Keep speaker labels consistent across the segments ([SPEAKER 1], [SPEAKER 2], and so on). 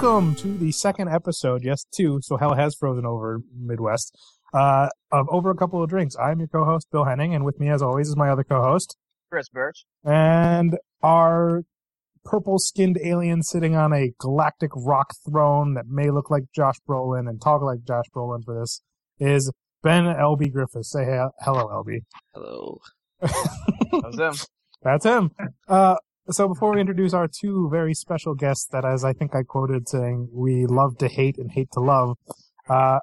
[SPEAKER 1] welcome to the second episode, yes, two, so hell has frozen over Midwest, uh, of Over a Couple of Drinks. I'm your co-host, Bill Henning, and with me as always is my other co-host.
[SPEAKER 2] Chris Birch.
[SPEAKER 1] And our purple-skinned alien sitting on a galactic rock throne that may look like Josh Brolin and talk like Josh Brolin for this is Ben LB Griffiths. Say hey, hello, LB.
[SPEAKER 3] Hello.
[SPEAKER 2] That's him.
[SPEAKER 1] That's him. Uh, so before we introduce our two very special guests that, as I think I quoted saying, we love to hate and hate to love, uh,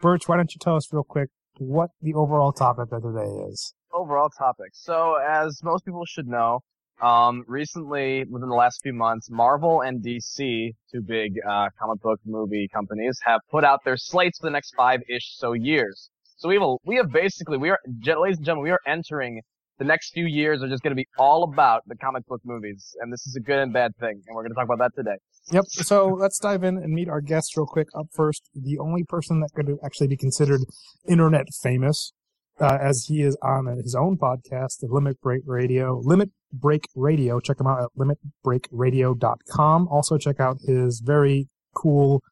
[SPEAKER 1] Birch, why don't you tell us real quick what the overall topic of the day is?
[SPEAKER 2] Overall topic. So, as most people should know, um, recently, within the last few months, Marvel and DC, two big uh, comic book movie companies, have put out their slates for the next five-ish so years. So we have a, we have basically we are, ladies and gentlemen, we are entering the next few years are just going to be all about the comic book movies, and this is a good and bad thing, and we're going to talk about that today.
[SPEAKER 1] Yep. So let's dive in and meet our guests real quick. Up first, the only person that could actually be considered internet famous, uh, as he is on his own podcast, the Limit Break Radio. Limit Break Radio. Check him out at limitbreakradio.com. Also check out his very cool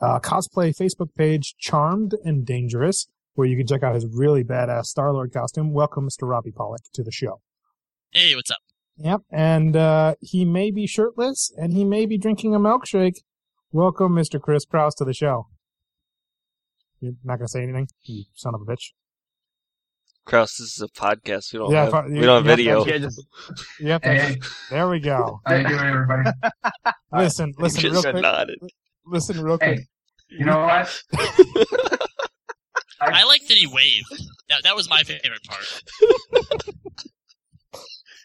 [SPEAKER 1] uh, cosplay Facebook page, Charmed and Dangerous where you can check out his really badass Star Lord costume. Welcome, Mr. Robbie Pollock, to the show.
[SPEAKER 4] Hey, what's up?
[SPEAKER 1] Yep, and uh, he may be shirtless and he may be drinking a milkshake. Welcome, Mr. Chris Kraus, to the show. You're not gonna say anything, you son of a bitch.
[SPEAKER 3] Kraus, this is a podcast. We don't yeah, have, we don't have video.
[SPEAKER 1] Yeah, just, yep, hey. there we go.
[SPEAKER 5] How you doing, everybody?
[SPEAKER 1] listen, listen, real quick.
[SPEAKER 3] Nodded.
[SPEAKER 1] Listen, real quick.
[SPEAKER 5] Hey, you know what?
[SPEAKER 4] I like that he waved. That, that was my favorite part.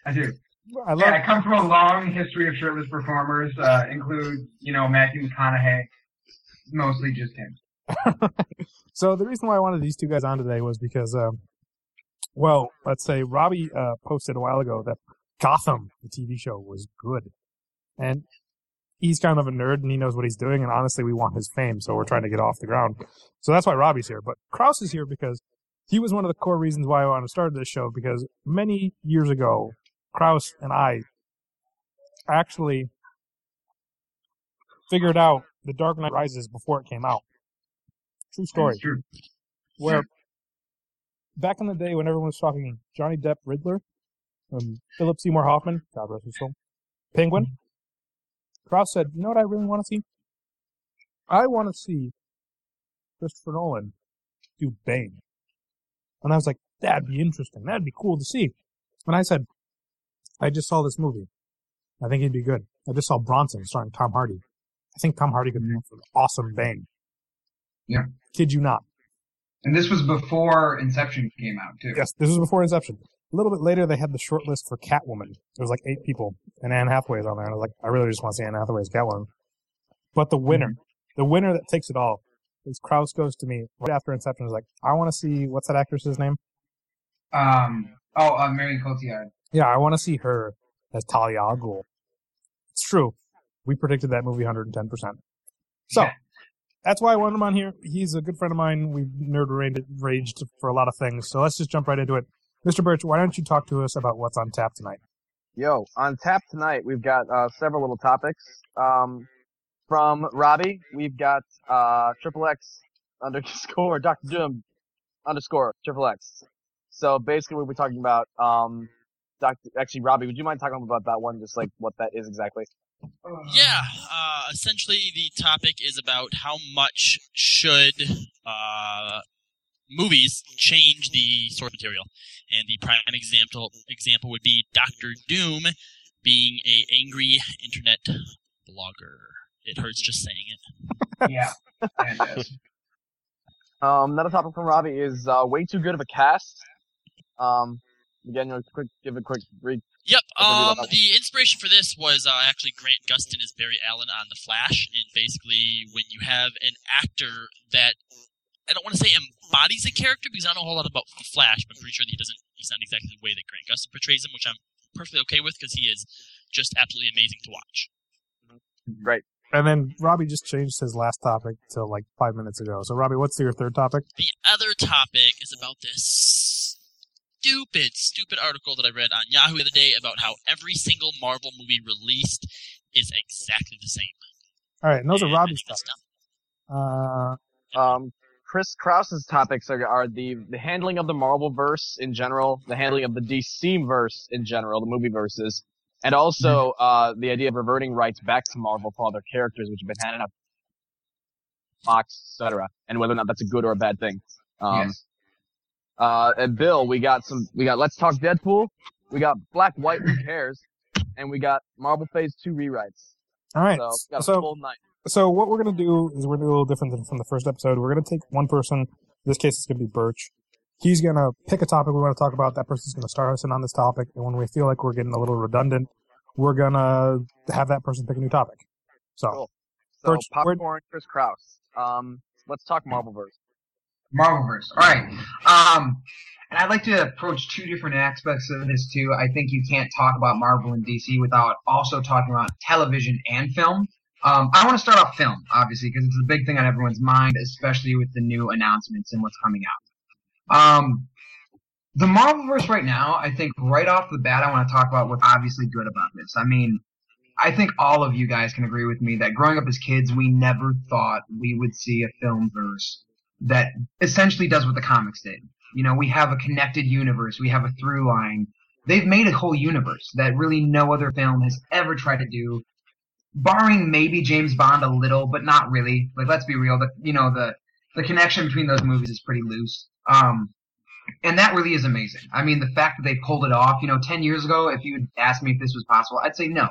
[SPEAKER 5] I do. I love- yeah, I come from a long history of shirtless performers. Uh, include, you know, Matthew McConaughey. Mostly just him.
[SPEAKER 1] so the reason why I wanted these two guys on today was because, um, well, let's say Robbie uh, posted a while ago that Gotham, the TV show, was good, and he's kind of a nerd and he knows what he's doing. And honestly, we want his fame, so we're trying to get off the ground. So that's why Robbie's here. But Kraus is here because he was one of the core reasons why I wanted to start this show. Because many years ago, Kraus and I actually figured out The Dark Knight Rises before it came out. True story. Where back in the day when everyone was talking Johnny Depp Riddler, um, Philip Seymour Hoffman, God rest his soul, Penguin, Kraus said, you know what I really want to see? I want to see Christopher Nolan do Bane. And I was like, that'd be interesting. That'd be cool to see. And I said, I just saw this movie. I think he'd be good. I just saw Bronson starring Tom Hardy. I think Tom Hardy could mm-hmm. be an awesome Bane.
[SPEAKER 5] Yeah.
[SPEAKER 1] Kid you not.
[SPEAKER 5] And this was before Inception came out, too.
[SPEAKER 1] Yes, this was before Inception. A little bit later, they had the short list for Catwoman. There was like eight people, and Anne Hathaway is on there. And I was like, I really just want to see Anne Hathaway's as Catwoman. But the winner, mm-hmm. the winner that takes it all, is Kraus goes to me right after Inception. Is like, I want to see what's that actress's name?
[SPEAKER 5] Um. Oh, uh, Marion Cotillard.
[SPEAKER 1] Yeah, I want to see her as Talia al Ghul. It's true. We predicted that movie 110. percent So. Yeah. That's why I wanted him on here. He's a good friend of mine. We've nerd raged for a lot of things. So let's just jump right into it. Mr. Birch, why don't you talk to us about what's on tap tonight?
[SPEAKER 2] Yo, on tap tonight, we've got uh, several little topics. Um, from Robbie, we've got uh, Triple X underscore Doctor Doom underscore Triple X. So basically, we'll be talking about um, Doctor. Actually, Robbie, would you mind talking about that one? Just like what that is exactly.
[SPEAKER 4] Yeah, uh, essentially the topic is about how much should uh, movies change the source material. And the prime example example would be Doctor Doom being a angry internet blogger. It hurts just saying
[SPEAKER 5] it. yeah.
[SPEAKER 2] um, another topic from Robbie is uh, way too good of a cast. Um, again, you quick give a quick read.
[SPEAKER 4] Yep. Um, the inspiration for this was uh, actually Grant Gustin as Barry Allen on The Flash, and basically when you have an actor that I don't want to say embodies a character because I don't know a whole lot about the Flash, but I'm pretty sure that he doesn't. He's not exactly the way that Grant Gustin portrays him, which I'm perfectly okay with because he is just absolutely amazing to watch.
[SPEAKER 2] Right.
[SPEAKER 1] And then Robbie just changed his last topic to like five minutes ago. So Robbie, what's your third topic?
[SPEAKER 4] The other topic is about this stupid, stupid article that I read on Yahoo the other day about how every single Marvel movie released is exactly the same.
[SPEAKER 1] All right, and those are Robbie's stuff. Uh,
[SPEAKER 2] um, Chris Krause's topics are, are the the handling of the Marvel verse in general, the handling of the DC verse in general, the movie verses, and also mm-hmm. uh, the idea of reverting rights back to Marvel for all their characters, which have been handed up, Fox, etc., and whether or not that's a good or a bad thing. Um, yes. Uh, and Bill, we got some, we got Let's Talk Deadpool, we got Black White Who Cares, and we got Marvel Phase Two rewrites.
[SPEAKER 1] All right,
[SPEAKER 2] so, got a so, full night.
[SPEAKER 1] So what we're gonna do is we're gonna do a little different than from the first episode. We're gonna take one person. In this case, it's gonna be Birch. He's gonna pick a topic we want to talk about. That person's gonna start us in on this topic, and when we feel like we're getting a little redundant, we're gonna have that person pick a new topic. So,
[SPEAKER 2] cool. so Birch, popcorn, Chris Krause. Um, let's talk Marvelverse.
[SPEAKER 5] Marvelverse. All right. Um, and I'd like to approach two different aspects of this too. I think you can't talk about Marvel and DC without also talking about television and film. Um, I want to start off film, obviously, because it's a big thing on everyone's mind, especially with the new announcements and what's coming out. Um, the Marvelverse right now, I think right off the bat, I want to talk about what's obviously good about this. I mean, I think all of you guys can agree with me that growing up as kids, we never thought we would see a film verse that essentially does what the comics did. You know, we have a connected universe, we have a through line. They've made a whole universe that really no other film has ever tried to do, barring maybe James Bond a little, but not really. Like, let's be real. The you know the the connection between those movies is pretty loose. Um, and that really is amazing. I mean, the fact that they pulled it off. You know, ten years ago, if you had asked me if this was possible, I'd say no.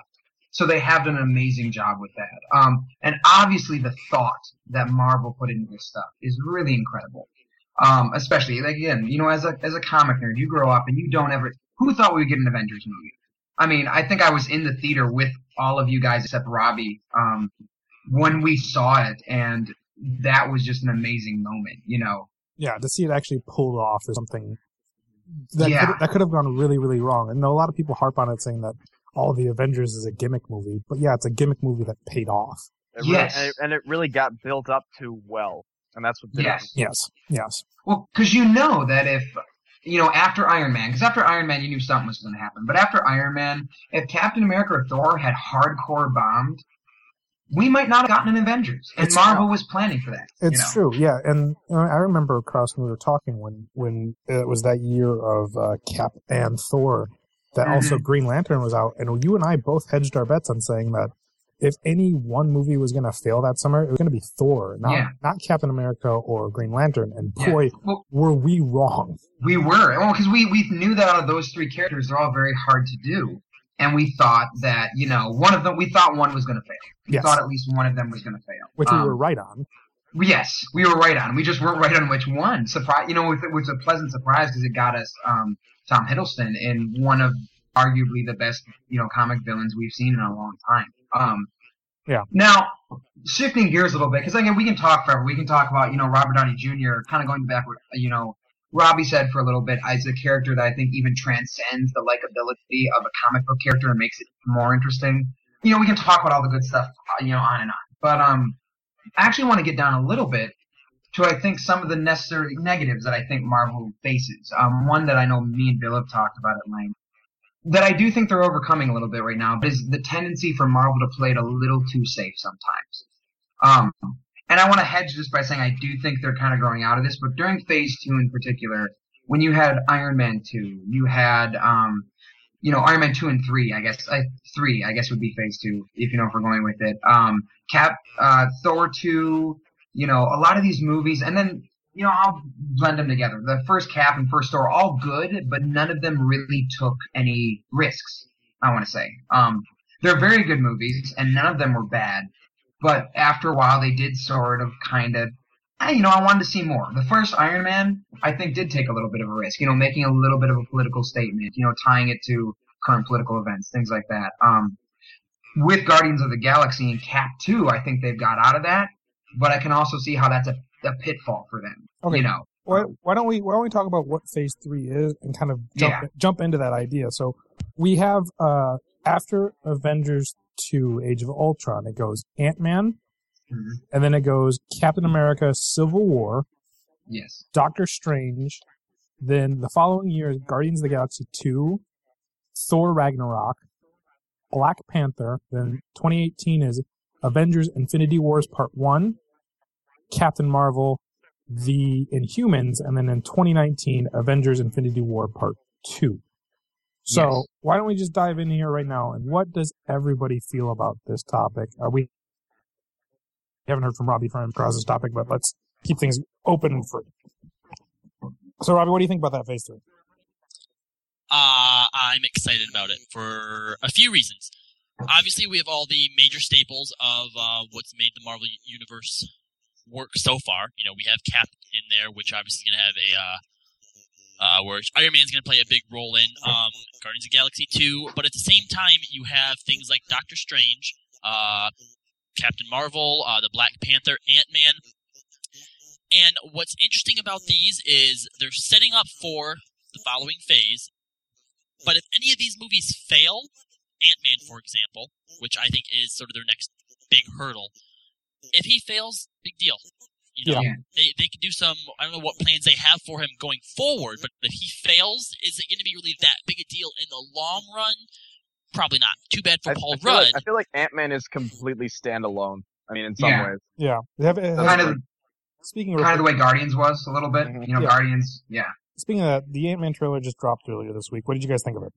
[SPEAKER 5] So they have done an amazing job with that. Um, and obviously the thought that Marvel put into this stuff is really incredible. Um, especially like again, you know, as a as a comic nerd, you grow up and you don't ever. Who thought we would get an Avengers movie? I mean, I think I was in the theater with all of you guys except Robbie um, when we saw it, and that was just an amazing moment. You know.
[SPEAKER 1] Yeah, to see it actually pulled off or something that yeah. could, that could have gone really, really wrong. And a lot of people harp on it, saying that all the Avengers is a gimmick movie, but yeah, it's a gimmick movie that paid off.
[SPEAKER 2] It yes, really, and, it, really got built up to well, and that's what.
[SPEAKER 5] yes,
[SPEAKER 1] it. yes, yes.
[SPEAKER 5] Well, because you know that if you know after Iron Man, because after Iron Man you knew something was going to happen, but after Iron Man, if Captain America or Thor had hardcore bombed, we might not have gotten an Avengers, and it's Marvel true. was planning for that.
[SPEAKER 1] It's
[SPEAKER 5] you
[SPEAKER 1] know? true, yeah. And I remember across when we were talking when when it was that year of uh, Cap and Thor that mm-hmm. also Green Lantern was out, and you and I both hedged our bets on saying that if any one movie was going to fail that summer, it was going to be Thor, not yeah. not Captain America or Green Lantern. And boy, yeah. well, were we wrong.
[SPEAKER 5] We were, well, because we we knew that out of those three characters, they're all very hard to do, and we thought that you know one of them, we thought one was going to fail. We yes. thought at least one of them was going to fail,
[SPEAKER 1] which um, we were right on.
[SPEAKER 5] Yes, we were right on. We just weren't right on which one. Surprise, you know, it was a pleasant surprise because it got us um, Tom Hiddleston in one of arguably the best, you know, comic villains we've seen in a long time. Um,
[SPEAKER 1] yeah.
[SPEAKER 5] Now, shifting gears a little bit, because again, we can talk forever. We can talk about, you know, Robert Downey Jr. kind of going back, you know, Robbie said for a little bit, as a character that I think even transcends the likability of a comic book character and makes it more interesting. You know, we can talk about all the good stuff, you know, on and on. But um, I actually want to get down a little bit to I think some of the necessary negatives that I think Marvel faces. Um, one that I know me and Bill have talked about at length that I do think they're overcoming a little bit right now but is the tendency for Marvel to play it a little too safe sometimes. Um, and I want to hedge this by saying I do think they're kind of growing out of this, but during Phase Two in particular, when you had Iron Man Two, you had um, you know Iron Man Two and Three, I guess uh, three, I guess would be Phase Two if you know if we're going with it. Um, Cap, uh, Thor Two, you know a lot of these movies, and then you know, I'll blend them together. The first cap and first Thor, all good, but none of them really took any risks. I want to say, um, they're very good movies, and none of them were bad. But after a while, they did sort of kind of, you know, I wanted to see more. The first Iron Man, I think, did take a little bit of a risk. You know, making a little bit of a political statement. You know, tying it to current political events, things like that. Um, with Guardians of the Galaxy and Cap 2, I think they've got out of that. But I can also see how that's a a pitfall for them. Okay. You know.
[SPEAKER 1] Why, why don't we why don't we talk about what phase three is and kind of jump yeah. jump into that idea? So we have uh after Avengers two Age of Ultron, it goes Ant Man, mm-hmm. and then it goes Captain America Civil War.
[SPEAKER 5] Yes.
[SPEAKER 1] Doctor Strange. Then the following year is Guardians of the Galaxy two, Thor Ragnarok, Black Panther. Then 2018 is Avengers Infinity Wars Part 1, Captain Marvel, The Inhumans, and then in 2019, Avengers Infinity War Part 2. So
[SPEAKER 5] Yes.
[SPEAKER 1] why don't we just dive in here right now? And what does everybody feel about this topic? Are we haven't heard from Robbie from across this topic, but let's keep things open and free. So Robbie, what do you think about that phase three?
[SPEAKER 4] Uh, I'm excited about it for a few reasons. Obviously, we have all the major staples of uh, what's made the Marvel Universe work so far. You know, we have Cap in there, which obviously is going to have a uh, uh, where Iron Man's going to play a big role in um, Guardians of Galaxy 2. But at the same time, you have things like Doctor Strange, uh, Captain Marvel, uh, the Black Panther, Ant Man. And what's interesting about these is they're setting up for the following phase. But if any of these movies fail, Ant Man, for example, which I think is sort of their next big hurdle, if he fails, big deal. You know,
[SPEAKER 5] Yeah.
[SPEAKER 4] they they can do some. I don't know what plans they have for him going forward, but if he fails, is it going to be really that big a deal in the long run? Probably not. Too bad for
[SPEAKER 2] I,
[SPEAKER 4] Paul
[SPEAKER 2] I
[SPEAKER 4] Rudd.
[SPEAKER 2] like, I feel like Ant Man is completely standalone. I mean, in some
[SPEAKER 5] Yeah.
[SPEAKER 2] ways.
[SPEAKER 1] Yeah, they have, it has-
[SPEAKER 5] Kind of,
[SPEAKER 1] speaking
[SPEAKER 5] kind of the way Guardians was a little bit.
[SPEAKER 2] Mhm.
[SPEAKER 5] You know,
[SPEAKER 1] Yeah.
[SPEAKER 5] Guardians. Yeah.
[SPEAKER 1] speaking of that, the Ant Man trailer just dropped earlier this week. What did you guys think of it?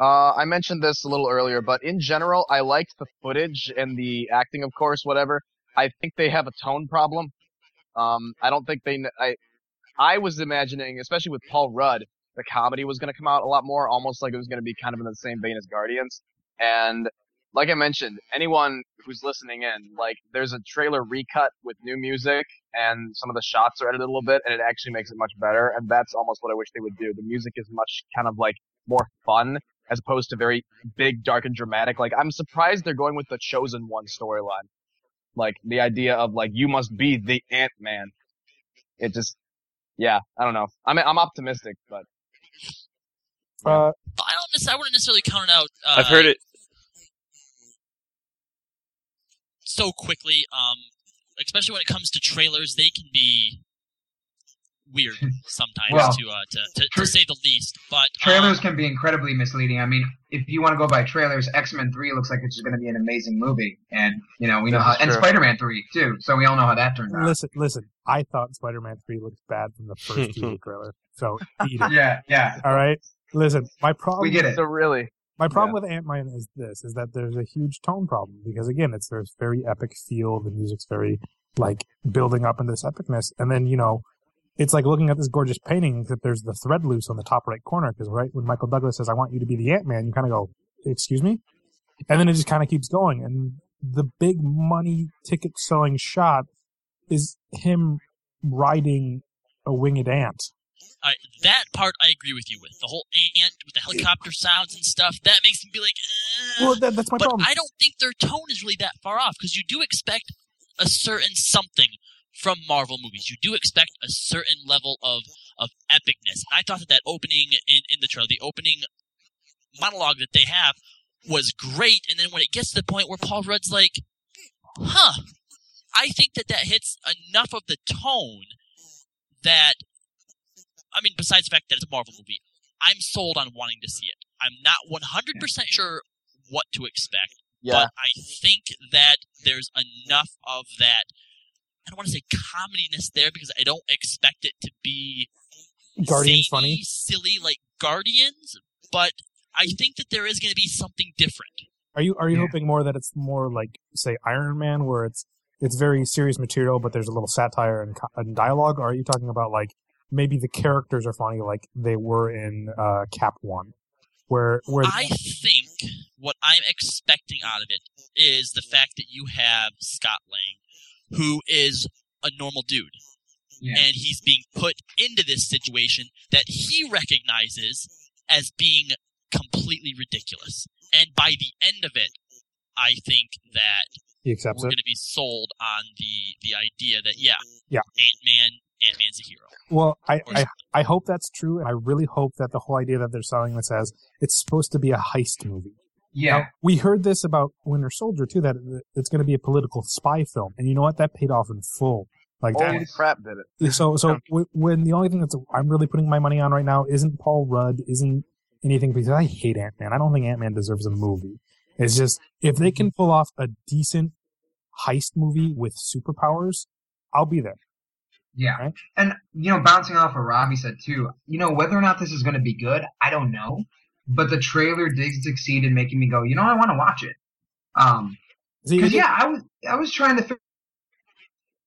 [SPEAKER 2] Uh, I mentioned this a little earlier, but in general, I liked the footage and the acting, of course, whatever. I think they have a tone problem. Um, I don't think they. I, I was imagining, especially with Paul Rudd, the comedy was going to come out a lot more, almost like it was going to be kind of in the same vein as Guardians. And like I mentioned, anyone who's listening in, like, there's a trailer recut with new music, and some of the shots are edited a little bit, and it actually makes it much better. And that's almost what I wish they would do. The music is much kind of like more fun as opposed to very big, dark, and dramatic. Like, I'm surprised they're going with the Chosen One storyline. Like, the idea of, like, you must be the Ant-Man. It just, yeah, I don't know. I'm, I'm optimistic, but
[SPEAKER 1] Uh,
[SPEAKER 4] I don't. Necessarily, I wouldn't necessarily count it out. Uh,
[SPEAKER 3] I've heard it.
[SPEAKER 4] so quickly. Um, especially when it comes to trailers, they can be weird sometimes
[SPEAKER 5] Well,
[SPEAKER 4] to, uh, to, to
[SPEAKER 5] tra-
[SPEAKER 4] to say the least. But
[SPEAKER 5] Trailers
[SPEAKER 4] um,
[SPEAKER 5] can be incredibly misleading. I mean, if you want to go by trailers, X Men Three looks like it's just going to be an amazing movie, and you know we know
[SPEAKER 2] This
[SPEAKER 5] how,
[SPEAKER 2] is
[SPEAKER 5] and. Spider Man Three too. So we all know how that turned out.
[SPEAKER 1] listen, listen. I thought Spider-Man three looked bad from the first TV trailer. So eat it.
[SPEAKER 5] Yeah, yeah,
[SPEAKER 1] All right. Listen, my problem.
[SPEAKER 5] we get it.
[SPEAKER 2] so really,
[SPEAKER 1] My problem with Ant Man is this: is that there's a huge tone problem because again, it's there's very epic feel. The music's very like building up into this epicness, and then you know, it's like looking at this gorgeous painting that there's the thread loose on the top right corner because right when Michael Douglas says, "I want you to be the Ant Man," you kind of go, "Excuse me," and then it just kind of keeps going, and the big money ticket selling shot is him riding a winged ant.
[SPEAKER 4] I, that part I agree with you with. The whole ant with the helicopter sounds and stuff that makes me be like. "Eh."
[SPEAKER 1] Well, that, that's my
[SPEAKER 4] but
[SPEAKER 1] problem.
[SPEAKER 4] I don't think their tone is really that far off because you do expect a certain something from Marvel movies. You do expect a certain level of of epicness. And I thought that that opening in, in the trailer, the opening monologue that they have, was great. And then when it gets to the point where Paul Rudd's like, "Huh," I think that that hits enough of the tone that, I mean, besides the fact that it's a Marvel movie, I'm sold on wanting to see it. I'm not 100% sure what to expect.
[SPEAKER 2] yeah.
[SPEAKER 4] But I think that there's enough of that. I don't want to say comediness there because I don't expect it to be
[SPEAKER 1] Guardians
[SPEAKER 4] zany,
[SPEAKER 1] funny.
[SPEAKER 4] silly like Guardians. But I think that there is going to be something different.
[SPEAKER 1] Are you are you
[SPEAKER 5] Yeah.
[SPEAKER 1] hoping more that it's more like say Iron Man, where it's it's very serious material, but there's a little satire and, and dialogue? Or are you talking about like maybe the characters are funny, like they were in uh, Cap One, where where
[SPEAKER 4] I think what I'm expecting out of it is the fact that you have Scott Lang, who is a normal dude.
[SPEAKER 5] Yeah.
[SPEAKER 4] And he's being put into this situation that he recognizes as being completely ridiculous. And by the end of it, I think that
[SPEAKER 1] he accepts
[SPEAKER 4] we're going to be sold on the the idea that yeah,
[SPEAKER 1] Yeah.
[SPEAKER 4] Ant Man, Ant Man's a hero.
[SPEAKER 1] Well, I, I I hope that's true, and I really hope that the whole idea that they're selling this as it's supposed to be a heist movie.
[SPEAKER 5] Yeah.
[SPEAKER 1] Now, we heard this about Winter Soldier too, that it's going to be a political spy film, and you know what? That paid off in full. Like that,
[SPEAKER 2] Holy crap, did it.
[SPEAKER 1] So, so when the only thing that's I'm really putting my money on right now isn't Paul Rudd, isn't anything because I hate Ant Man. I don't think Ant Man deserves a movie. It's just if they can pull off a decent heist movie with superpowers, I'll be there.
[SPEAKER 5] Yeah.
[SPEAKER 1] Right.
[SPEAKER 5] And, you know, bouncing off what Robbie said too, you know, whether or not this is going to be good, I don't know. But the trailer did succeed in making me go, you know, I want to watch it. Um, cause yeah, I was, I was trying to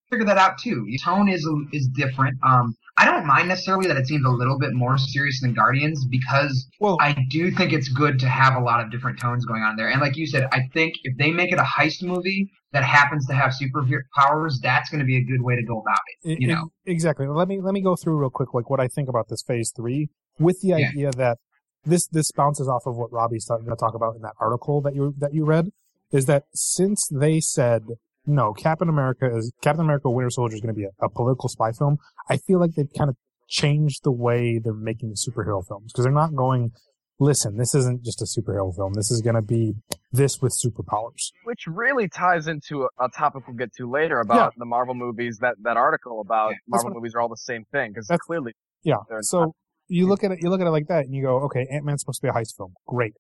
[SPEAKER 5] figure that out too. Your tone is, is different. Um, I don't mind necessarily that it seems a little bit more serious than Guardians because
[SPEAKER 1] well,
[SPEAKER 5] I do think it's good to have a lot of different tones going on there. And like you said, I think if they make it a heist movie that happens to have superpowers, that's going to be a good way to go about it. You
[SPEAKER 1] I-
[SPEAKER 5] know,
[SPEAKER 1] exactly. Let me let me go through real quick, like what I think about this phase three, with the
[SPEAKER 5] Yeah.
[SPEAKER 1] idea that this this bounces off of what Robbie's going to talk about in that article that you that you read, is that since they said no, Captain America is Captain America: Winter Soldier is going to be a, a political spy film, I feel like they've kind of changed the way they're making the superhero films because they're not going. Listen, this isn't just a superhero film. This is going to be this with superpowers.
[SPEAKER 2] Which really ties into a, a topic we'll get to later about the Marvel movies. That that article about
[SPEAKER 5] Yeah,
[SPEAKER 2] Marvel movies are all the same thing because clearly
[SPEAKER 1] Yeah. So you look at it, you look at it like that, and you go, okay, Ant Man's supposed to be a heist film. Great.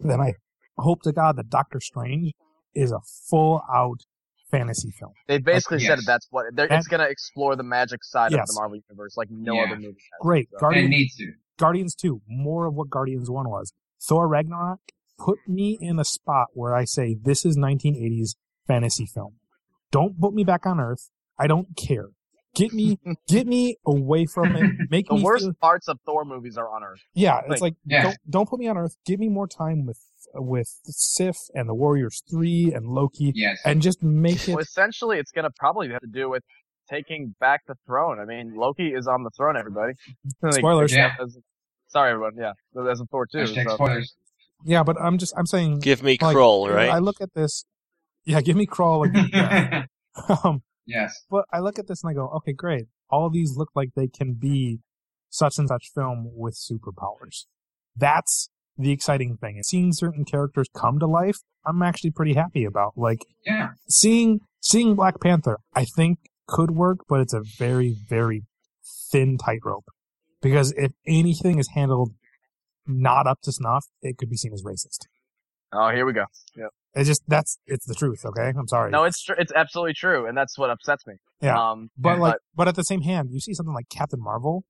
[SPEAKER 1] Then I hope to God that Doctor Strange is a full out fantasy film.
[SPEAKER 2] they basically said
[SPEAKER 5] yes.
[SPEAKER 2] That's what they're, it's going to explore the magic side
[SPEAKER 1] Yes.
[SPEAKER 2] of the Marvel universe like no
[SPEAKER 5] Yeah.
[SPEAKER 2] other movie. Has.
[SPEAKER 1] Great.
[SPEAKER 2] So-
[SPEAKER 1] Guardians,
[SPEAKER 5] needs to.
[SPEAKER 1] Guardians 2, more of what Guardians 1 was. Thor Ragnarok, put me in a spot where I say this is 1980s fantasy film. Don't put me back on Earth. I don't care. Get me, get me away from it. Make
[SPEAKER 2] The
[SPEAKER 1] me
[SPEAKER 2] worst
[SPEAKER 1] feel,
[SPEAKER 2] parts of Thor movies are on Earth.
[SPEAKER 1] Yeah, it's
[SPEAKER 2] Like-
[SPEAKER 1] like
[SPEAKER 5] Yeah.
[SPEAKER 1] don't don't put me on Earth. Give me more time with with Sif and the Warriors Three and Loki,
[SPEAKER 5] Yes.
[SPEAKER 1] and just make
[SPEAKER 2] Well,
[SPEAKER 1] it.
[SPEAKER 2] essentially, it's going to probably have to do with taking back the throne. I mean, Loki is on the throne, everybody. Like,
[SPEAKER 1] Spoilers.
[SPEAKER 5] Yeah.
[SPEAKER 2] as- sorry, everyone. Yeah, as a Thor too. So-
[SPEAKER 5] spoilers.
[SPEAKER 1] Yeah, but I'm just I'm saying.
[SPEAKER 3] Give me
[SPEAKER 1] like,
[SPEAKER 3] Kroll, right?
[SPEAKER 1] I look at this. Yeah, give me crawl. Like, yeah. um,
[SPEAKER 5] yes.
[SPEAKER 1] but I look at this and I go, okay, great. All these look like they can be such and such film with superpowers. That's the exciting thing. And seeing certain characters come to life, I'm actually pretty happy about. Like
[SPEAKER 5] Yeah.
[SPEAKER 1] seeing seeing Black Panther, I think could work, but it's a very very thin tightrope because if anything is handled not up to snuff, it could be seen as racist.
[SPEAKER 2] Oh, here we go. Yep.
[SPEAKER 1] It's just that's it's the truth. Okay, I'm sorry.
[SPEAKER 2] No, it's tr- it's absolutely true, and that's what upsets me.
[SPEAKER 1] Yeah.
[SPEAKER 2] Um,
[SPEAKER 1] but
[SPEAKER 5] yeah,
[SPEAKER 1] like, but at the same hand, you see something like Captain Marvel.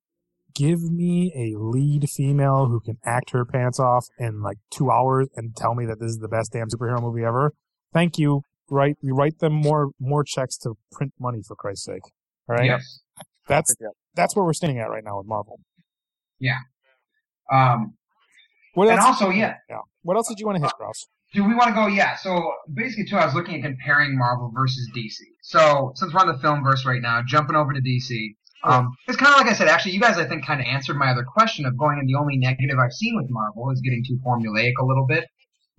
[SPEAKER 1] Give me a lead female who can act her pants off in like two hours and tell me that this is the best damn superhero movie ever. Thank you. Write you write them more more checks to print money for Christ's sake. All right.
[SPEAKER 5] Yes.
[SPEAKER 1] That's that's where we're standing at right now with Marvel. Yeah.
[SPEAKER 5] Um,
[SPEAKER 1] What
[SPEAKER 5] and also, yeah.
[SPEAKER 1] yeah. What else did you want to hit, Ross?
[SPEAKER 5] Do we want to go? Yeah. So basically, too, I was looking at comparing Marvel versus DC. So since we're on the film verse right now, jumping over to DC. Um, it's kind of like I said. Actually, you guys, I think, kind of answered my other question of going. And the only negative I've seen with Marvel is getting too formulaic a little bit.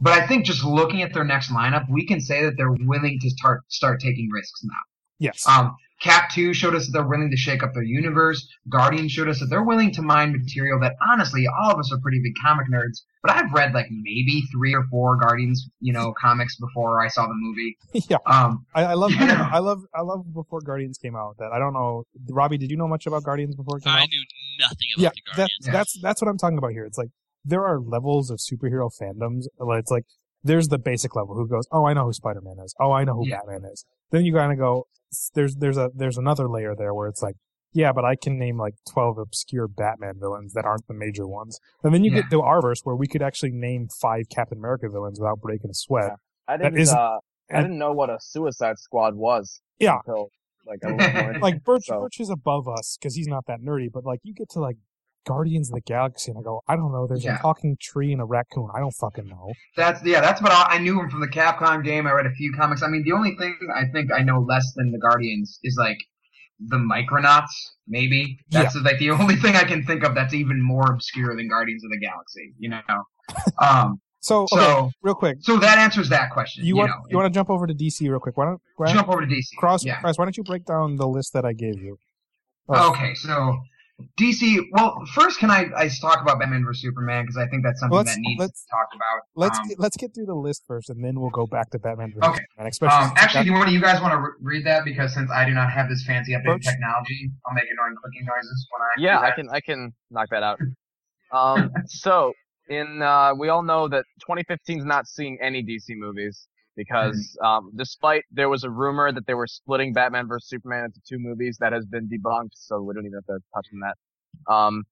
[SPEAKER 5] But I think just looking at their next lineup, we can say that they're willing to start start taking risks now.
[SPEAKER 1] Yes.
[SPEAKER 5] Um, Cap 2 showed us that they're willing to shake up their universe. Guardian showed us that they're willing to mine material that honestly, all of us are pretty big comic nerds, but I've read like maybe three or four Guardians, you know, comics before I saw the movie.
[SPEAKER 1] yeah.
[SPEAKER 5] Um,
[SPEAKER 1] I, I love
[SPEAKER 5] Yeah.
[SPEAKER 1] I love I love before Guardians came out that I don't know Robbie, did you know much about Guardians before it came
[SPEAKER 4] I
[SPEAKER 1] out?
[SPEAKER 4] knew nothing about
[SPEAKER 1] yeah,
[SPEAKER 4] the
[SPEAKER 1] that's
[SPEAKER 4] Guardians.
[SPEAKER 5] Yeah.
[SPEAKER 1] that's that's what I'm talking about here. It's like there are levels of superhero fandoms. It's like there's the basic level who goes, "Oh, I know who Spider Man is. Oh, I know who
[SPEAKER 5] Yeah.
[SPEAKER 1] Batman is." Then you kind of go, s- "There's there's a there's another layer there where it's like, yeah, but I can name like 12 obscure Batman villains that aren't the major ones." And then you
[SPEAKER 5] Yeah.
[SPEAKER 1] get to our verse where we could actually name five Captain America villains without breaking a sweat.
[SPEAKER 2] I didn't. Uh, I
[SPEAKER 1] and-
[SPEAKER 2] didn't know what a Suicide Squad was.
[SPEAKER 1] Yeah.
[SPEAKER 2] Until like a little more.
[SPEAKER 1] Like Birch,
[SPEAKER 2] So-
[SPEAKER 1] Birch is above us because he's not that nerdy, but like you get to like Guardians of the Galaxy, and I go, I don't know. There's
[SPEAKER 5] Yeah.
[SPEAKER 1] a talking tree and a raccoon. I don't fucking know.
[SPEAKER 5] that's yeah, that's what I, I knew him from the Capcom game. I read a few comics. I mean, the only thing I think I know less than the Guardians is like the Micronauts. Maybe that's like the only thing I can think of that's even more obscure than Guardians of the Galaxy. You know. Um.
[SPEAKER 1] So, okay,
[SPEAKER 5] So
[SPEAKER 1] real quick,
[SPEAKER 5] so that answers that question.
[SPEAKER 1] you,
[SPEAKER 5] You,
[SPEAKER 1] want
[SPEAKER 5] know,
[SPEAKER 1] you want to jump over to DC real quick? Why don't why
[SPEAKER 5] jump over to DC.
[SPEAKER 1] Cross,
[SPEAKER 5] Yeah.
[SPEAKER 1] Why don't you break down the list that I gave you? Oh,
[SPEAKER 5] Okay, so DC. Well, first, can I, I talk about Batman vs Superman because I think that's something
[SPEAKER 1] Let's-
[SPEAKER 5] that needs
[SPEAKER 1] let's-
[SPEAKER 5] to be talked about.
[SPEAKER 1] Let's
[SPEAKER 5] Um,
[SPEAKER 1] get, let's get through the list first, and then we'll go back to Batman. versus
[SPEAKER 5] Okay.
[SPEAKER 1] Superman, especially
[SPEAKER 5] um, actually,
[SPEAKER 1] that-
[SPEAKER 5] do one of you guys want to re- read that? Because since I do not have this fancy updated
[SPEAKER 1] Birch?
[SPEAKER 5] technology, I'll make annoying clicking noises when I.
[SPEAKER 2] Yeah,
[SPEAKER 5] do
[SPEAKER 2] I can I can knock that out. Um, so in uh, we all know that 2015 is not seeing any DC movies because um, despite there was a rumor that they were splitting Batman vs Superman into two movies, that has been debunked, so we don't even have to touch on that. Um,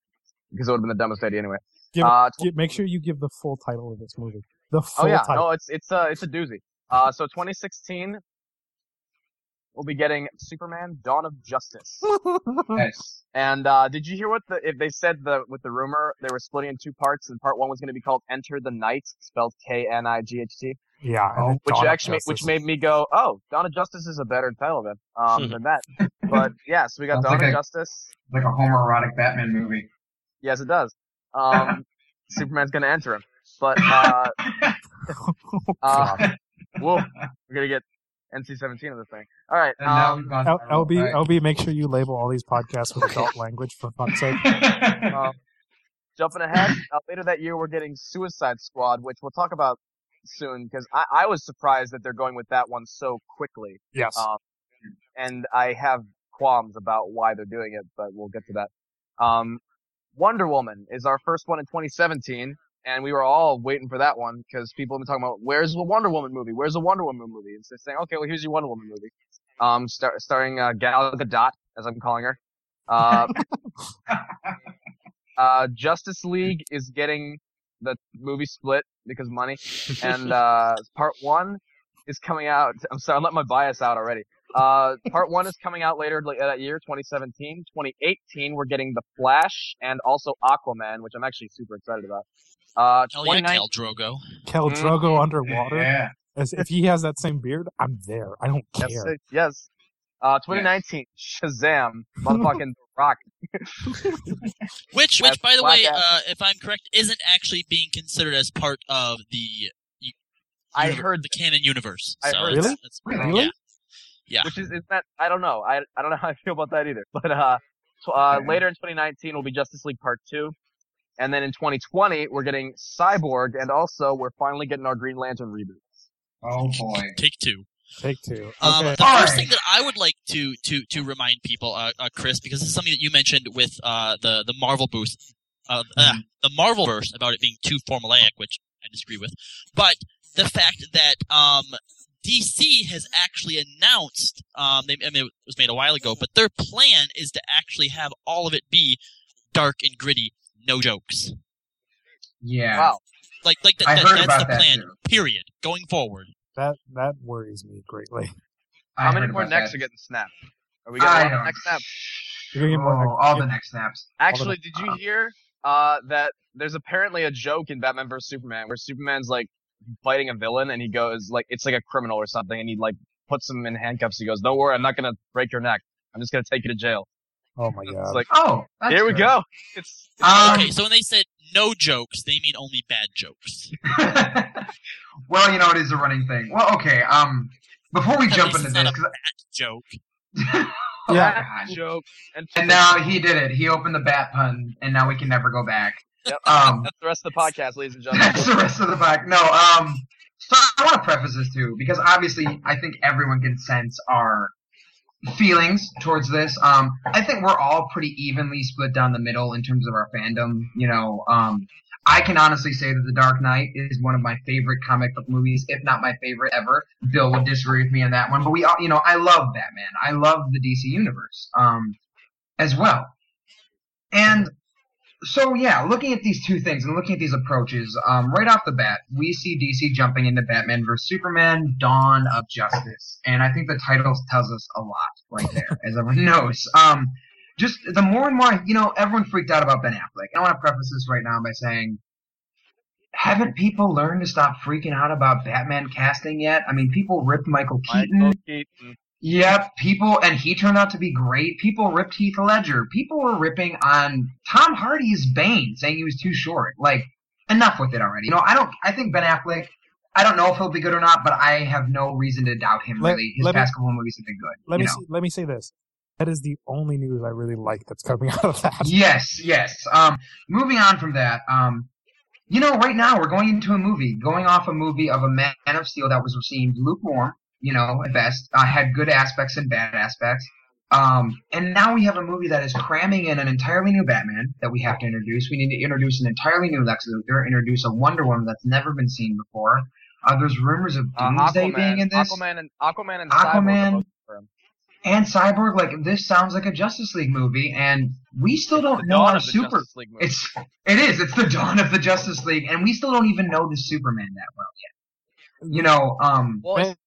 [SPEAKER 2] because it would have been the dumbest idea anyway.
[SPEAKER 1] Give,
[SPEAKER 2] Uh,
[SPEAKER 1] give- make sure you give the full title of this movie. The full
[SPEAKER 2] Oh yeah,
[SPEAKER 1] title.
[SPEAKER 2] no, it's it's a it's a doozy. Uh, so 2016, we'll be getting Superman: Dawn of Justice.
[SPEAKER 5] Yes.
[SPEAKER 2] And uh, did you hear what the if they said the with the rumor they were splitting in two parts and part one was going to be called Enter the Knight, spelled K N I G H T,
[SPEAKER 1] yeah, and then
[SPEAKER 2] which
[SPEAKER 1] Dawn of
[SPEAKER 2] actually ma- which made me go, oh, Dawn of Justice is a better title then um, than that. But yeah, so we got Dawn
[SPEAKER 5] like
[SPEAKER 2] of
[SPEAKER 5] a-
[SPEAKER 2] Justice.
[SPEAKER 5] Like a homoerotic Batman movie.
[SPEAKER 2] Yes, it does. Um, Superman's going to enter him, but uh, uh, whoa, we're gonna get NC-17 of this thing. All right.
[SPEAKER 5] And now
[SPEAKER 2] Um,
[SPEAKER 5] we've gone
[SPEAKER 1] L- LB,
[SPEAKER 5] right?
[SPEAKER 1] LB, make sure you label all these podcasts with adult language for fuck's sake.
[SPEAKER 2] um, jumping ahead, uh, later that year we're getting Suicide Squad, which we'll talk about soon because I, I was surprised that they're going with that one so quickly,
[SPEAKER 1] Yes.
[SPEAKER 2] um, and I have qualms about why they're doing it, but we'll get to that. Um, Wonder Woman is our first one in 2017. And we were all waiting for that one because people have been talking about where's the Wonder Woman movie? Where's the Wonder Woman movie? And so they're saying, okay, well here's your Wonder Woman movie, um, star- starring uh, Gal Gadot as I'm calling her. Uh, uh, Justice League is getting the movie split because money, and uh, part one is coming out. I'm sorry, I'm letting my bias out already. Uh, part one is coming out later like, that year, 2017. 2018, we're getting The Flash and also Aquaman, which I'm actually super excited about. Uh,
[SPEAKER 4] Hell yeah,
[SPEAKER 2] 2019
[SPEAKER 4] Khal Drogo.
[SPEAKER 1] Khal
[SPEAKER 2] Mhm.
[SPEAKER 1] Drogo underwater.
[SPEAKER 5] Yeah.
[SPEAKER 1] As if he has that same beard, I'm there. I don't care.
[SPEAKER 2] Yes, yes. Uh, 2019, Shazam, motherfucking Rock.
[SPEAKER 4] Which, which, by the way, uh, if I'm correct, isn't actually being considered as part of the. u-
[SPEAKER 2] I
[SPEAKER 4] universe-
[SPEAKER 2] heard
[SPEAKER 4] the canon universe.
[SPEAKER 2] I
[SPEAKER 4] so
[SPEAKER 2] heard
[SPEAKER 4] it's-
[SPEAKER 1] that.
[SPEAKER 4] it's-
[SPEAKER 5] Really?
[SPEAKER 4] Yeah. Yeah.
[SPEAKER 2] Which is, is that, I don't know. I, I don't know how I feel about that either. But, uh, tw- uh, later in 2019 will be Justice League Part 2. And then in 2020, we're getting Cyborg, and also we're finally getting our Green Lantern reboot.
[SPEAKER 5] Oh boy.
[SPEAKER 4] Take two.
[SPEAKER 1] Take two.
[SPEAKER 4] Um,
[SPEAKER 1] Okay.
[SPEAKER 4] the
[SPEAKER 5] All
[SPEAKER 4] first
[SPEAKER 5] right.
[SPEAKER 4] thing that I would like to to to remind people, uh, uh, Chris, because this is something that you mentioned with uh, the the Marvel boost, uh, uh, the Marvel verse about it being too formulaic, which I disagree with, but the fact that um, DC has actually announced, um, they, I mean, it was made a while ago, but their plan is to actually have all of it be dark and gritty, no jokes.
[SPEAKER 5] Yeah.
[SPEAKER 2] Wow.
[SPEAKER 4] Like like that, that- that's the
[SPEAKER 5] that
[SPEAKER 4] plan.
[SPEAKER 5] too.
[SPEAKER 4] Period. Going forward.
[SPEAKER 1] That that worries me greatly.
[SPEAKER 5] I
[SPEAKER 2] How many more necks
[SPEAKER 5] that.
[SPEAKER 2] are getting snapped? Are we
[SPEAKER 5] I
[SPEAKER 2] getting a lot neck snaps?
[SPEAKER 1] You're gonna get more
[SPEAKER 5] Oh, all the neck snaps.
[SPEAKER 2] Actually, did you
[SPEAKER 5] uh,
[SPEAKER 2] hear, uh, that there's apparently a joke in Batman vs. Superman where Superman's like fighting a villain and he goes like, it's like a criminal or something and he like puts him in handcuffs. He goes, don't worry, I'm not gonna break your neck. I'm just gonna take you to jail.
[SPEAKER 1] Oh my
[SPEAKER 2] It's
[SPEAKER 1] god.
[SPEAKER 2] like,
[SPEAKER 5] Oh, that's
[SPEAKER 2] here we
[SPEAKER 5] good.
[SPEAKER 2] go. It's, it's
[SPEAKER 5] Um,
[SPEAKER 4] Okay, so when they said no jokes, they mean only bad jokes.
[SPEAKER 5] well, you know it is a running thing. Well, okay. Um, before we
[SPEAKER 4] At
[SPEAKER 5] jump into this,
[SPEAKER 4] not a
[SPEAKER 5] 'cause-
[SPEAKER 4] Joke.
[SPEAKER 5] oh
[SPEAKER 1] Yeah.
[SPEAKER 5] my
[SPEAKER 2] joke. And,
[SPEAKER 5] And now he did it. He opened the bat pun, and now we can never go back.
[SPEAKER 2] Yep.
[SPEAKER 5] Um,
[SPEAKER 2] That's the rest of the podcast, ladies and gentlemen.
[SPEAKER 5] that's the rest of the back. No. Um. So I want to preface this too, because obviously I think everyone can sense our feelings towards this. Um, I think we're all pretty evenly split down the middle in terms of our fandom. You know, um, I can honestly say that The Dark Knight is one of my favorite comic book movies, if not my favorite ever. Bill would disagree with me on that one, but we all, you know, I love Batman. I love the DC universe, um, as well. And so yeah, looking at these two things and looking at these approaches, um, right off the bat, we see DC jumping into Batman vs Superman: Dawn of Justice, and I think the title tells us a lot right there, as everyone knows. Um, just the more and more, you know, everyone freaked out about Ben Affleck. I want to preface this right now by saying, haven't people learned to stop freaking out about Batman casting yet? I mean, people ripped Michael Keaton.
[SPEAKER 2] Michael Keaton.
[SPEAKER 5] Yep, people, and he turned out to be great. People ripped Heath Ledger. People were ripping on Tom Hardy's Bane, saying he was too short. Like, enough with it already. You know, I don't. I think Ben Affleck. I don't know if he'll be good or not, but I have no reason to doubt him.
[SPEAKER 1] Let-
[SPEAKER 5] really, his
[SPEAKER 1] let me-
[SPEAKER 5] past couple movies have been good.
[SPEAKER 1] let me see, let me say this. That is the only news I really like that's coming out of that.
[SPEAKER 5] Yes, yes. Um, moving on from that, um, you know, right now we're going into a movie, going off a movie of a Man of Steel that was received lukewarm, you know, at best, uh, had good aspects and bad aspects. Um, and now we have a movie that is cramming in an entirely new Batman that we have to introduce. We need to introduce an entirely new Lex Luthor, introduce a Wonder Woman that's never been seen before. Uh, there's rumors of
[SPEAKER 2] Uh,
[SPEAKER 5] Doomsday
[SPEAKER 2] Aquaman,
[SPEAKER 5] being in this.
[SPEAKER 2] Aquaman and Aquaman and
[SPEAKER 5] Aquaman-
[SPEAKER 2] Cyborg are both for him.
[SPEAKER 5] and Cyborg, like this sounds like a Justice League movie, and we still
[SPEAKER 2] The
[SPEAKER 5] don't know our super.
[SPEAKER 2] Justice League movie.
[SPEAKER 5] It's it is. It's the dawn of the Justice League, and we still don't even know the Superman that well yet. You know, um,
[SPEAKER 2] well, it's,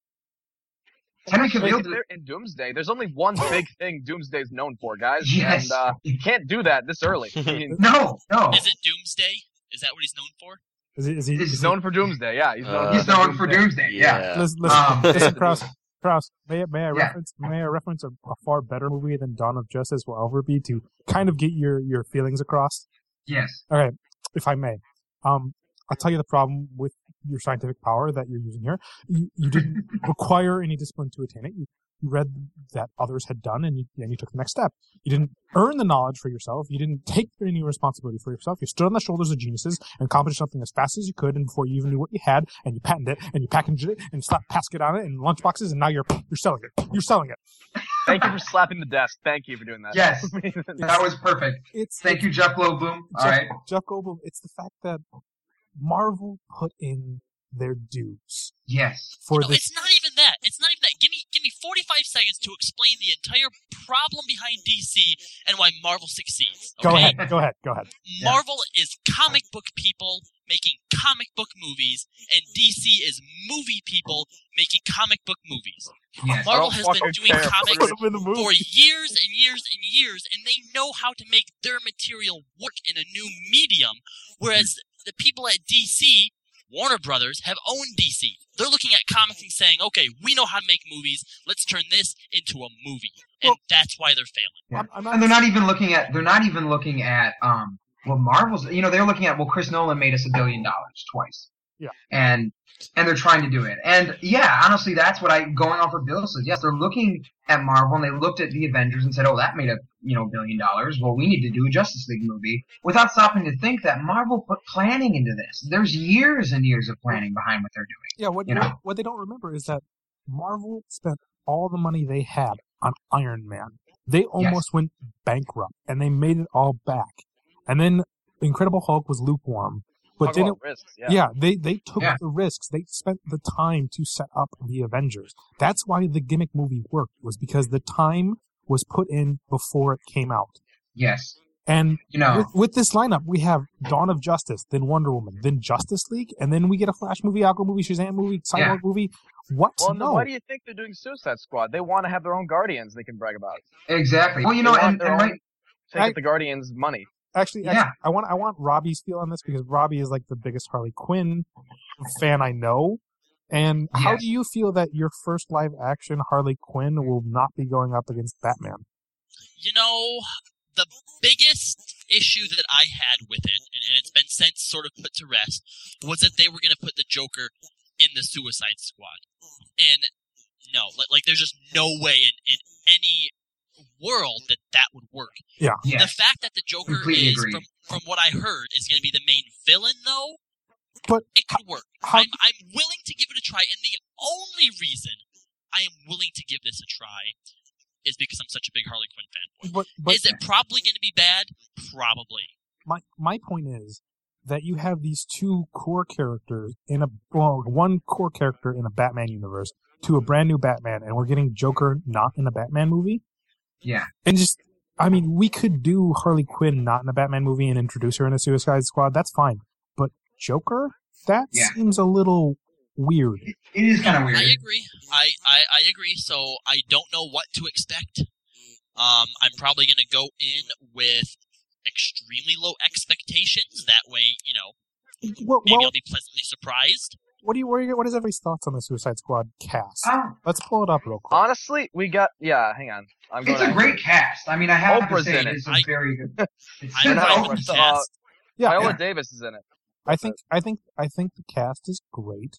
[SPEAKER 5] Henry
[SPEAKER 2] actually,
[SPEAKER 5] Cavill.
[SPEAKER 2] if in Doomsday, there's only one big thing Doomsday's known for, guys.
[SPEAKER 5] Yes.
[SPEAKER 2] And uh, you can't do that this early. I mean,
[SPEAKER 5] No, no.
[SPEAKER 4] Is it Doomsday? Is that what he's known for?
[SPEAKER 1] Is he? Is he?
[SPEAKER 5] He's
[SPEAKER 1] Is
[SPEAKER 2] he's
[SPEAKER 1] he
[SPEAKER 2] known for Doomsday. Yeah, he's known.
[SPEAKER 3] Uh,
[SPEAKER 5] He's
[SPEAKER 2] for
[SPEAKER 5] known for Doomsday. Yeah.
[SPEAKER 1] listen, listen,
[SPEAKER 5] Um,
[SPEAKER 1] listen, Kraus. Kraus, may I, may I
[SPEAKER 5] Yeah.
[SPEAKER 1] reference may I reference a, a far better movie than Dawn of Justice will ever be to kind of get your your feelings across?
[SPEAKER 5] Yes.
[SPEAKER 1] Okay, if I may, um, I'll tell you the problem with your scientific power that you're using here. You, you didn't require any discipline to attain it. You, you read that others had done, and you, and you took the next step. You didn't earn the knowledge for yourself. You didn't take any responsibility for yourself. You stood on the shoulders of geniuses and accomplished something as fast as you could, and before you even knew what you had, and you patented it, and you packaged it, and slapped Pasket on it in lunchboxes, and now you're you're selling it. You're selling it.
[SPEAKER 2] Thank you for slapping the desk. Thank you for doing that.
[SPEAKER 5] Yes. That was perfect.
[SPEAKER 1] It's
[SPEAKER 5] Thank you, Jeff Goldblum. All
[SPEAKER 1] Jeff,
[SPEAKER 5] right.
[SPEAKER 1] Jeff Goldblum. It's the fact that Marvel put in their dues
[SPEAKER 5] Yes.
[SPEAKER 1] for
[SPEAKER 4] No,
[SPEAKER 1] this.
[SPEAKER 4] it's not even that. It's not even that. Give me give me 45 seconds to explain the entire problem behind DC and why Marvel succeeds.
[SPEAKER 1] Go ahead. Go ahead. Go ahead.
[SPEAKER 4] Marvel is comic book people making comic book movies, and DC is movie people making comic book movies.
[SPEAKER 5] Yes.
[SPEAKER 4] Marvel has been doing
[SPEAKER 2] care.
[SPEAKER 4] comics
[SPEAKER 1] Put him in the movie.
[SPEAKER 4] for years and years and years, and they know how to make their material work in a new medium. Whereas the people at DC, Warner Brothers, have owned DC. They're looking at comics and saying, "Okay, we know how to make movies. Let's turn this into a movie," and
[SPEAKER 1] Well-
[SPEAKER 4] that's why they're failing.
[SPEAKER 5] Yeah.
[SPEAKER 1] I'm, I'm not,
[SPEAKER 5] And they're not even looking at. They're not even looking at. Um. Well, Marvel's. You know, they're looking at. Well, Chris Nolan made us a billion dollars twice.
[SPEAKER 1] Yeah.
[SPEAKER 5] And and they're trying to do it. And yeah, honestly, that's what I going off of Bill says. Yes, they're looking at Marvel and they looked at the Avengers and said, "Oh, that made a you know billion dollars. Well, we need to do a Justice League movie." Without stopping to think that Marvel put planning into this. There's years and years of planning behind what they're doing.
[SPEAKER 1] yeah. What,
[SPEAKER 5] you know.
[SPEAKER 1] what they don't remember is that Marvel spent all the money they had on Iron Man. They almost went bankrupt, and they made it all back. And then Incredible Hulk was lukewarm, but
[SPEAKER 2] Talk
[SPEAKER 1] didn't
[SPEAKER 2] risks. Yeah.
[SPEAKER 1] Yeah, they they took
[SPEAKER 5] Yeah.
[SPEAKER 1] the risks. They spent the time to set up the Avengers. That's why the gimmick movie worked was because the time was put in before it came out.
[SPEAKER 5] Yes.
[SPEAKER 1] And
[SPEAKER 5] You know.
[SPEAKER 1] with, with this lineup, we have Dawn of Justice, then Wonder Woman, then Justice League, and then we get a Flash movie, Aqua movie, Shazam movie, Cyborg
[SPEAKER 5] Yeah.
[SPEAKER 1] movie. What?
[SPEAKER 2] Well,
[SPEAKER 1] no.
[SPEAKER 2] why do you think they're doing Suicide Squad? They want to have their own Guardians they can brag about.
[SPEAKER 5] Exactly. Well, you know,
[SPEAKER 2] They want
[SPEAKER 5] and,
[SPEAKER 2] their
[SPEAKER 5] and
[SPEAKER 2] own-
[SPEAKER 5] right.
[SPEAKER 2] Take
[SPEAKER 1] I-
[SPEAKER 2] the Guardians' money.
[SPEAKER 1] Actually,
[SPEAKER 5] Yeah.
[SPEAKER 1] actually, I want I want Robbie's feel on this because Robbie is like the biggest Harley Quinn fan I know. And how do you feel that your first live action Harley Quinn will not be going up against Batman?
[SPEAKER 4] You know, the biggest issue that I had with it, and, and it's been since sort of put to rest, was that they were going to put the Joker in the Suicide Squad. And no, like, like there's just no way in, in any world that that would work. Yeah.
[SPEAKER 5] The
[SPEAKER 4] fact that the Joker
[SPEAKER 5] Completely
[SPEAKER 4] is,
[SPEAKER 5] agree.
[SPEAKER 4] from, from what I heard, is going to be the main villain, though,
[SPEAKER 1] But
[SPEAKER 4] it could work.
[SPEAKER 1] How,
[SPEAKER 4] I'm, I'm willing to give it a try, and the only reason I am willing to give this a try is because I'm such a big Harley Quinn fan.
[SPEAKER 1] but but
[SPEAKER 4] is it probably going to be bad? Probably.
[SPEAKER 1] my my point is that you have these two core characters in a well, one core character in a Batman universe to a brand new Batman, and we're getting Joker not in a Batman movie,
[SPEAKER 5] Yeah.
[SPEAKER 1] and just. I mean, we could do Harley Quinn not in a Batman movie and introduce her in a Suicide Squad. That's fine. But Joker, that
[SPEAKER 5] Yeah.
[SPEAKER 1] seems a little weird.
[SPEAKER 5] It, it is kind of weird.
[SPEAKER 4] I agree. I, I, I agree. So I don't know what to expect. Um, I'm probably going to go in with extremely low expectations. That way, you know,
[SPEAKER 1] Well,
[SPEAKER 4] maybe
[SPEAKER 1] well
[SPEAKER 4] I'll be pleasantly surprised.
[SPEAKER 1] What do you? What, are you, what is everybody's thoughts on the Suicide Squad cast?
[SPEAKER 5] Um,
[SPEAKER 1] Let's pull it up real quick.
[SPEAKER 2] Honestly, we got. Yeah, hang on. I'm going
[SPEAKER 5] it's a
[SPEAKER 2] to-
[SPEAKER 5] great cast. I mean, I have
[SPEAKER 2] Oprah's
[SPEAKER 5] to say
[SPEAKER 2] in it.
[SPEAKER 5] it's a
[SPEAKER 4] I-
[SPEAKER 5] very good. It's
[SPEAKER 4] I'm
[SPEAKER 2] no,
[SPEAKER 4] fine with
[SPEAKER 2] it's, uh,
[SPEAKER 4] cast.
[SPEAKER 1] yeah,
[SPEAKER 2] Viola
[SPEAKER 5] yeah.
[SPEAKER 2] Davis is in it.
[SPEAKER 1] I think I think I think the cast is great.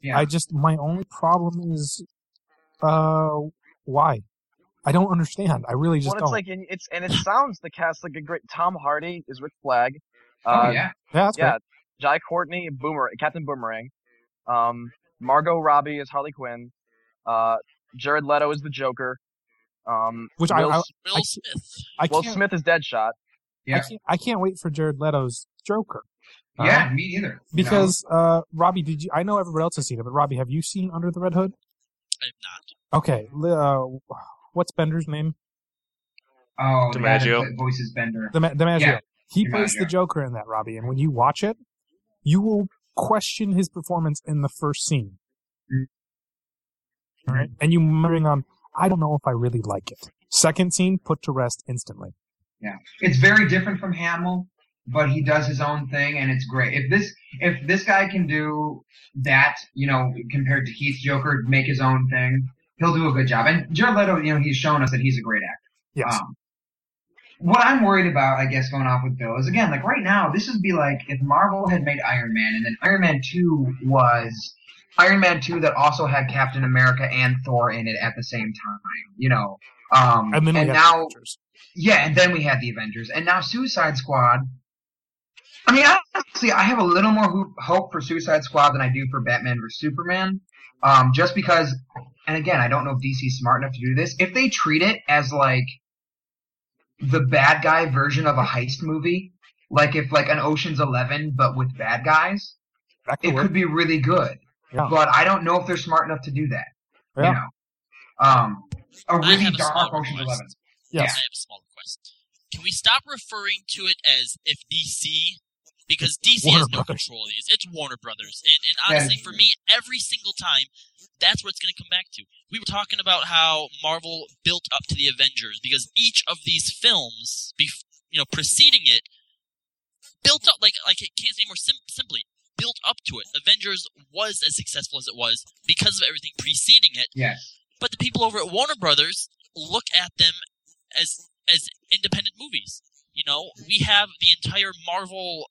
[SPEAKER 5] Yeah.
[SPEAKER 1] I just my only problem is uh why? I don't understand. I really just
[SPEAKER 2] Well, it's
[SPEAKER 1] don't.
[SPEAKER 2] like and it's and it sounds the cast like a great. Tom Hardy is Rick Flag.
[SPEAKER 5] oh
[SPEAKER 2] Uh,
[SPEAKER 5] yeah.
[SPEAKER 1] yeah, that's
[SPEAKER 2] yeah. Jai Courtney, Boomer, Captain Boomerang. Um, Margot Robbie is Harley Quinn. Uh, Jared Leto is the Joker. Um,
[SPEAKER 1] Which I-
[SPEAKER 2] Will,
[SPEAKER 1] I-
[SPEAKER 4] Will
[SPEAKER 1] I-
[SPEAKER 4] Smith.
[SPEAKER 1] I
[SPEAKER 2] Will Smith is Deadshot.
[SPEAKER 1] I
[SPEAKER 5] Yeah.
[SPEAKER 1] can't I can't wait for Jared Leto's Joker.
[SPEAKER 5] Yeah,
[SPEAKER 1] Uh,
[SPEAKER 5] me either.
[SPEAKER 1] because uh, Robbie, did you? I know everybody else has seen it, but Robbie, have you seen Under the Red Hood?
[SPEAKER 4] I'm not.
[SPEAKER 1] Okay, uh, what's Bender's name?
[SPEAKER 5] oh, the guy
[SPEAKER 3] DiMaggio.
[SPEAKER 5] that voices Bender.
[SPEAKER 1] The DiMaggio.
[SPEAKER 5] Yeah,
[SPEAKER 1] he plays the Joker in that, Robbie, and when you watch it, you will question his performance in the first scene.
[SPEAKER 5] Mm.
[SPEAKER 1] All right, and you moving on. I don't know if I really like it. Second scene, put to rest instantly. Yeah.
[SPEAKER 5] It's very different from Hamill, but he does his own thing, and it's great. If this if this guy can do that, you know, compared to Heath's Joker, make his own thing, he'll do a good job. And Jared Leto, you know, he's shown us that he's a great actor.
[SPEAKER 1] Yes.
[SPEAKER 5] Um, what I'm worried about, I guess, going off with Bill is again, like right now, this would be like if Marvel had made Iron Man, and then Iron Man Two was Iron Man Two that also had Captain America and Thor in it at the same time. You know, um,
[SPEAKER 1] and then the
[SPEAKER 5] now
[SPEAKER 1] Avengers.
[SPEAKER 5] yeah, and then we had the Avengers, and now Suicide Squad. I mean, honestly, I have a little more hope for Suicide Squad than I do for Batman vs Superman, um, just because. And again, I don't know if DC's smart enough to do this. If they treat it as like the bad guy version of a heist movie, like if like an Ocean's Eleven but with bad guys,
[SPEAKER 1] could
[SPEAKER 5] it
[SPEAKER 1] work.
[SPEAKER 5] could be really good.
[SPEAKER 1] Yeah.
[SPEAKER 5] But I don't know if they're smart enough to do that.
[SPEAKER 1] Yeah.
[SPEAKER 5] You know, um, a
[SPEAKER 4] I
[SPEAKER 5] really
[SPEAKER 4] have a
[SPEAKER 5] dark Ocean's
[SPEAKER 4] request.
[SPEAKER 5] Eleven.
[SPEAKER 1] Yes.
[SPEAKER 4] I have a small request. Can we stop referring to it as if DC? Because DC
[SPEAKER 1] Warner
[SPEAKER 4] has no
[SPEAKER 1] Brothers.
[SPEAKER 4] control of these. It's Warner Brothers. And, and honestly, for me, every single time, that's what it's going to come back to. We were talking about how Marvel built up to the Avengers because each of these films, bef- you know, preceding it, built up like like it can't say more sim- simply built up to it. Avengers was as successful as it was because of everything preceding it
[SPEAKER 5] Yes.
[SPEAKER 4] but the people over at Warner Brothers look at them as as independent movies. You know, we have the entire Marvel.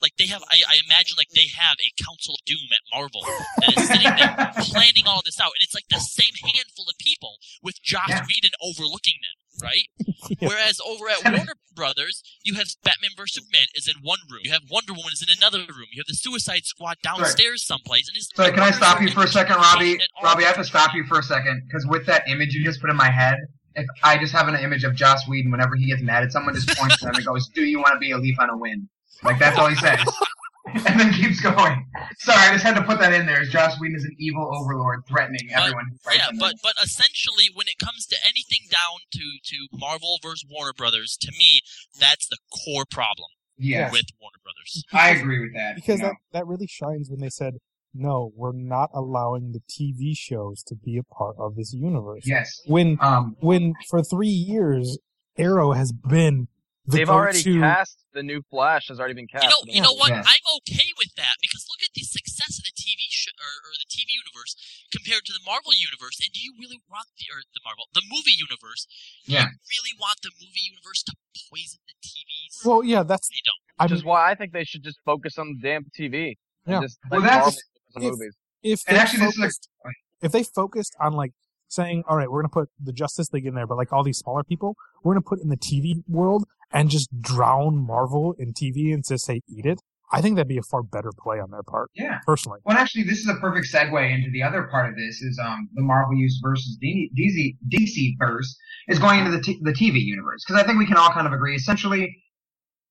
[SPEAKER 4] Like they have, I, I imagine like they have a Council of Doom at Marvel that is sitting there planning all this out, and it's like the same handful of people with Joss
[SPEAKER 5] Yeah.
[SPEAKER 4] Whedon overlooking them, right?
[SPEAKER 1] Yeah.
[SPEAKER 4] Whereas over at Warner Brothers, you have Batman vs Superman is in one room, you have Wonder Woman is in another room, you have the Suicide Squad downstairs someplace, and it's
[SPEAKER 5] So can I stop you for a second, Robbie? Robbie, I have to stop you for a second because with that image you just put in my head, if I just have an image of Joss Whedon whenever he gets mad at someone, just points to them and goes, "Do you want to be a leaf on a wind?" Like that's all he says, and then keeps going. Sorry, I just had to put that in there. As Joss Whedon is an evil overlord threatening
[SPEAKER 4] But-
[SPEAKER 5] everyone. who
[SPEAKER 4] Yeah,
[SPEAKER 5] him.
[SPEAKER 4] but but essentially, when it comes to anything down to to Marvel versus Warner Brothers, to me, that's the core problem
[SPEAKER 5] yeah,
[SPEAKER 4] with Warner Brothers.
[SPEAKER 5] I agree with that.
[SPEAKER 1] because
[SPEAKER 5] you know.
[SPEAKER 1] that, that really shines when they said, no, we're not allowing the TV shows to be a part of this universe.
[SPEAKER 5] yes,
[SPEAKER 1] When
[SPEAKER 5] um,
[SPEAKER 1] when for three years, Arrow has been the
[SPEAKER 2] They've already
[SPEAKER 1] go-to-
[SPEAKER 2] cast the new Flash has already been cast.
[SPEAKER 4] You know, you know what?
[SPEAKER 5] Yeah.
[SPEAKER 4] I'm okay with that because look at the success of the TV show or, or the TV universe compared to the Marvel universe. And do you really want the or the Marvel, the movie universe?
[SPEAKER 5] Yeah.
[SPEAKER 4] You really want the movie universe to poison the TVs?
[SPEAKER 1] Well, yeah, that's
[SPEAKER 4] you don't.
[SPEAKER 1] I
[SPEAKER 2] Which is why I think they should just focus on the damn TV. And
[SPEAKER 1] Yeah.
[SPEAKER 2] just
[SPEAKER 5] Well, that's-
[SPEAKER 2] Marvel focus on
[SPEAKER 1] if-
[SPEAKER 2] movies.
[SPEAKER 1] if
[SPEAKER 5] And
[SPEAKER 1] they
[SPEAKER 5] actually, this is a-
[SPEAKER 1] if they focused on like saying, all right, we're gonna put the Justice League in there, but like all these smaller people, we're gonna put in the TV world and just drown Marvel in TV and just say eat it. I think that'd be a far better play on their part,
[SPEAKER 5] yeah.
[SPEAKER 1] personally.
[SPEAKER 5] Well, actually, this is a perfect segue into the other part of this is um, the Marvel use versus D- DC DC verse is going into the t- the TV universe because I think we can all kind of agree. Essentially,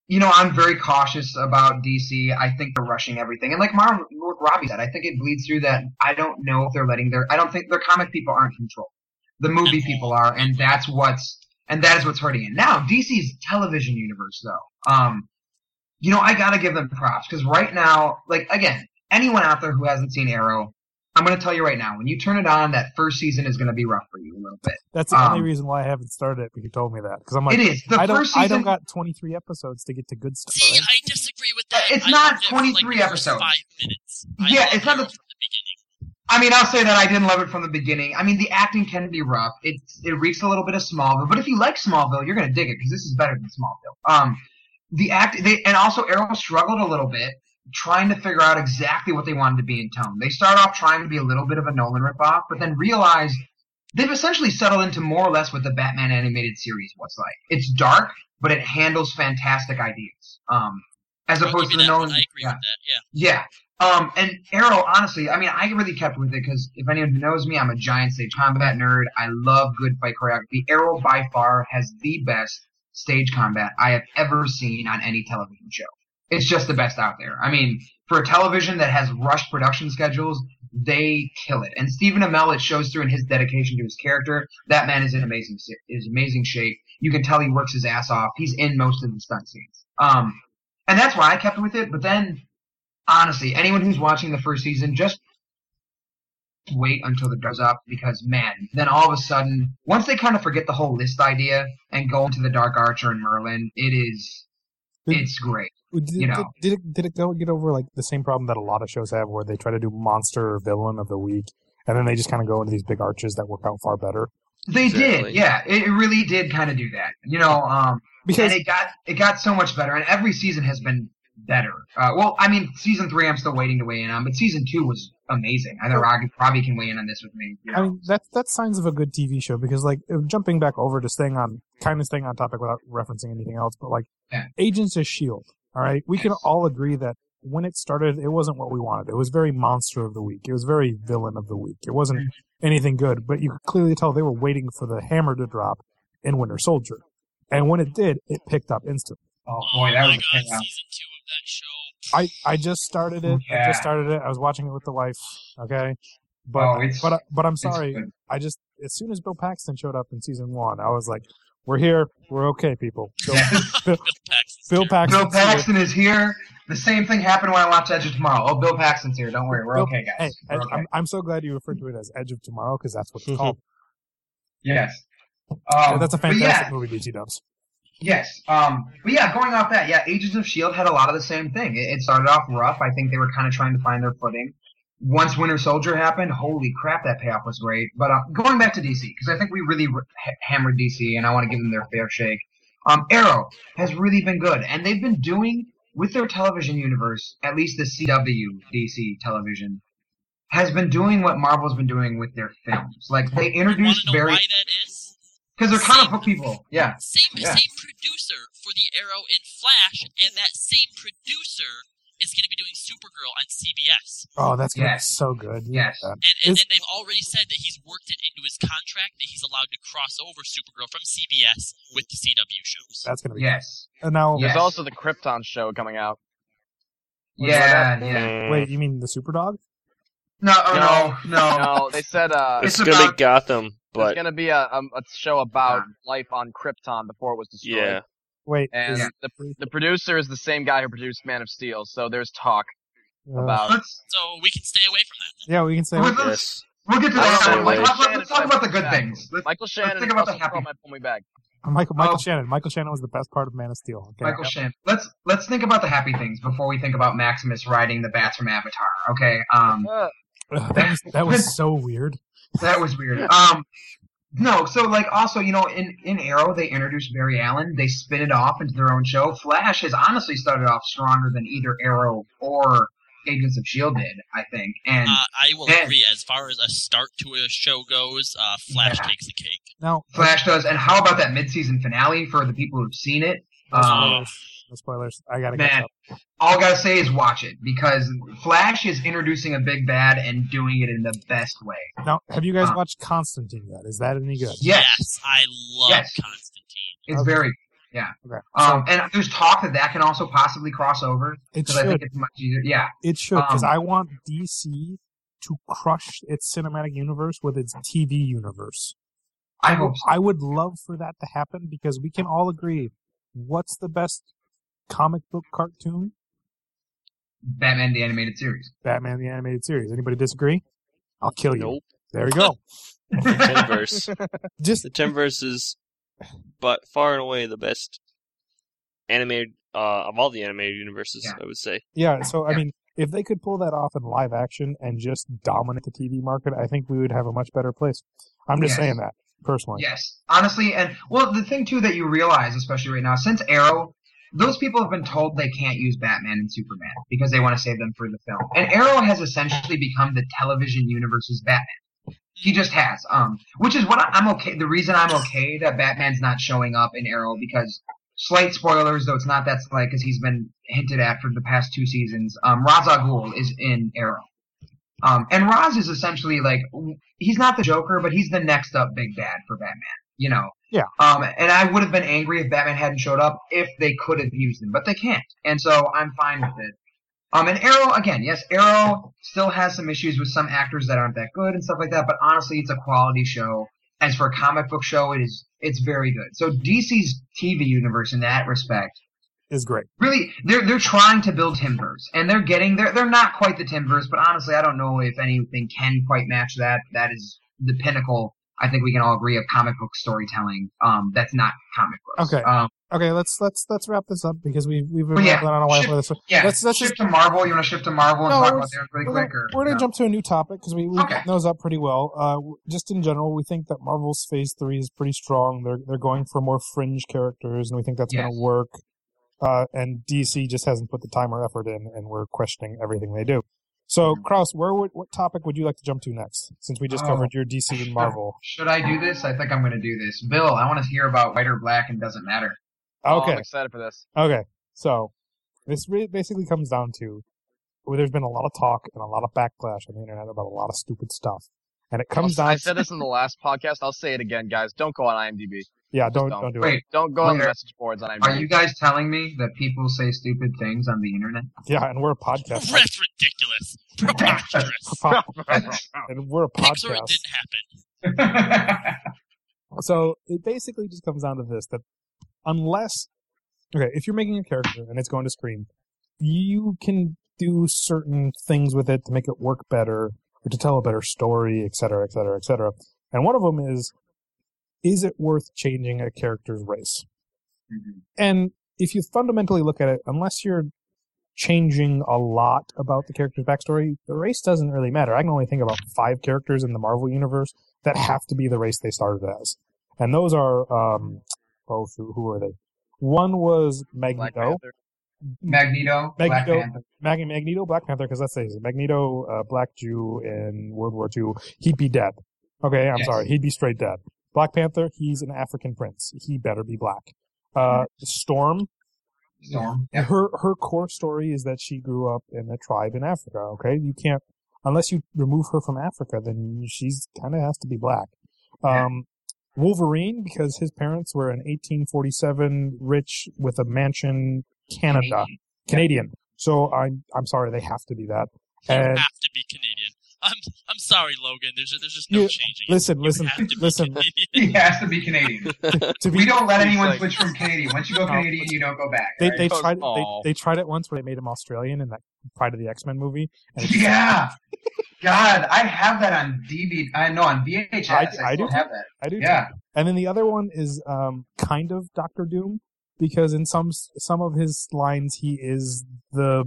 [SPEAKER 5] you know, I'm very cautious about DC. I think they're rushing everything, and like Marvel, what Robbie said, I think it bleeds through that. I don't know if they're letting their. I don't think their comic people aren't controlled. The movie people are, and that's what's and that is what's hurting it. Now, DC's television universe, though, um, you know, I gotta give them props because right now, like again, anyone out there who hasn't seen Arrow, I'm going to tell you right now, when you turn it on, that first season is going to be rough for you a little bit.
[SPEAKER 1] That's the only
[SPEAKER 5] Um,
[SPEAKER 1] reason why I haven't started it. But you told me that because I'm like,
[SPEAKER 5] it is the
[SPEAKER 1] I don't,
[SPEAKER 5] first
[SPEAKER 1] I don't got 23 episodes to get to good stuff.
[SPEAKER 4] See,
[SPEAKER 1] right?
[SPEAKER 4] I disagree with that.
[SPEAKER 5] It's
[SPEAKER 4] I
[SPEAKER 5] not
[SPEAKER 4] loved it for, like,
[SPEAKER 5] 23 episodes.
[SPEAKER 4] Five minutes. I
[SPEAKER 5] Yeah, it's not the-
[SPEAKER 4] from the beginning.
[SPEAKER 5] I mean, I'll say that I didn't love it from the beginning. I mean, the acting can be rough. It it reeks a little bit of Smallville, but if you like Smallville, you're going to dig it because this is better than Smallville. Um, the act they and also Arrow struggled a little bit trying to figure out exactly what they wanted to be in tone. They start off trying to be a little bit of a Nolan ripoff, but then realize they've essentially settled into more or less what the Batman animated series was like. It's dark, but it handles fantastic ideas. Um, as
[SPEAKER 4] I'll
[SPEAKER 5] opposed to the Nolan.
[SPEAKER 4] one. I agree
[SPEAKER 5] yeah.
[SPEAKER 4] with that. Yeah.
[SPEAKER 5] Yeah. Um, and Arrow, honestly, I mean, I really kept with it because if anyone who knows me, I'm a giant stage combat nerd. I love good fight choreography. Arrow by far has the best stage combat I have ever seen on any television show. It's just the best out there. I mean, for a television that has rushed production schedules, they kill it. And Stephen Amell, it shows through in his dedication to his character. That man is in amazing is amazing shape. You can tell he works his ass off. He's in most of the stunt scenes. Um, and that's why I kept with it. But then, honestly, anyone who's watching the first season, just wait until it goes up because man, then all of a sudden, once they kind of forget the whole list idea and go into the Dark Archer and Merlin, it is, it's great.
[SPEAKER 1] Did,
[SPEAKER 5] you know.
[SPEAKER 1] did, did it did it go get over like the same problem that a lot of shows have, where they try to do monster or villain of the week, and then they just kind of go into these big arches that work out far better?
[SPEAKER 5] They
[SPEAKER 3] Exactly.
[SPEAKER 5] did, yeah. It it really did kind of do that, you know. Um,
[SPEAKER 1] Because
[SPEAKER 5] and it got it got so much better, and every season has been better. Uh, well, I mean, season three I'm still waiting to weigh in on, but season two was amazing. I know Robbie, Robbie can weigh in on this with me. You know?
[SPEAKER 1] I mean, that's that's signs of a good TV show because, like, uh, jumping back over to staying on, kind of staying on topic without referencing anything else, but like,
[SPEAKER 5] Yeah.
[SPEAKER 1] Agents of Shield. All right, we can all agree that when it started, it wasn't what we wanted. It was very monster of the week. It was very villain of the week. It wasn't
[SPEAKER 5] Mm-hmm.
[SPEAKER 1] anything good. But you could clearly tell they were waiting for the hammer to drop in Winter Soldier, and when it did, it picked up instantly.
[SPEAKER 5] oh
[SPEAKER 4] Oh
[SPEAKER 5] boy, that
[SPEAKER 4] my
[SPEAKER 5] was a
[SPEAKER 4] god, season two of that show.
[SPEAKER 1] I I just started it. I just started it. I was watching it with the wife. Okay, but
[SPEAKER 5] Oh,
[SPEAKER 1] but but I'm sorry. I just as soon as Bill Paxton showed up in season one, I was like, "We're here. We're okay, people." Bill, Bill,
[SPEAKER 4] Bill Paxton's
[SPEAKER 1] Bill
[SPEAKER 4] character.
[SPEAKER 1] Paxton.
[SPEAKER 5] Bill Paxton is here. The same thing happened when I watched Edge of Tomorrow. Oh, Bill Paxton's here. Don't worry, we're
[SPEAKER 1] Bill-
[SPEAKER 5] okay, guys.
[SPEAKER 1] Hey,
[SPEAKER 5] We're okay.
[SPEAKER 1] I'm, I'm so glad you referred to it as Edge of Tomorrow because that's what it's called.
[SPEAKER 5] Yes.
[SPEAKER 1] Yeah,
[SPEAKER 5] Um,
[SPEAKER 1] that's a fantastic
[SPEAKER 5] yeah,
[SPEAKER 1] movie, BT Dubs.
[SPEAKER 5] Yes. Um, but yeah, going off that, yeah, Agents of S.H.I.E.L.D. had a lot of the same thing. It, it started off rough. I think they were kind of trying to find their footing. Once Winter Soldier happened, holy crap, that payoff was great. But uh, going back to DC, because I think we really ha- hammered DC, and I want to give them their fair shake. Um, Arrow has really been good, and they've been doing with their television universe, at least the CW DC television, has been doing what Marvel's been doing with their films. Like they introduced very
[SPEAKER 4] why that is?
[SPEAKER 5] because they're comic book people. Yeah.
[SPEAKER 4] Same
[SPEAKER 5] Yeah.
[SPEAKER 4] same producer for the Arrow and Flash, and that same producer is going to be doing Supergirl on CBS.
[SPEAKER 1] Oh, that's gonna
[SPEAKER 5] Yes.
[SPEAKER 1] be so good.
[SPEAKER 5] Yes.
[SPEAKER 1] Yeah.
[SPEAKER 4] And, and,
[SPEAKER 1] Is-
[SPEAKER 4] and they've already said that he's worked it into his contract that he's allowed to cross over Supergirl from CBS with the CW shows.
[SPEAKER 1] That's gonna be.
[SPEAKER 5] Yes.
[SPEAKER 1] And now,
[SPEAKER 5] Yeah.
[SPEAKER 2] There's also the Krypton show coming out.
[SPEAKER 5] Yeah. Yeah.
[SPEAKER 1] wait, you mean the Superdog?
[SPEAKER 5] No. Oh, no. No.
[SPEAKER 2] No, they said uh,
[SPEAKER 3] It's,
[SPEAKER 5] It's
[SPEAKER 3] gonna
[SPEAKER 5] about-
[SPEAKER 3] be Gotham, but it's
[SPEAKER 2] gonna be a, a, a show about life on Krypton before it was destroyed.
[SPEAKER 3] yeah,
[SPEAKER 1] Wait,
[SPEAKER 2] And
[SPEAKER 1] is-
[SPEAKER 2] the the producer is the same guy who produced Man of Steel, so there's talk
[SPEAKER 1] uh,
[SPEAKER 2] about.
[SPEAKER 4] So we can stay away from that.
[SPEAKER 1] yeah, we can say.
[SPEAKER 5] Let's-
[SPEAKER 3] yes.
[SPEAKER 5] We'll get to that.
[SPEAKER 3] don't
[SPEAKER 5] in a
[SPEAKER 3] know,
[SPEAKER 5] minute.
[SPEAKER 3] Mike-
[SPEAKER 5] Let's, let's, let's talk about the good
[SPEAKER 2] Yeah.
[SPEAKER 5] things. Let's,
[SPEAKER 2] Michael Shannon
[SPEAKER 5] think about the happy-
[SPEAKER 2] Crowe might pull me back.
[SPEAKER 1] Michael Michael
[SPEAKER 5] Oh.
[SPEAKER 1] Shannon. Michael Shannon was the best part of Man of Steel. Okay.
[SPEAKER 5] Michael Shannon. Let's let's think about the happy things before we think about Maximus riding the bats from Avatar. Okay. Um,
[SPEAKER 2] Uh,
[SPEAKER 1] that was that was so weird.
[SPEAKER 5] that was weird. Um, no. So like also you know in in Arrow they introduced Barry Allen. They spin it off into their own show. Flash has honestly started off stronger than either Arrow or Agents of Shield did. I think. And
[SPEAKER 4] Uh, I will
[SPEAKER 5] Man.
[SPEAKER 4] agree. As far as a start to a show goes, uh, Flash
[SPEAKER 5] Yeah.
[SPEAKER 4] takes the cake.
[SPEAKER 1] No,
[SPEAKER 5] Flash does. And how about that mid-season finale for the people who've seen it? Um,
[SPEAKER 1] spoilers. No spoilers. I gotta
[SPEAKER 5] Man.
[SPEAKER 1] catch up.
[SPEAKER 5] all I gotta say is watch it because Flash is introducing a big bad and doing it in the best way.
[SPEAKER 1] Now, have you guys
[SPEAKER 5] Uh,
[SPEAKER 1] watched Constantine yet? Is that any good?
[SPEAKER 5] Yes,
[SPEAKER 4] I love
[SPEAKER 5] Yes.
[SPEAKER 4] Constantine.
[SPEAKER 5] it's
[SPEAKER 1] Okay.
[SPEAKER 5] very yeah.
[SPEAKER 1] Okay.
[SPEAKER 5] Um, and there's talk that that can also possibly cross over
[SPEAKER 1] It
[SPEAKER 5] because I think
[SPEAKER 1] should.
[SPEAKER 5] it's much easier. Yeah,
[SPEAKER 1] It should because
[SPEAKER 5] um,
[SPEAKER 1] I want DC to crush its cinematic universe with its TV universe.
[SPEAKER 5] I
[SPEAKER 1] would-
[SPEAKER 5] hope so.
[SPEAKER 1] I would love for that to happen because we can all agree what's the best comic book cartoon?
[SPEAKER 5] Batman the animated series.
[SPEAKER 1] Batman the animated series. Anybody disagree? I'll kill you.
[SPEAKER 3] Nope.
[SPEAKER 1] There we go.
[SPEAKER 3] Timverse.
[SPEAKER 1] Just
[SPEAKER 3] the Timverse is, but far and away the best animated uh, of all the animated universes.
[SPEAKER 5] Yeah.
[SPEAKER 3] I would say.
[SPEAKER 1] yeah. So I
[SPEAKER 5] Yeah.
[SPEAKER 1] mean, if they could pull that off in live action and just dominate the TV market, I think we would have a much better place. I'm just
[SPEAKER 5] Yes.
[SPEAKER 1] saying that personally.
[SPEAKER 5] Yes, honestly, and well, the thing too that you realize, especially right now, since Arrow, those people have been told they can't use Batman and Superman because they want to save them for the film. And Arrow has essentially become the television universe's Batman. He just has, um, which is what I'm okay. The reason I'm okay that Batman's not showing up in Arrow because slight spoilers, though it's not that slight because he's been hinted at for the past two seasons. Um, Ra's al Ghul is in Arrow. Um, and Ra's is essentially like he's not the Joker, but he's the next up big bad for Batman. you know.
[SPEAKER 1] Yeah.
[SPEAKER 5] Um, and I would have been angry if Batman hadn't showed up if they could have used him, but they can't, and so I'm fine with it. Um, and Arrow again, yes, Arrow still has some issues with some actors that aren't that good and stuff like that, but honestly, it's a quality show. As for a comic book show, it is it's very good. So DC's TV universe in that respect
[SPEAKER 1] Is great.
[SPEAKER 5] really they're they're trying to build Timverse, and they're getting they're they're not quite the Timverse, but honestly, I don't know if anything can quite match that. That is the pinnacle. I think we can all agree of comic book storytelling. Um, that's not comic books.
[SPEAKER 1] Okay.
[SPEAKER 5] Um,
[SPEAKER 1] Okay, let's let's let's wrap this up because we we've been
[SPEAKER 5] yeah,
[SPEAKER 1] on a while for this.
[SPEAKER 5] yeah.
[SPEAKER 1] Let's let's
[SPEAKER 5] shift
[SPEAKER 1] just
[SPEAKER 5] to Marvel. You want to shift to Marvel and
[SPEAKER 1] No,
[SPEAKER 5] talk
[SPEAKER 1] we're-
[SPEAKER 5] about theirs really
[SPEAKER 1] we're
[SPEAKER 5] quick,
[SPEAKER 1] gonna,
[SPEAKER 5] or
[SPEAKER 1] we're gonna
[SPEAKER 5] no?
[SPEAKER 1] jump to a new topic because we we
[SPEAKER 5] Okay.
[SPEAKER 1] those up pretty well. Uh, just in general, we think that Marvel's Phase Three is pretty strong. They're they're going for more fringe characters, and we think that's
[SPEAKER 5] Yes.
[SPEAKER 1] gonna work. Uh, and DC just hasn't put the time or effort in, and we're questioning everything they do. So,
[SPEAKER 5] Mhm.
[SPEAKER 1] Kraus, where would what topic would you like to jump to next? Since we just
[SPEAKER 5] Oh.
[SPEAKER 1] covered your DC and Marvel.
[SPEAKER 5] Should I do this? I think I'm going to do this. Bill, I want to hear about White or Black and doesn't matter.
[SPEAKER 2] Oh,
[SPEAKER 1] Okay,
[SPEAKER 2] I'm excited for this.
[SPEAKER 1] Okay, so this re- basically comes down to well, there's been a lot of talk and a lot of backlash on the internet about a lot of stupid stuff, and it comes
[SPEAKER 2] I'll-
[SPEAKER 1] down.
[SPEAKER 2] I said this in the last podcast. I'll say it again, guys. Don't go on IMDb.
[SPEAKER 1] Yeah, don't
[SPEAKER 2] don't.
[SPEAKER 1] don't do it.
[SPEAKER 5] Wait,
[SPEAKER 2] Don't go on the message boards on
[SPEAKER 5] are you guys telling me that people say stupid things on the internet?
[SPEAKER 1] Yeah, and we're a podcast,
[SPEAKER 4] That's ridiculous. Preposterous.
[SPEAKER 1] and we're a
[SPEAKER 4] Pixar, it
[SPEAKER 1] podcast.
[SPEAKER 4] didn't happen.
[SPEAKER 1] So it basically just comes down to this: that unless, okay, if you're making a character and it's going to screen, you can do certain things with it to make it work better or to tell a better story, et cetera, et cetera, et cetera. And one of them is, is it worth changing a character's race?
[SPEAKER 5] Mhm.
[SPEAKER 1] And if you fundamentally look at it, unless you're changing a lot about the character's backstory, the race doesn't really matter. I can only think about five characters in the Marvel universe that have to be the race they started as. And those are, um, oh, who are they? One was
[SPEAKER 2] Black
[SPEAKER 1] Magneto.
[SPEAKER 5] Magneto, Black
[SPEAKER 1] Magneto,
[SPEAKER 5] Panther.
[SPEAKER 1] Mag- Magneto, Black Panther, because let's say Magneto, uh, Black Jew in World War II, he'd be dead. Okay, I'm
[SPEAKER 5] Yes.
[SPEAKER 1] sorry, he'd be straight dead. Black Panther, he's an African prince. He better be black. Uh, Storm,
[SPEAKER 5] Storm.
[SPEAKER 1] Her her core story is that she grew up in a tribe in Africa. Okay, you can't unless you remove her from Africa, then she's kind of has to be black.
[SPEAKER 5] Yeah.
[SPEAKER 1] Um, Wolverine because his parents were in 1847, rich with a mansion, Canada,
[SPEAKER 5] Canadian.
[SPEAKER 1] Canadian. So I'm I'm sorry, they have to be that. And
[SPEAKER 4] have to be Canadian. I'm I'm sorry, Logan. There's there's just no
[SPEAKER 1] You-
[SPEAKER 4] changing.
[SPEAKER 1] listen,
[SPEAKER 4] You
[SPEAKER 1] listen,
[SPEAKER 4] have to be
[SPEAKER 1] listen.
[SPEAKER 4] Canadian.
[SPEAKER 5] He has to be Canadian.
[SPEAKER 1] to
[SPEAKER 5] We
[SPEAKER 1] be,
[SPEAKER 5] don't let anyone
[SPEAKER 2] like-
[SPEAKER 5] switch from Canadian. Once you go
[SPEAKER 1] Oh.
[SPEAKER 5] Canadian, you don't go back.
[SPEAKER 1] they
[SPEAKER 5] right?
[SPEAKER 1] they
[SPEAKER 2] Goes,
[SPEAKER 1] tried they, they tried it once where they made him Australian in that Pride of the X Men movie. And
[SPEAKER 5] yeah. God, I have that on DVD. I know on VHS.
[SPEAKER 1] I-
[SPEAKER 5] I,
[SPEAKER 1] I do
[SPEAKER 5] have that.
[SPEAKER 1] I do. too.
[SPEAKER 5] Yeah.
[SPEAKER 1] And then the other one is um, kind of Doctor Doom because in some some of his lines he is the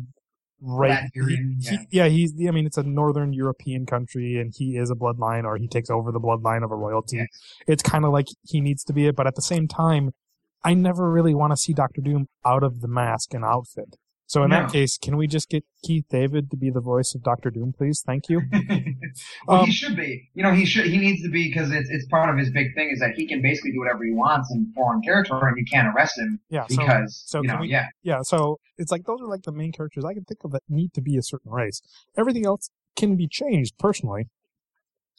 [SPEAKER 1] right. He- he- yeah, he's. I mean, it's a northern European country, and he is a bloodline, or he takes over the bloodline of a royalty.
[SPEAKER 5] Yes.
[SPEAKER 1] It's kind of like he needs to be it, but at the same time, I never really want to see Doctor Doom out of the mask and outfit. So in
[SPEAKER 5] No.
[SPEAKER 1] that case, can we just get Keith David to be the voice of Doctor Doom, please? Thank you.
[SPEAKER 5] well,
[SPEAKER 1] Um,
[SPEAKER 5] he should be. You know, he should. He needs to be because it's it's part of his big thing is that he can basically do whatever he wants in foreign territory, and you can't arrest him
[SPEAKER 1] Yeah. So
[SPEAKER 5] because
[SPEAKER 1] so
[SPEAKER 5] you know,
[SPEAKER 1] we-
[SPEAKER 5] yeah.
[SPEAKER 1] Yeah, so it's like those are like the main characters I can think of that need to be a certain race. Everything else can be changed personally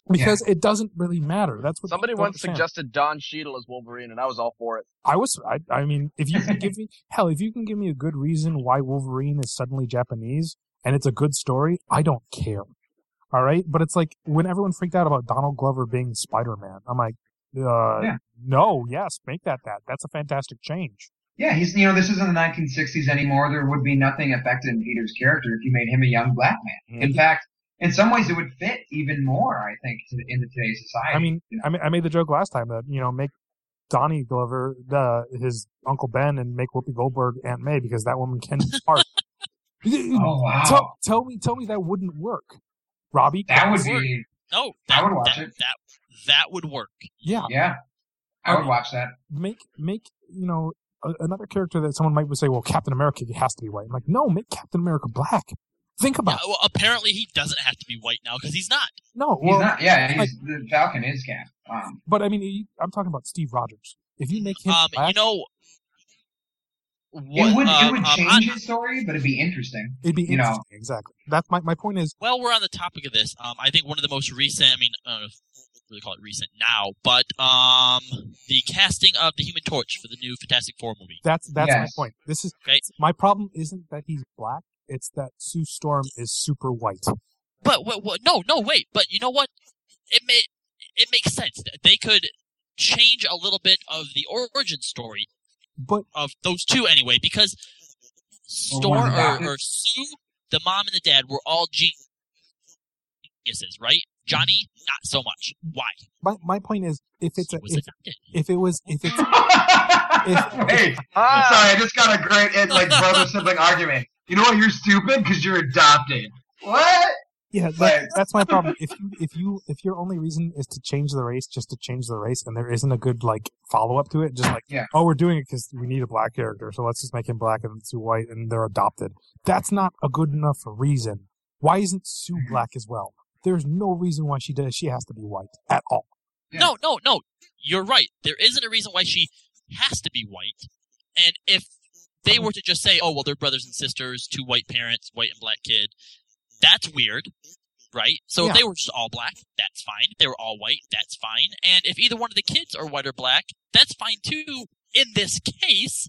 [SPEAKER 1] because it doesn't really matter. That's what
[SPEAKER 2] Somebody once suggested Don Cheadle as Wolverine, and I was all for it.
[SPEAKER 1] I was, I, I mean, if you can give me hell, if you can give me a good reason why Wolverine is suddenly Japanese and it's a good story, I don't care. All right, but it's like when everyone freaked out about Donald Glover being Spider Man, I'm like, uh,
[SPEAKER 5] Yeah.
[SPEAKER 1] no, yes, make that that. That's a fantastic change.
[SPEAKER 5] Yeah, he's you know this isn't the 1960s anymore. There would be nothing affected in Peter's character if you made him a young black man. In fact, in some ways, it would fit even more. I think to into today's society.
[SPEAKER 1] I mean,
[SPEAKER 5] you know?
[SPEAKER 1] I, made the joke last time that you know make Donnie Glover the his Uncle Ben and make Whoopi Goldberg Aunt May because that woman can part.
[SPEAKER 5] oh wow,
[SPEAKER 1] tell, tell me, tell me that wouldn't work, Robbie.
[SPEAKER 5] that would
[SPEAKER 4] work.
[SPEAKER 5] be
[SPEAKER 4] No,
[SPEAKER 5] I would watch
[SPEAKER 4] that,
[SPEAKER 5] it.
[SPEAKER 4] That that would work.
[SPEAKER 1] yeah.
[SPEAKER 5] yeah. I would watch that.
[SPEAKER 1] Make make you know another character that someone might say, well, Captain America has to be white. I'm like, no, make Captain America black. Think
[SPEAKER 4] Yeah,
[SPEAKER 1] about it.
[SPEAKER 4] well, apparently he doesn't have to be white now because he's not.
[SPEAKER 1] no.
[SPEAKER 5] He's not. Yeah, he's,
[SPEAKER 1] like-
[SPEAKER 5] the Falcon is Cap. Um,
[SPEAKER 1] but I mean, you- I'm talking about Steve Rogers. If you make him
[SPEAKER 4] Um,
[SPEAKER 1] black,
[SPEAKER 4] you know. What,
[SPEAKER 5] it would
[SPEAKER 4] um,
[SPEAKER 5] it would
[SPEAKER 4] um,
[SPEAKER 5] change
[SPEAKER 4] on-
[SPEAKER 5] his story, but it'd be interesting.
[SPEAKER 1] it'd be
[SPEAKER 5] you know.
[SPEAKER 1] interesting. Exactly. That's my my point is
[SPEAKER 4] Well, we're on the topic of this, um, I think one of the most recent, I mean, uh, really call it recent now, but um, the casting of the Human Torch for the new Fantastic Four movie.
[SPEAKER 1] That's that's
[SPEAKER 5] Yes.
[SPEAKER 1] my point. This is
[SPEAKER 4] Okay,
[SPEAKER 1] my problem. Isn't that he's black? It's that Sue Storm is super white.
[SPEAKER 4] but what, what? No, no, wait. But you know what? It may it makes sense. They could change a little bit of the origin story
[SPEAKER 1] But
[SPEAKER 4] of those two anyway, because Storm
[SPEAKER 5] one's
[SPEAKER 4] or, or Sue, the mom and the dad were all geniuses, right? Johnny, not so much. Why?
[SPEAKER 1] my my point is, if it's a,
[SPEAKER 4] was
[SPEAKER 1] if,
[SPEAKER 4] adopted.
[SPEAKER 1] if it was if it's
[SPEAKER 5] Wait,
[SPEAKER 2] Ah,
[SPEAKER 5] sorry, I just got a great like brother sibling argument. You know what? You're stupid because you're adopted. What?
[SPEAKER 1] yeah,
[SPEAKER 5] Like-
[SPEAKER 1] that, that's my problem. If you if you if your only reason is to change the race just to change the race, and there isn't a good like follow up to it, just like
[SPEAKER 5] Yeah.
[SPEAKER 1] oh we're doing it because we need a black character, so let's just make him black and Sue white, and they're adopted. That's not a good enough reason. Why isn't Sue
[SPEAKER 5] Mhm.
[SPEAKER 1] black as well? There's no reason why she does. She has to be white at all.
[SPEAKER 5] Yeah.
[SPEAKER 4] No, no, no. You're right. There isn't a reason why she has to be white. And if they were to just say, "Oh, well, they're brothers and sisters, two white parents, white and black kid," that's weird, right? So
[SPEAKER 1] Yeah.
[SPEAKER 4] if they were just all black, that's fine. If they were all white, that's fine. And if either one of the kids are white or black, that's fine too. In this case,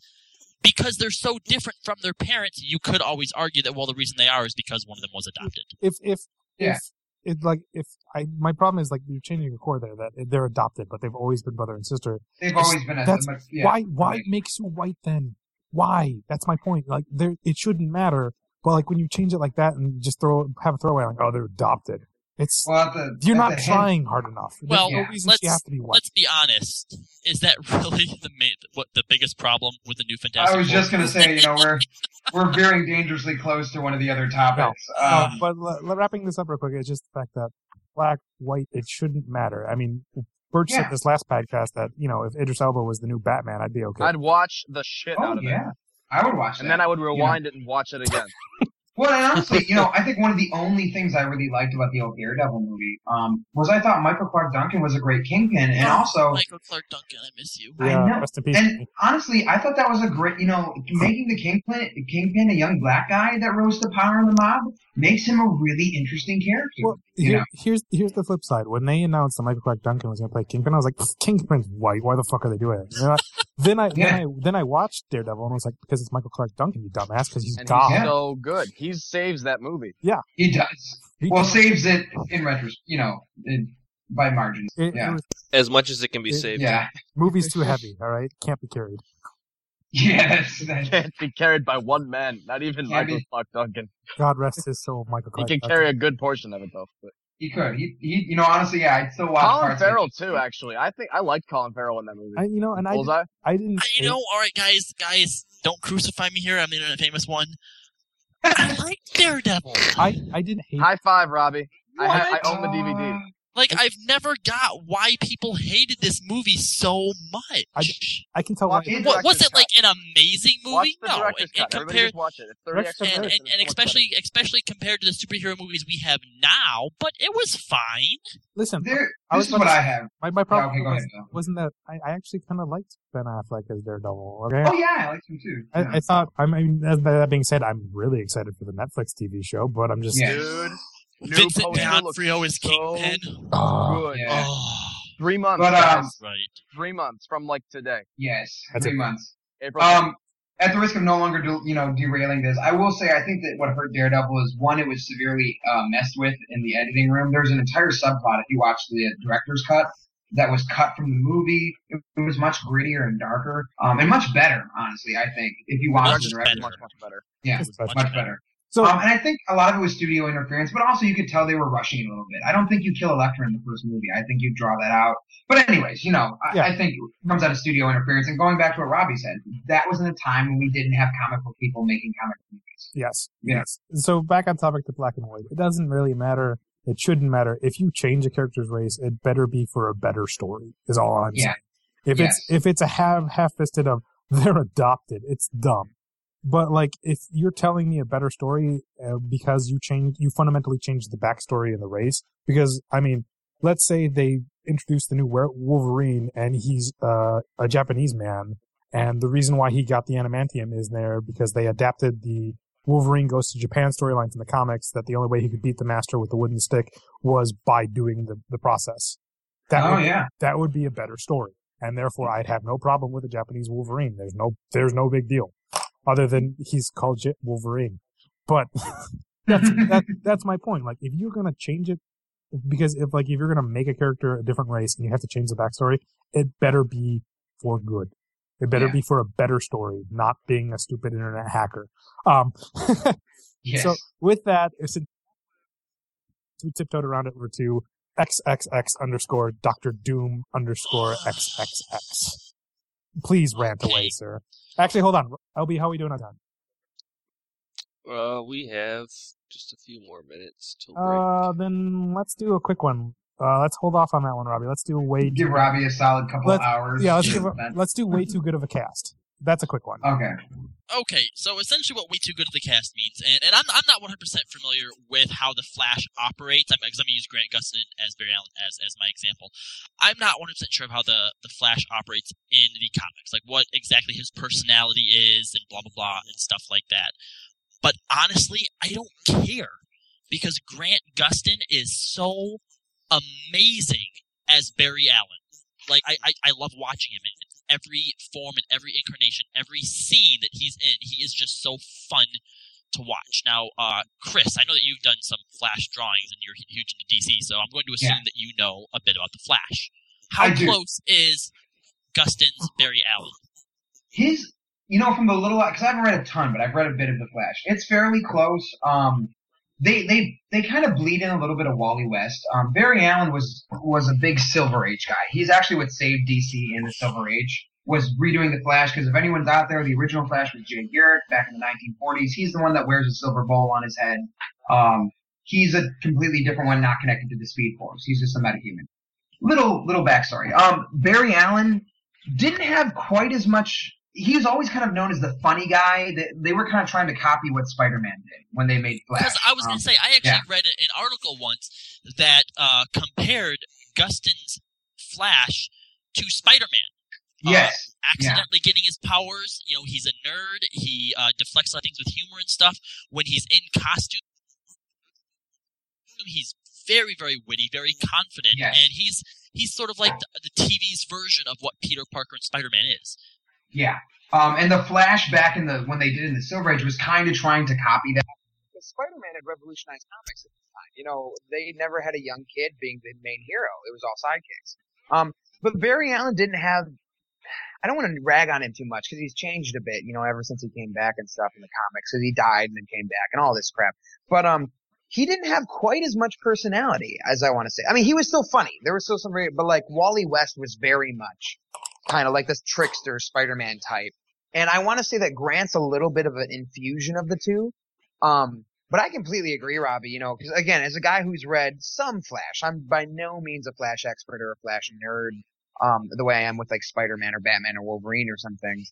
[SPEAKER 4] because they're so different from their parents, you could always argue that well, the reason they are is because one of them was adopted.
[SPEAKER 1] if if
[SPEAKER 5] Yeah.
[SPEAKER 1] if it like if I my problem is like you're changing a core there that they're adopted but they've always been brother and sister.
[SPEAKER 5] They've always been a.
[SPEAKER 1] That's-
[SPEAKER 5] much- yeah.
[SPEAKER 1] why why
[SPEAKER 5] like-
[SPEAKER 1] make Sue white then? Why? That's my point. Like there it shouldn't matter. But like when you change it like that and just throw have a throwaway like oh they're adopted. It's
[SPEAKER 5] Well, the,
[SPEAKER 1] you're not
[SPEAKER 5] the hint-
[SPEAKER 1] trying hard enough. There's
[SPEAKER 4] Well,
[SPEAKER 1] no
[SPEAKER 5] Yeah.
[SPEAKER 1] reason she
[SPEAKER 4] let's-
[SPEAKER 1] has to be white.
[SPEAKER 4] Let's be honest. Is that really the main, what the biggest problem with the new Fantastic
[SPEAKER 5] I was
[SPEAKER 4] Four?
[SPEAKER 5] just gonna say, you know, we're we're veering dangerously close to one of the other topics.
[SPEAKER 1] Uh,
[SPEAKER 5] Um,
[SPEAKER 1] but l- l- wrapping this up real quick, it's just the fact that black, white, it shouldn't matter. I mean, Birch
[SPEAKER 5] Yeah.
[SPEAKER 1] said this last podcast that you know if Idris Elba was the new Batman, I'd be okay.
[SPEAKER 2] I'd watch the shit
[SPEAKER 5] oh
[SPEAKER 2] out of it.
[SPEAKER 5] yeah, I would watch that.
[SPEAKER 2] And then I would rewind it and watch it again.
[SPEAKER 5] Well, and honestly, you know, I think one of the only things I really liked about the old Daredevil movie um, was I thought Michael Clarke Duncan was a great Kingpin, and
[SPEAKER 4] Oh,
[SPEAKER 5] also,
[SPEAKER 4] Michael Clarke Duncan, I miss you.
[SPEAKER 5] I know.
[SPEAKER 1] rest in peace.
[SPEAKER 5] and honestly, I thought that was a great, you know, making the Kingpin, Kingpin a young black guy that rose to power in the mob makes him a really interesting character.
[SPEAKER 1] Well, here, here's here's the flip side. When they announced that Michael Clarke Duncan was going to play Kingpin, I was like, Kingpin's white. Why the fuck are they doing it? You know, then I
[SPEAKER 5] Yeah.
[SPEAKER 1] then I then I watched Daredevil and was like, because it's Michael Clarke Duncan, you dumbass, because he's
[SPEAKER 2] And
[SPEAKER 1] God.
[SPEAKER 2] he's so good. He saves that movie.
[SPEAKER 5] Yeah, he does.
[SPEAKER 1] He-
[SPEAKER 5] Well, saves it in retros, you know, in, by margins.
[SPEAKER 1] it- it
[SPEAKER 5] yeah.
[SPEAKER 1] was-
[SPEAKER 3] As much as it can be
[SPEAKER 1] It-
[SPEAKER 3] saved.
[SPEAKER 5] Yeah,
[SPEAKER 1] movie's too heavy. All right, can't be carried.
[SPEAKER 5] yeah, that's, that's
[SPEAKER 2] Can't be carried by one man. Not even
[SPEAKER 5] Can't
[SPEAKER 2] Michael
[SPEAKER 5] be.
[SPEAKER 2] Clarke Duncan.
[SPEAKER 1] God rest his soul, Michael
[SPEAKER 2] He
[SPEAKER 1] Clarke.
[SPEAKER 2] can
[SPEAKER 1] Duncan.
[SPEAKER 2] carry a good portion of it though. But
[SPEAKER 5] he could. He, he, you know, honestly, yeah, I'd still watch
[SPEAKER 2] Colin
[SPEAKER 5] parts of it.
[SPEAKER 2] Farrell too. Actually, I think I liked Colin Farrell in that movie.
[SPEAKER 1] I, you know, and I
[SPEAKER 2] Bullseye.
[SPEAKER 1] I didn't.
[SPEAKER 4] I- you know, all right, guys, guys, don't crucify me here. I'm the internet famous one. I like Daredevil.
[SPEAKER 1] I I didn't hate.
[SPEAKER 2] High five, Robbie. I, ha- I own the DVD.
[SPEAKER 4] Like, I've never got why people hated this movie so much.
[SPEAKER 1] I- I can tell
[SPEAKER 2] Watch
[SPEAKER 1] why.
[SPEAKER 4] what, was
[SPEAKER 2] director's
[SPEAKER 4] it like an amazing movie?
[SPEAKER 2] Watch the
[SPEAKER 4] no,
[SPEAKER 2] director's
[SPEAKER 4] and, and compared
[SPEAKER 2] just watch it. It's 30
[SPEAKER 1] Director's
[SPEAKER 2] extra
[SPEAKER 1] cut.
[SPEAKER 4] and, and, and
[SPEAKER 2] so better.
[SPEAKER 4] especially especially compared to the superhero movies we have now, but it was fine.
[SPEAKER 1] Listen,
[SPEAKER 5] There,
[SPEAKER 1] I was
[SPEAKER 5] this is what
[SPEAKER 1] to
[SPEAKER 5] I have.
[SPEAKER 1] my my
[SPEAKER 5] Yeah,
[SPEAKER 1] problem
[SPEAKER 5] okay,
[SPEAKER 1] was,
[SPEAKER 5] ahead,
[SPEAKER 1] wasn't that I, I actually kind of liked Ben Affleck as Daredevil. Okay,
[SPEAKER 5] Oh yeah, I like him too.
[SPEAKER 1] I, I thought I mean that, that being said, I'm really excited for the Netflix TV show, but I'm just
[SPEAKER 5] Yeah.
[SPEAKER 2] Dude, new
[SPEAKER 4] Vincent D'Onofrio is
[SPEAKER 2] so
[SPEAKER 4] Kingpin.
[SPEAKER 1] Ah,
[SPEAKER 2] Good.
[SPEAKER 5] Yeah.
[SPEAKER 4] Oh,
[SPEAKER 2] Three months,
[SPEAKER 5] But, um,
[SPEAKER 2] guys.
[SPEAKER 4] right.
[SPEAKER 2] Three months from like today.
[SPEAKER 5] yes,
[SPEAKER 1] That's
[SPEAKER 5] three
[SPEAKER 1] it.
[SPEAKER 5] months.
[SPEAKER 2] April.
[SPEAKER 5] Um, at the risk of no longer, de- you know, derailing this, I will say I think that what hurt Daredevil is one, it was severely uh, messed with in the editing room. There's an entire subplot if you watch the director's cut that was cut from the movie. It, it was much grittier and darker, um, and much better, honestly. I think if you watch
[SPEAKER 4] Much
[SPEAKER 5] the
[SPEAKER 2] Director's
[SPEAKER 5] director's
[SPEAKER 2] much,
[SPEAKER 5] cut,
[SPEAKER 2] much better.
[SPEAKER 5] yeah,
[SPEAKER 1] It's
[SPEAKER 4] much
[SPEAKER 5] much
[SPEAKER 4] better.
[SPEAKER 5] better.
[SPEAKER 1] So
[SPEAKER 5] Um, and I think a lot of it was studio interference, but also you could tell they were rushing a little bit. I don't think you kill Elektra in the first movie. I think you draw that out. But anyways, you know, I,
[SPEAKER 1] Yeah.
[SPEAKER 5] I think it comes out of studio interference. And going back to what Robbie said, that was in a time when we didn't have comic book people making comic movies.
[SPEAKER 1] yes,
[SPEAKER 5] Yeah.
[SPEAKER 1] yes. So back on topic to black and white. It doesn't really matter. It shouldn't matter if you change a character's race. It better be for a better story. Is all I'm
[SPEAKER 5] Yeah.
[SPEAKER 1] saying. If
[SPEAKER 5] Yes.
[SPEAKER 1] it's if it's a half half fisted of they're adopted, it's dumb. But like, if you're telling me a better story uh, because you change, you fundamentally change the backstory of the race. Because I mean, let's say they introduce the new Wolverine and he's uh, a Japanese man, and the reason why he got the adamantium is there because they adapted the Wolverine goes to Japan storyline from the comics that the only way he could beat the Master with the wooden stick was by doing the, the process. That
[SPEAKER 5] oh
[SPEAKER 1] would,
[SPEAKER 5] yeah.
[SPEAKER 1] that would be a better story, and therefore I'd have no problem with a Japanese Wolverine. There's no there's no big deal, other than he's called Wolverine. But that's that, that's my point. Like if you're gonna change it, because if like if you're gonna make a character a different race and you have to change the backstory, it better be for good. It better
[SPEAKER 5] Yeah.
[SPEAKER 1] be for a better story, not being a stupid internet hacker. Um,
[SPEAKER 5] Yes.
[SPEAKER 1] so with that, it's we tiptoed around it over to xxx underscore Doctor Doom underscore xxx. Please rant away, sir. Actually, hold on. LB, how are we doing on time?
[SPEAKER 3] Uh, we have just a few more minutes till break.
[SPEAKER 1] Uh, then let's do a quick one. Uh, let's hold off on that one, Robbie. Let's do way
[SPEAKER 5] give
[SPEAKER 1] too,
[SPEAKER 5] Robbie a solid couple
[SPEAKER 1] Let's-
[SPEAKER 5] of hours.
[SPEAKER 1] yeah. Let's give let's do way too good of a cast. That's a quick one.
[SPEAKER 5] Okay.
[SPEAKER 4] Okay, so essentially what way too good of the cast means, and, and I'm, I'm not 100% familiar with how the Flash operates, I'm, because I'm going to use Grant Gustin as Barry Allen as, as my example. I'm not 100% sure of how the, the Flash operates in the comics, like what exactly his personality is and blah, blah, blah, and stuff like that. But honestly, I don't care, because Grant Gustin is so amazing as Barry Allen. Like, I, I, I love watching him in every form and every incarnation, every scene that he's in. He is just so fun to watch. Now, uh, Chris, I know that you've done some Flash drawings and you're huge into DC, so I'm going to assume
[SPEAKER 5] Yeah.
[SPEAKER 4] that you know a bit about the Flash. How
[SPEAKER 5] I do.
[SPEAKER 4] close is Gustin's Barry Allen?
[SPEAKER 5] His, you know, from the little, because I haven't read a ton, but I've read a bit of the Flash. It's fairly close. Um, they they they kind of bleed in a little bit of Wally West. Um, Barry Allen was was a big Silver Age guy. He's actually what saved DC in the Silver Age. Was redoing the Flash because if anyone's out there, the original Flash was Jay Garrick back in the 1940s. He's the one that wears a silver bowl on his head. Um, he's a completely different one, not connected to the Speed Force. He's just a metahuman. Little little backstory. Um, Barry Allen didn't have quite as much. He was always kind of known as the funny guy. They, they were kind of trying to copy what Spider-Man did when they made Flash.
[SPEAKER 4] Because I was
[SPEAKER 5] Um,
[SPEAKER 4] going to say, I actually
[SPEAKER 5] yeah.
[SPEAKER 4] read an article once that uh, compared Gustin's Flash to Spider-Man. uh,
[SPEAKER 5] yes,
[SPEAKER 4] accidentally getting his powers. You know, he's a nerd. He uh, deflects a lot of things with humor and stuff. When he's in costume, he's very, very witty, very confident,
[SPEAKER 5] Yes.
[SPEAKER 4] and he's he's sort of like the, the TV's version of what Peter Parker and Spider-Man is.
[SPEAKER 5] Yeah. Um, and the flashback in the when they did in the Silver Age was kind of trying to copy that.
[SPEAKER 6] Spider-Man had revolutionized comics at the time. You know, they never had a young kid being the main hero. It was all sidekicks. Um, but Barry Allen didn't have. I don't want to rag on him too much because he's changed a bit, you know, ever since he came back and stuff in the comics. Because he died and then came back and all this crap. But um, he didn't have quite as much personality as I want to say. I mean, he was still funny. There was still some very, but like Wally West was very much kind of like this trickster Spider-Man type. And I want to say that Grant's a little bit of an infusion of the two. Um, but I completely agree, Robbie. You know, because again, as a guy who's read some Flash, I'm by no means a Flash expert or a Flash nerd. Um, the way I am with like Spider-Man or Batman or Wolverine or something.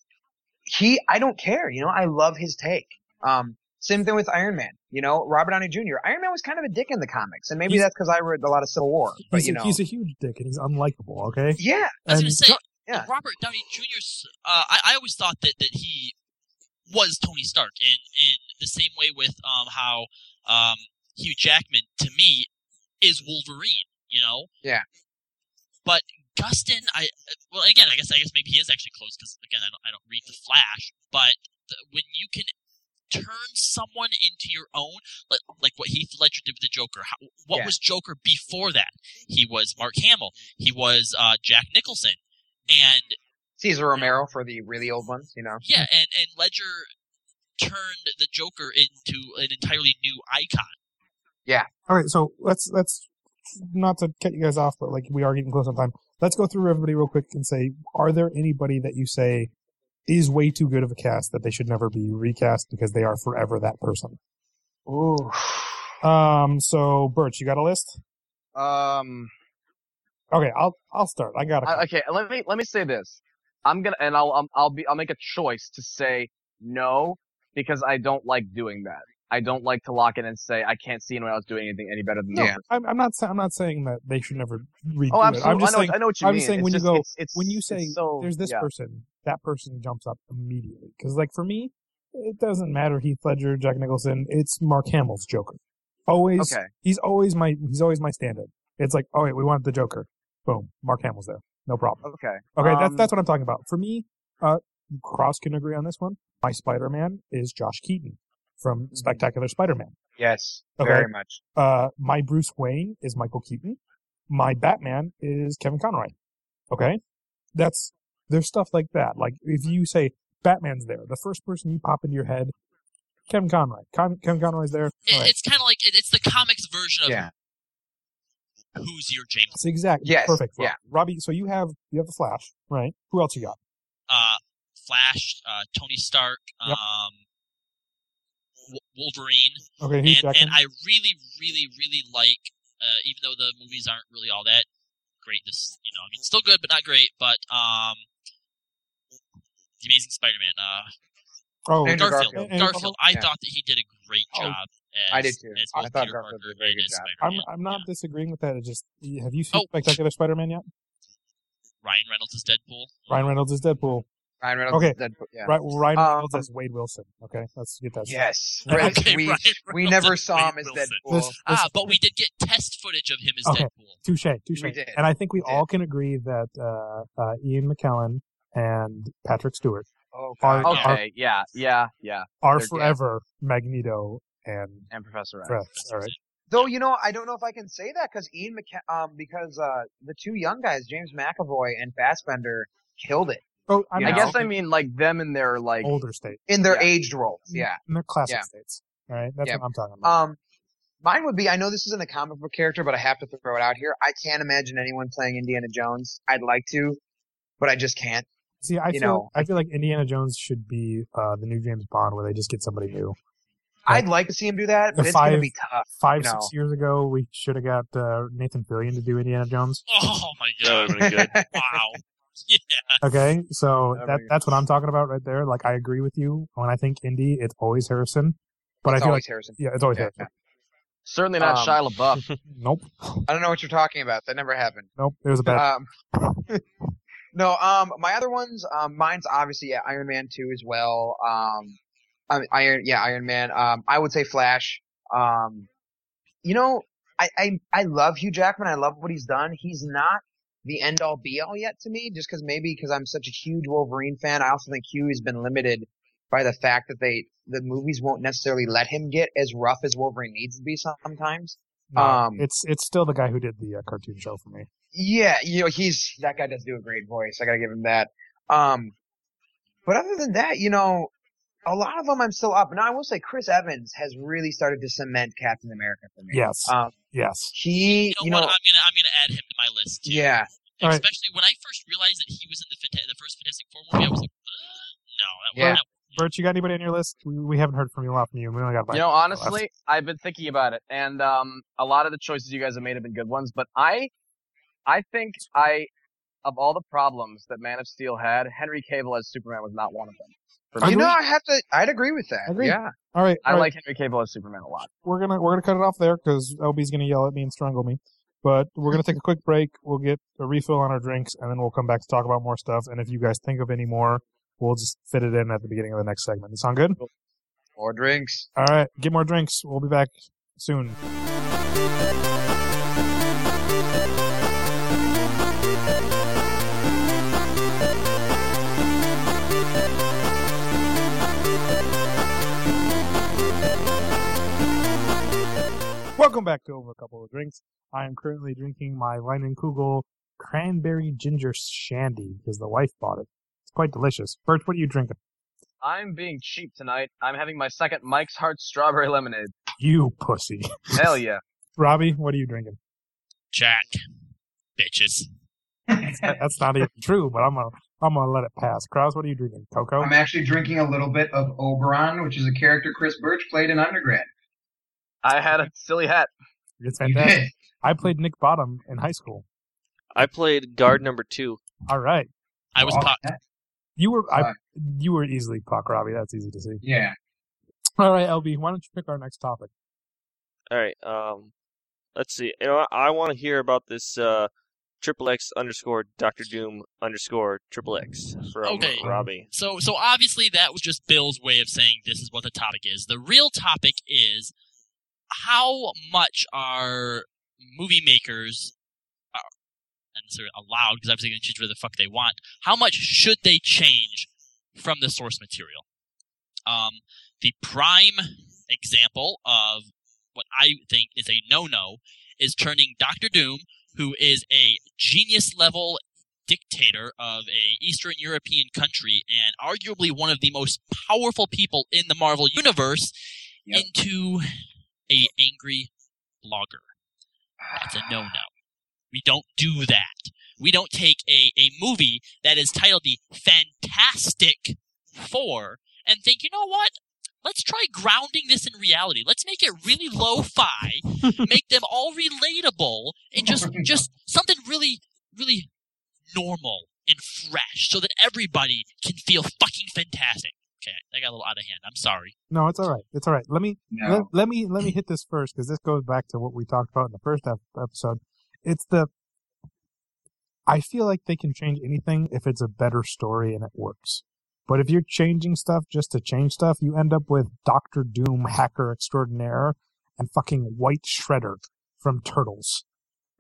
[SPEAKER 6] He, I don't care. You know, I love his take. Um, same thing with Iron Man. You know, Robert Downey Jr. Iron Man was kind of a dick in the comics, and maybe
[SPEAKER 1] He's-
[SPEAKER 6] that's because I read a lot of Civil War. But
[SPEAKER 1] He's,
[SPEAKER 6] you
[SPEAKER 1] a,
[SPEAKER 6] know,
[SPEAKER 1] he's a huge dick and he's unlikable. Okay.
[SPEAKER 6] yeah,
[SPEAKER 4] I was
[SPEAKER 1] And-
[SPEAKER 4] going to say,
[SPEAKER 6] yeah.
[SPEAKER 4] Robert Downey Jr.'s. Uh, I, I always thought that, that he was Tony Stark, in in the same way with um how um Hugh Jackman to me is Wolverine. You know.
[SPEAKER 6] Yeah.
[SPEAKER 4] But Gustin, I well again, I guess I guess maybe he is actually close because again, I don't I don't read the Flash, but the, when you can turn someone into your own, like, like what Heath Ledger did with the Joker. How, what
[SPEAKER 6] Yeah.
[SPEAKER 4] was Joker before that? He was Mark Hamill. He was uh, Jack Nicholson, and
[SPEAKER 6] Cesar Romero for the really old ones. You know,
[SPEAKER 4] yeah, and and Ledger turned the Joker into an entirely new icon. Yeah.
[SPEAKER 1] All right. So let's let's not to cut you guys off, but like we are getting close on time. Let's go through everybody real quick and say, are there anybody that you say is way too good of a cast that they should never be recast because they are forever that person?
[SPEAKER 2] Ooh.
[SPEAKER 1] Um. So Birch, you got a list?
[SPEAKER 2] Um.
[SPEAKER 1] Okay, I'll I'll start. I got a.
[SPEAKER 2] I, okay. Let me let me say this. I'm gonna and I'll I'll, I'll be I'll make a choice to say no because I don't like doing that. I don't like to lock in and say I can't see anyone else doing anything any better than
[SPEAKER 1] no,
[SPEAKER 2] me.
[SPEAKER 1] I'm, I'm not. I'm not saying that they should never redo
[SPEAKER 2] Oh,
[SPEAKER 1] it. I'm just
[SPEAKER 2] I know.
[SPEAKER 1] saying.
[SPEAKER 2] I know what you mean.
[SPEAKER 1] I'm
[SPEAKER 2] mean.
[SPEAKER 1] just saying
[SPEAKER 2] It's
[SPEAKER 1] when you go
[SPEAKER 2] it's, it's,
[SPEAKER 1] when you say
[SPEAKER 2] so,
[SPEAKER 1] there's this
[SPEAKER 2] yeah.
[SPEAKER 1] person, that person jumps up immediately. Because like for me, it doesn't matter Heath Ledger, Jack Nicholson. It's Mark Hamill's Joker. Always,
[SPEAKER 2] Okay.
[SPEAKER 1] he's always my he's always my stand-in. It's like, oh wait, we want the Joker. Boom. Mark Hamill's there. No problem.
[SPEAKER 2] Okay.
[SPEAKER 1] Okay, that's
[SPEAKER 2] Um,
[SPEAKER 1] that's what I'm talking about. For me, uh, Kraus can agree on this one. My Spider-Man is Josh Keaton from Spectacular Spider-Man.
[SPEAKER 5] Yes,
[SPEAKER 1] Okay.
[SPEAKER 5] very much.
[SPEAKER 1] Uh, my Bruce Wayne is Michael Keaton. My Batman is Kevin Conroy. Okay, that's there's stuff like that. Like if you say Batman's there, the first person you pop into your head, Kevin Conroy. Con- Kevin Conroy's there.
[SPEAKER 4] It,
[SPEAKER 1] All right.
[SPEAKER 4] It's kind of like it, it's the comics version of
[SPEAKER 5] Yeah.
[SPEAKER 4] Who's your James.
[SPEAKER 1] It's exactly
[SPEAKER 5] Yes,
[SPEAKER 1] perfect.
[SPEAKER 5] Yeah.
[SPEAKER 1] Robbie. So you have you have the Flash, right? Who else you got?
[SPEAKER 4] Uh, Flash, uh, Tony Stark,
[SPEAKER 1] Yep.
[SPEAKER 4] um, W- Wolverine,
[SPEAKER 1] Okay, Hugh
[SPEAKER 4] and, and I really, really, really like. Uh, even though the movies aren't really all that great, this you know, I mean, still good but not great. But um, the Amazing Spider-Man, uh,
[SPEAKER 1] oh,
[SPEAKER 5] Andrew
[SPEAKER 4] Garfield.
[SPEAKER 5] Garfield.
[SPEAKER 1] And-
[SPEAKER 4] Garfield. I
[SPEAKER 5] Yeah.
[SPEAKER 4] thought that he did a great
[SPEAKER 1] Oh,
[SPEAKER 4] job. As,
[SPEAKER 5] I did too.
[SPEAKER 4] As
[SPEAKER 5] I thought
[SPEAKER 4] Peter
[SPEAKER 5] Garfield
[SPEAKER 4] Parker
[SPEAKER 5] did a very good job.
[SPEAKER 1] I'm
[SPEAKER 4] Spider-Man.
[SPEAKER 1] I'm not
[SPEAKER 4] Yeah.
[SPEAKER 1] disagreeing with that. It just have you seen
[SPEAKER 4] Oh.
[SPEAKER 1] Spectacular Spider-Man yet?
[SPEAKER 4] Ryan Reynolds is Deadpool.
[SPEAKER 1] Ryan Reynolds is Deadpool.
[SPEAKER 5] Ryan Reynolds.
[SPEAKER 1] Okay.
[SPEAKER 5] is Deadpool, Yeah.
[SPEAKER 1] Right, Ryan
[SPEAKER 5] Um,
[SPEAKER 1] Reynolds as Wade Wilson. Okay, let's get that. straight.
[SPEAKER 5] Yes.
[SPEAKER 1] Okay,
[SPEAKER 5] we we never saw
[SPEAKER 4] Wade
[SPEAKER 5] him as
[SPEAKER 4] Wilson.
[SPEAKER 5] Deadpool.
[SPEAKER 1] This-
[SPEAKER 4] Ah, but we did get test footage of him as
[SPEAKER 1] Okay.
[SPEAKER 4] Deadpool.
[SPEAKER 1] Touche, touche.
[SPEAKER 5] We did.
[SPEAKER 1] And I think we
[SPEAKER 5] We did.
[SPEAKER 1] all can agree that uh, uh, Ian McKellen and Patrick Stewart
[SPEAKER 5] Oh,
[SPEAKER 1] Are-
[SPEAKER 5] God.
[SPEAKER 1] are-
[SPEAKER 2] Okay. Yeah. Yeah. Yeah.
[SPEAKER 1] are
[SPEAKER 2] They're-
[SPEAKER 1] forever Magneto and
[SPEAKER 2] And Professor X.
[SPEAKER 1] Fred. All right.
[SPEAKER 5] Though you know, I don't know if I can say that because Ian McK- um because uh the two young guys, James McAvoy and Fassbender, killed it
[SPEAKER 1] Oh, I,
[SPEAKER 5] You
[SPEAKER 2] I guess I mean like them in their like.
[SPEAKER 1] older state.
[SPEAKER 5] in their
[SPEAKER 2] Yeah.
[SPEAKER 5] aged roles. Yeah.
[SPEAKER 1] in their classic
[SPEAKER 5] Yeah.
[SPEAKER 1] states. All right, that's
[SPEAKER 5] Yeah.
[SPEAKER 1] what I'm talking about.
[SPEAKER 5] Um, mine would be I know this isn't a comic book character, but I have to throw it out here. I can't imagine anyone playing Indiana Jones. I'd like to, but I just can't.
[SPEAKER 1] See, I
[SPEAKER 5] you
[SPEAKER 1] feel
[SPEAKER 5] know,
[SPEAKER 1] I feel like Indiana Jones should be uh, the new James Bond, where they just get somebody new.
[SPEAKER 5] I'd like to see him do that, but
[SPEAKER 1] The
[SPEAKER 5] it's gonna be tough.
[SPEAKER 1] Five,
[SPEAKER 5] You know.
[SPEAKER 1] six years ago, we should have got uh, Nathan Fillion to do Indiana Jones.
[SPEAKER 4] Oh my
[SPEAKER 3] That
[SPEAKER 4] god!
[SPEAKER 3] would good.
[SPEAKER 4] wow. Yeah.
[SPEAKER 1] Okay, so
[SPEAKER 5] That'd
[SPEAKER 1] that that's what I'm talking about right there. Like, I agree with you. When I think Indy, it's always Harrison, but
[SPEAKER 5] it's
[SPEAKER 1] I feel
[SPEAKER 5] always
[SPEAKER 1] like
[SPEAKER 5] Harrison.
[SPEAKER 1] yeah, it's always
[SPEAKER 5] Yeah,
[SPEAKER 1] Harrison.
[SPEAKER 2] Certainly not
[SPEAKER 5] Um,
[SPEAKER 2] Shia LaBeouf.
[SPEAKER 1] Nope,
[SPEAKER 5] I don't know what you're talking about. That never happened.
[SPEAKER 1] nope. It was a bad.
[SPEAKER 5] Um, no, um, my other ones, um, mine's obviously yeah, Iron Man two as well. Um, Iron, yeah, Iron Man. Um, I would say Flash. Um, you know, I, I, I love Hugh Jackman. I love what he's done. He's not the end all be all yet to me, just because maybe because I'm such a huge Wolverine fan. I also think Hugh has been limited by the fact that they the movies won't necessarily let him get as rough as Wolverine needs to be sometimes.
[SPEAKER 1] no,
[SPEAKER 5] um,
[SPEAKER 1] it's it's still the guy who did the uh, cartoon show for me.
[SPEAKER 5] Yeah, you know, he's that guy does do a great voice. I gotta give him that. Um, but other than that, you know, a lot of them I'm still up. Now I will say Chris Evans has really started to cement Captain America for me.
[SPEAKER 1] Yes,
[SPEAKER 5] Um,
[SPEAKER 1] yes.
[SPEAKER 5] he,
[SPEAKER 4] You know
[SPEAKER 5] you
[SPEAKER 4] what? I'm gonna I'm gonna add him to my list. Too.
[SPEAKER 5] yeah,
[SPEAKER 1] All right.
[SPEAKER 4] Especially when I first realized that he was in the Fanta- the first Fantastic Four movie, I was like, uh, no, that
[SPEAKER 5] Yeah.
[SPEAKER 4] was that,
[SPEAKER 1] Bert, you got anybody on your list? We, we haven't heard from you a lot from you. We only got
[SPEAKER 2] You know, honestly, I've been thinking about it, and um, a lot of the choices you guys have made have been good ones. But I, I think I, of all the problems that Man of Steel had, Henry Cavill as Superman was not one of them. For
[SPEAKER 5] you
[SPEAKER 2] me.
[SPEAKER 5] know. I have to. I'd agree with that.
[SPEAKER 1] Agree.
[SPEAKER 5] Yeah,
[SPEAKER 1] All right,
[SPEAKER 2] I
[SPEAKER 1] all right.
[SPEAKER 2] like Henry Cavill as Superman a lot.
[SPEAKER 1] we're gonna we're gonna cut it off there because LB's gonna yell at me and strangle me. But we're gonna take a quick break. We'll get a refill on our drinks, and then we'll come back to talk about more stuff. And if you guys think of any more, we'll just fit it in at the beginning of the next segment. Does sound good?
[SPEAKER 5] more drinks.
[SPEAKER 1] All right, get more drinks. We'll be back soon. Welcome back to Over a Couple of Drinks. I am currently drinking my Leinenkugel cranberry ginger shandy because the wife bought it. It's quite delicious. Bert, what are you drinking?
[SPEAKER 2] I'm being cheap tonight. I'm having my second Mike's Hard Strawberry Lemonade.
[SPEAKER 1] You pussy.
[SPEAKER 2] Hell yeah.
[SPEAKER 1] Robbie, what are you drinking?
[SPEAKER 4] Jack, bitches.
[SPEAKER 1] That's not even true, but I'm gonna I'm gonna let it pass. Kraus, what are you drinking? Cocoa?
[SPEAKER 7] I'm actually drinking a little bit of Oberon, which is a character Chris Birch played in undergrad.
[SPEAKER 2] I had a silly hat.
[SPEAKER 1] It's fantastic. I played Nick Bottom in high school.
[SPEAKER 3] I played guard number two.
[SPEAKER 1] All right,
[SPEAKER 4] I was Puck.
[SPEAKER 1] you were I, you were easily Puck, Robbie. That's easy to see.
[SPEAKER 7] Yeah.
[SPEAKER 1] All right, LB, why don't you pick our next topic?
[SPEAKER 3] All right. Um, let's see. You know, I, I want to hear about this uh, triple X underscore Doctor Doom underscore triple X from
[SPEAKER 4] Okay.
[SPEAKER 3] Robbie.
[SPEAKER 4] So, so obviously that was just Bill's way of saying this is what the topic is. The real topic is how much are movie makers, uh, necessarily allowed because obviously they can change whatever the fuck they want. How much should they change from the source material? Um, the prime example of what I think is a no-no is turning Doctor Doom, who is a genius level dictator of a Eastern European country and arguably one of the most powerful people in the Marvel universe,
[SPEAKER 5] Yep.
[SPEAKER 4] into a angry blogger. That's a no-no. We don't do that. We don't take a, a movie that is titled the Fantastic Four and think, you know what? Let's try grounding this in reality. Let's make it really lo-fi, make them all relatable, and just just something really, really normal and fresh, so that everybody can feel fucking fantastic. Okay, that got a little out of hand. I'm sorry.
[SPEAKER 1] No, it's all right. It's all right. Let me let,
[SPEAKER 5] No.
[SPEAKER 1] let me let me hit this first because this goes back to what we talked about in the first episode. It's the I feel like they can change anything if it's a better story and it works. But if you're changing stuff just to change stuff, you end up with Doctor Doom, hacker extraordinaire, and fucking White Shredder from Turtles,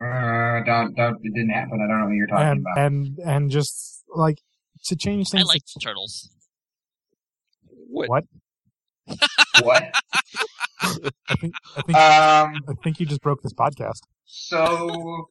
[SPEAKER 5] Uh, don't, don't, it didn't happen. I don't know what you're talking
[SPEAKER 1] and
[SPEAKER 5] about.
[SPEAKER 1] and and just like to change
[SPEAKER 4] I
[SPEAKER 1] things.
[SPEAKER 4] like
[SPEAKER 1] to-
[SPEAKER 4] turtles.
[SPEAKER 3] What?
[SPEAKER 1] what?
[SPEAKER 5] what?
[SPEAKER 1] I think I think
[SPEAKER 5] Um,
[SPEAKER 1] I think you just broke this podcast.
[SPEAKER 5] so,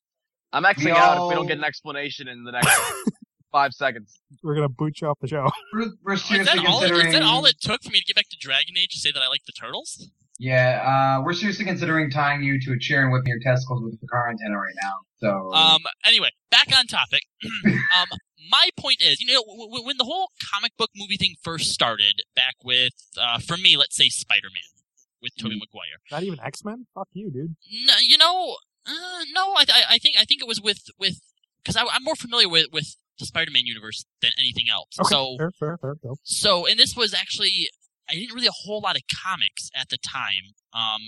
[SPEAKER 2] I'm Xing
[SPEAKER 5] We
[SPEAKER 2] out if we don't get an explanation in the next five seconds.
[SPEAKER 1] We're gonna boot you off the show.
[SPEAKER 5] we're, we're
[SPEAKER 4] Is
[SPEAKER 5] seriously
[SPEAKER 4] that, all,
[SPEAKER 5] considering.
[SPEAKER 4] is that all it took for me to get back to Dragon Age to say that I like the turtles?
[SPEAKER 5] Yeah, uh, we're seriously considering tying you to a chair and whipping your testicles with the car antenna right now. So,
[SPEAKER 4] Um. Anyway, back on topic. um. My point is, you know, w- w- when the whole comic book movie thing first started, back with, uh, for me, let's say Spider-Man with Tobey Maguire.
[SPEAKER 1] Not even X Men. Fuck you, dude.
[SPEAKER 4] No, you know, uh, no, I, I, I think, I think it was with, with, because I'm more familiar with, with the Spider-Man universe than anything else.
[SPEAKER 1] Okay,
[SPEAKER 4] So,
[SPEAKER 1] fair, fair, fair. Go.
[SPEAKER 4] So, and this was actually, I didn't really a whole lot of comics at the time. Um,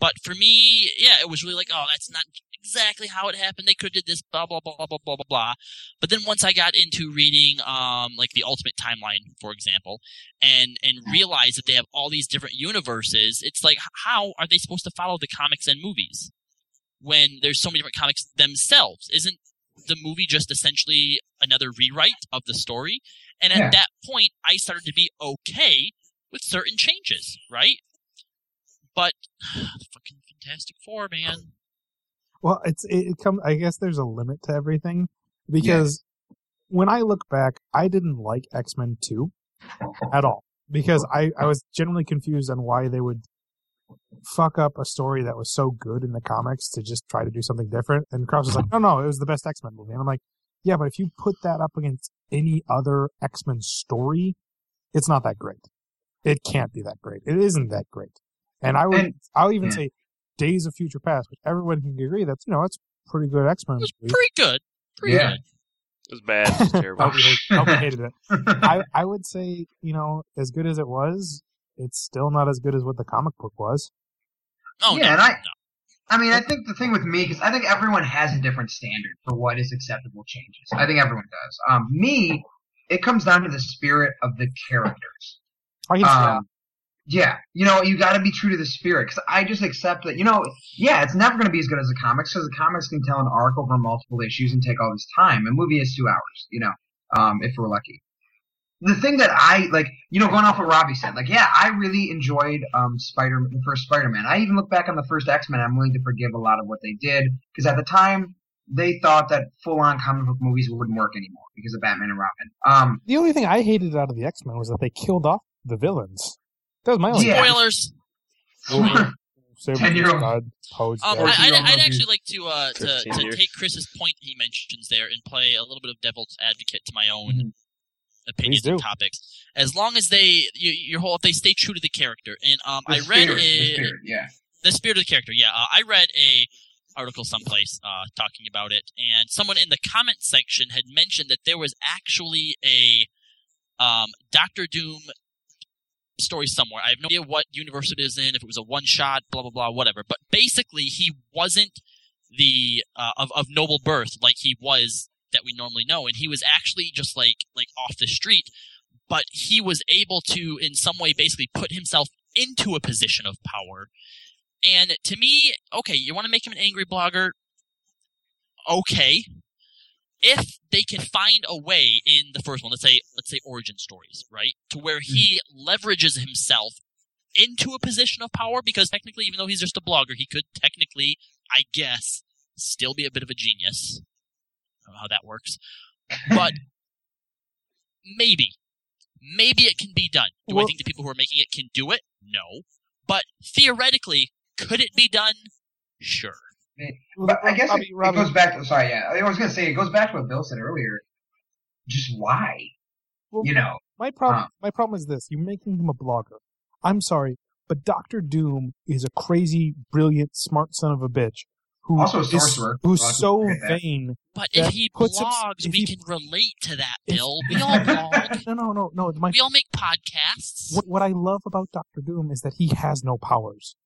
[SPEAKER 4] but for me, yeah, it was really like, oh, that's not exactly how it happened. They could have did this, blah blah blah blah blah blah blah. But then once I got into reading, um, like the Ultimate Timeline, for example, and and realized that they have all these different universes, it's like how are they supposed to follow the comics and movies when there's so many different comics themselves? Isn't the movie just essentially another rewrite of the story? And at
[SPEAKER 5] yeah.
[SPEAKER 4] that point, I started to be okay with certain changes, right? But fucking Fantastic Four, man.
[SPEAKER 1] Well, it's it, it comes. I guess there's a limit to everything because when I look back, I didn't like X Men Two at all because I I was generally confused on why they would fuck up a story that was so good in the comics to just try to do something different. And Kraus was like, "No, no, it was the best X Men movie," and I'm like, "Yeah, but if you put that up against any other X Men story, it's not that great. It can't be that great. It isn't that great." And I would, I'll even say Days of Future Past, which everyone can agree that's you know it's pretty good X Men
[SPEAKER 4] It was
[SPEAKER 1] movie.
[SPEAKER 4] pretty good. Pretty
[SPEAKER 5] Yeah.
[SPEAKER 4] good.
[SPEAKER 3] It was bad. It was terrible.
[SPEAKER 1] Nobody, hate, nobody hated it. I, I would say you know as good as it was, it's still not as good as what the comic book was.
[SPEAKER 4] Oh,
[SPEAKER 5] Yeah,
[SPEAKER 4] no,
[SPEAKER 5] and I-
[SPEAKER 4] no.
[SPEAKER 5] I mean, I think the thing with me, because I think everyone has a different standard for what is acceptable changes. I think everyone does. Um, me, it comes down to the spirit of the characters.
[SPEAKER 1] I can see.
[SPEAKER 5] Um, yeah, you know, you got to be true to the spirit. Because I just accept that, you know, yeah, it's never going to be as good as the comics because the comics can tell an arc over multiple issues and take all this time. A movie is two hours, you know, um, if we're lucky. The thing that I like, you know, going off what Robbie said, like, yeah, I really enjoyed um, Spider, the first Spider-Man. I even look back on the first X-Men. I'm willing to forgive a lot of what they did because at the time they thought that full-on comic book movies wouldn't work anymore because of Batman and Robin. Um,
[SPEAKER 1] the only thing I hated out of the X Men was that they killed off the villains. That was my only.
[SPEAKER 5] Yeah.
[SPEAKER 4] Spoilers.
[SPEAKER 5] 10-year-old.
[SPEAKER 4] Um. I, I'd,
[SPEAKER 5] Those
[SPEAKER 4] I'd
[SPEAKER 5] are
[SPEAKER 4] actually like to uh, to, to take Chris's point he mentions there and play a little bit of devil's advocate to my own
[SPEAKER 5] Mhm.
[SPEAKER 4] opinions and topics. As long as they you, your whole if they stay true to the character. And um,
[SPEAKER 5] the
[SPEAKER 4] I read
[SPEAKER 5] spirit,
[SPEAKER 4] a
[SPEAKER 5] the spirit, yeah.
[SPEAKER 4] the spirit of the character. Yeah, uh, I read a article someplace uh, talking about it, and someone in the comment section had mentioned that there was actually a um, Doctor Doom story somewhere. I have no idea what universe it is in, if it was a one shot, blah blah blah, whatever. But basically, he wasn't the uh, of of noble birth like he was that we normally know, and he was actually just like like off the street. But he was able to, in some way, basically put himself into a position of power. And to me, okay, you want to make him an angry blogger? Okay. If they can find a way in the first one, let's say let's say origin stories, right, to where he mm-hmm. leverages himself into a position of power, because technically, even though he's just a blogger, he could technically, I guess, still be a bit of a genius. I don't know how that works, but maybe, maybe it can be done. Do I think the people who are making it can do it? No, but theoretically, could it be done? Sure.
[SPEAKER 5] But I guess
[SPEAKER 1] Robbie,
[SPEAKER 5] it,
[SPEAKER 1] Robbie,
[SPEAKER 5] it goes back to sorry, yeah. I was gonna say it goes back to what Bill said earlier. Just why?
[SPEAKER 1] well,
[SPEAKER 5] You know.
[SPEAKER 1] my problem.
[SPEAKER 5] Huh.
[SPEAKER 1] My problem is this: you're making him a blogger. I'm sorry, but Doctor Doom is a crazy, brilliant, smart son of a bitch who
[SPEAKER 5] Also a
[SPEAKER 1] is-
[SPEAKER 5] sorcerer.
[SPEAKER 1] who's
[SPEAKER 5] A lot of
[SPEAKER 1] so
[SPEAKER 5] people forget that.
[SPEAKER 1] vain.
[SPEAKER 4] But if he
[SPEAKER 1] puts him-
[SPEAKER 4] blogs,
[SPEAKER 1] if
[SPEAKER 4] we
[SPEAKER 1] he-
[SPEAKER 4] can relate to that,
[SPEAKER 1] if-
[SPEAKER 4] Bill. We all blog.
[SPEAKER 1] No, no, no, no. My
[SPEAKER 4] We all make podcasts.
[SPEAKER 1] what what I love about Doctor Doom is that he has no powers.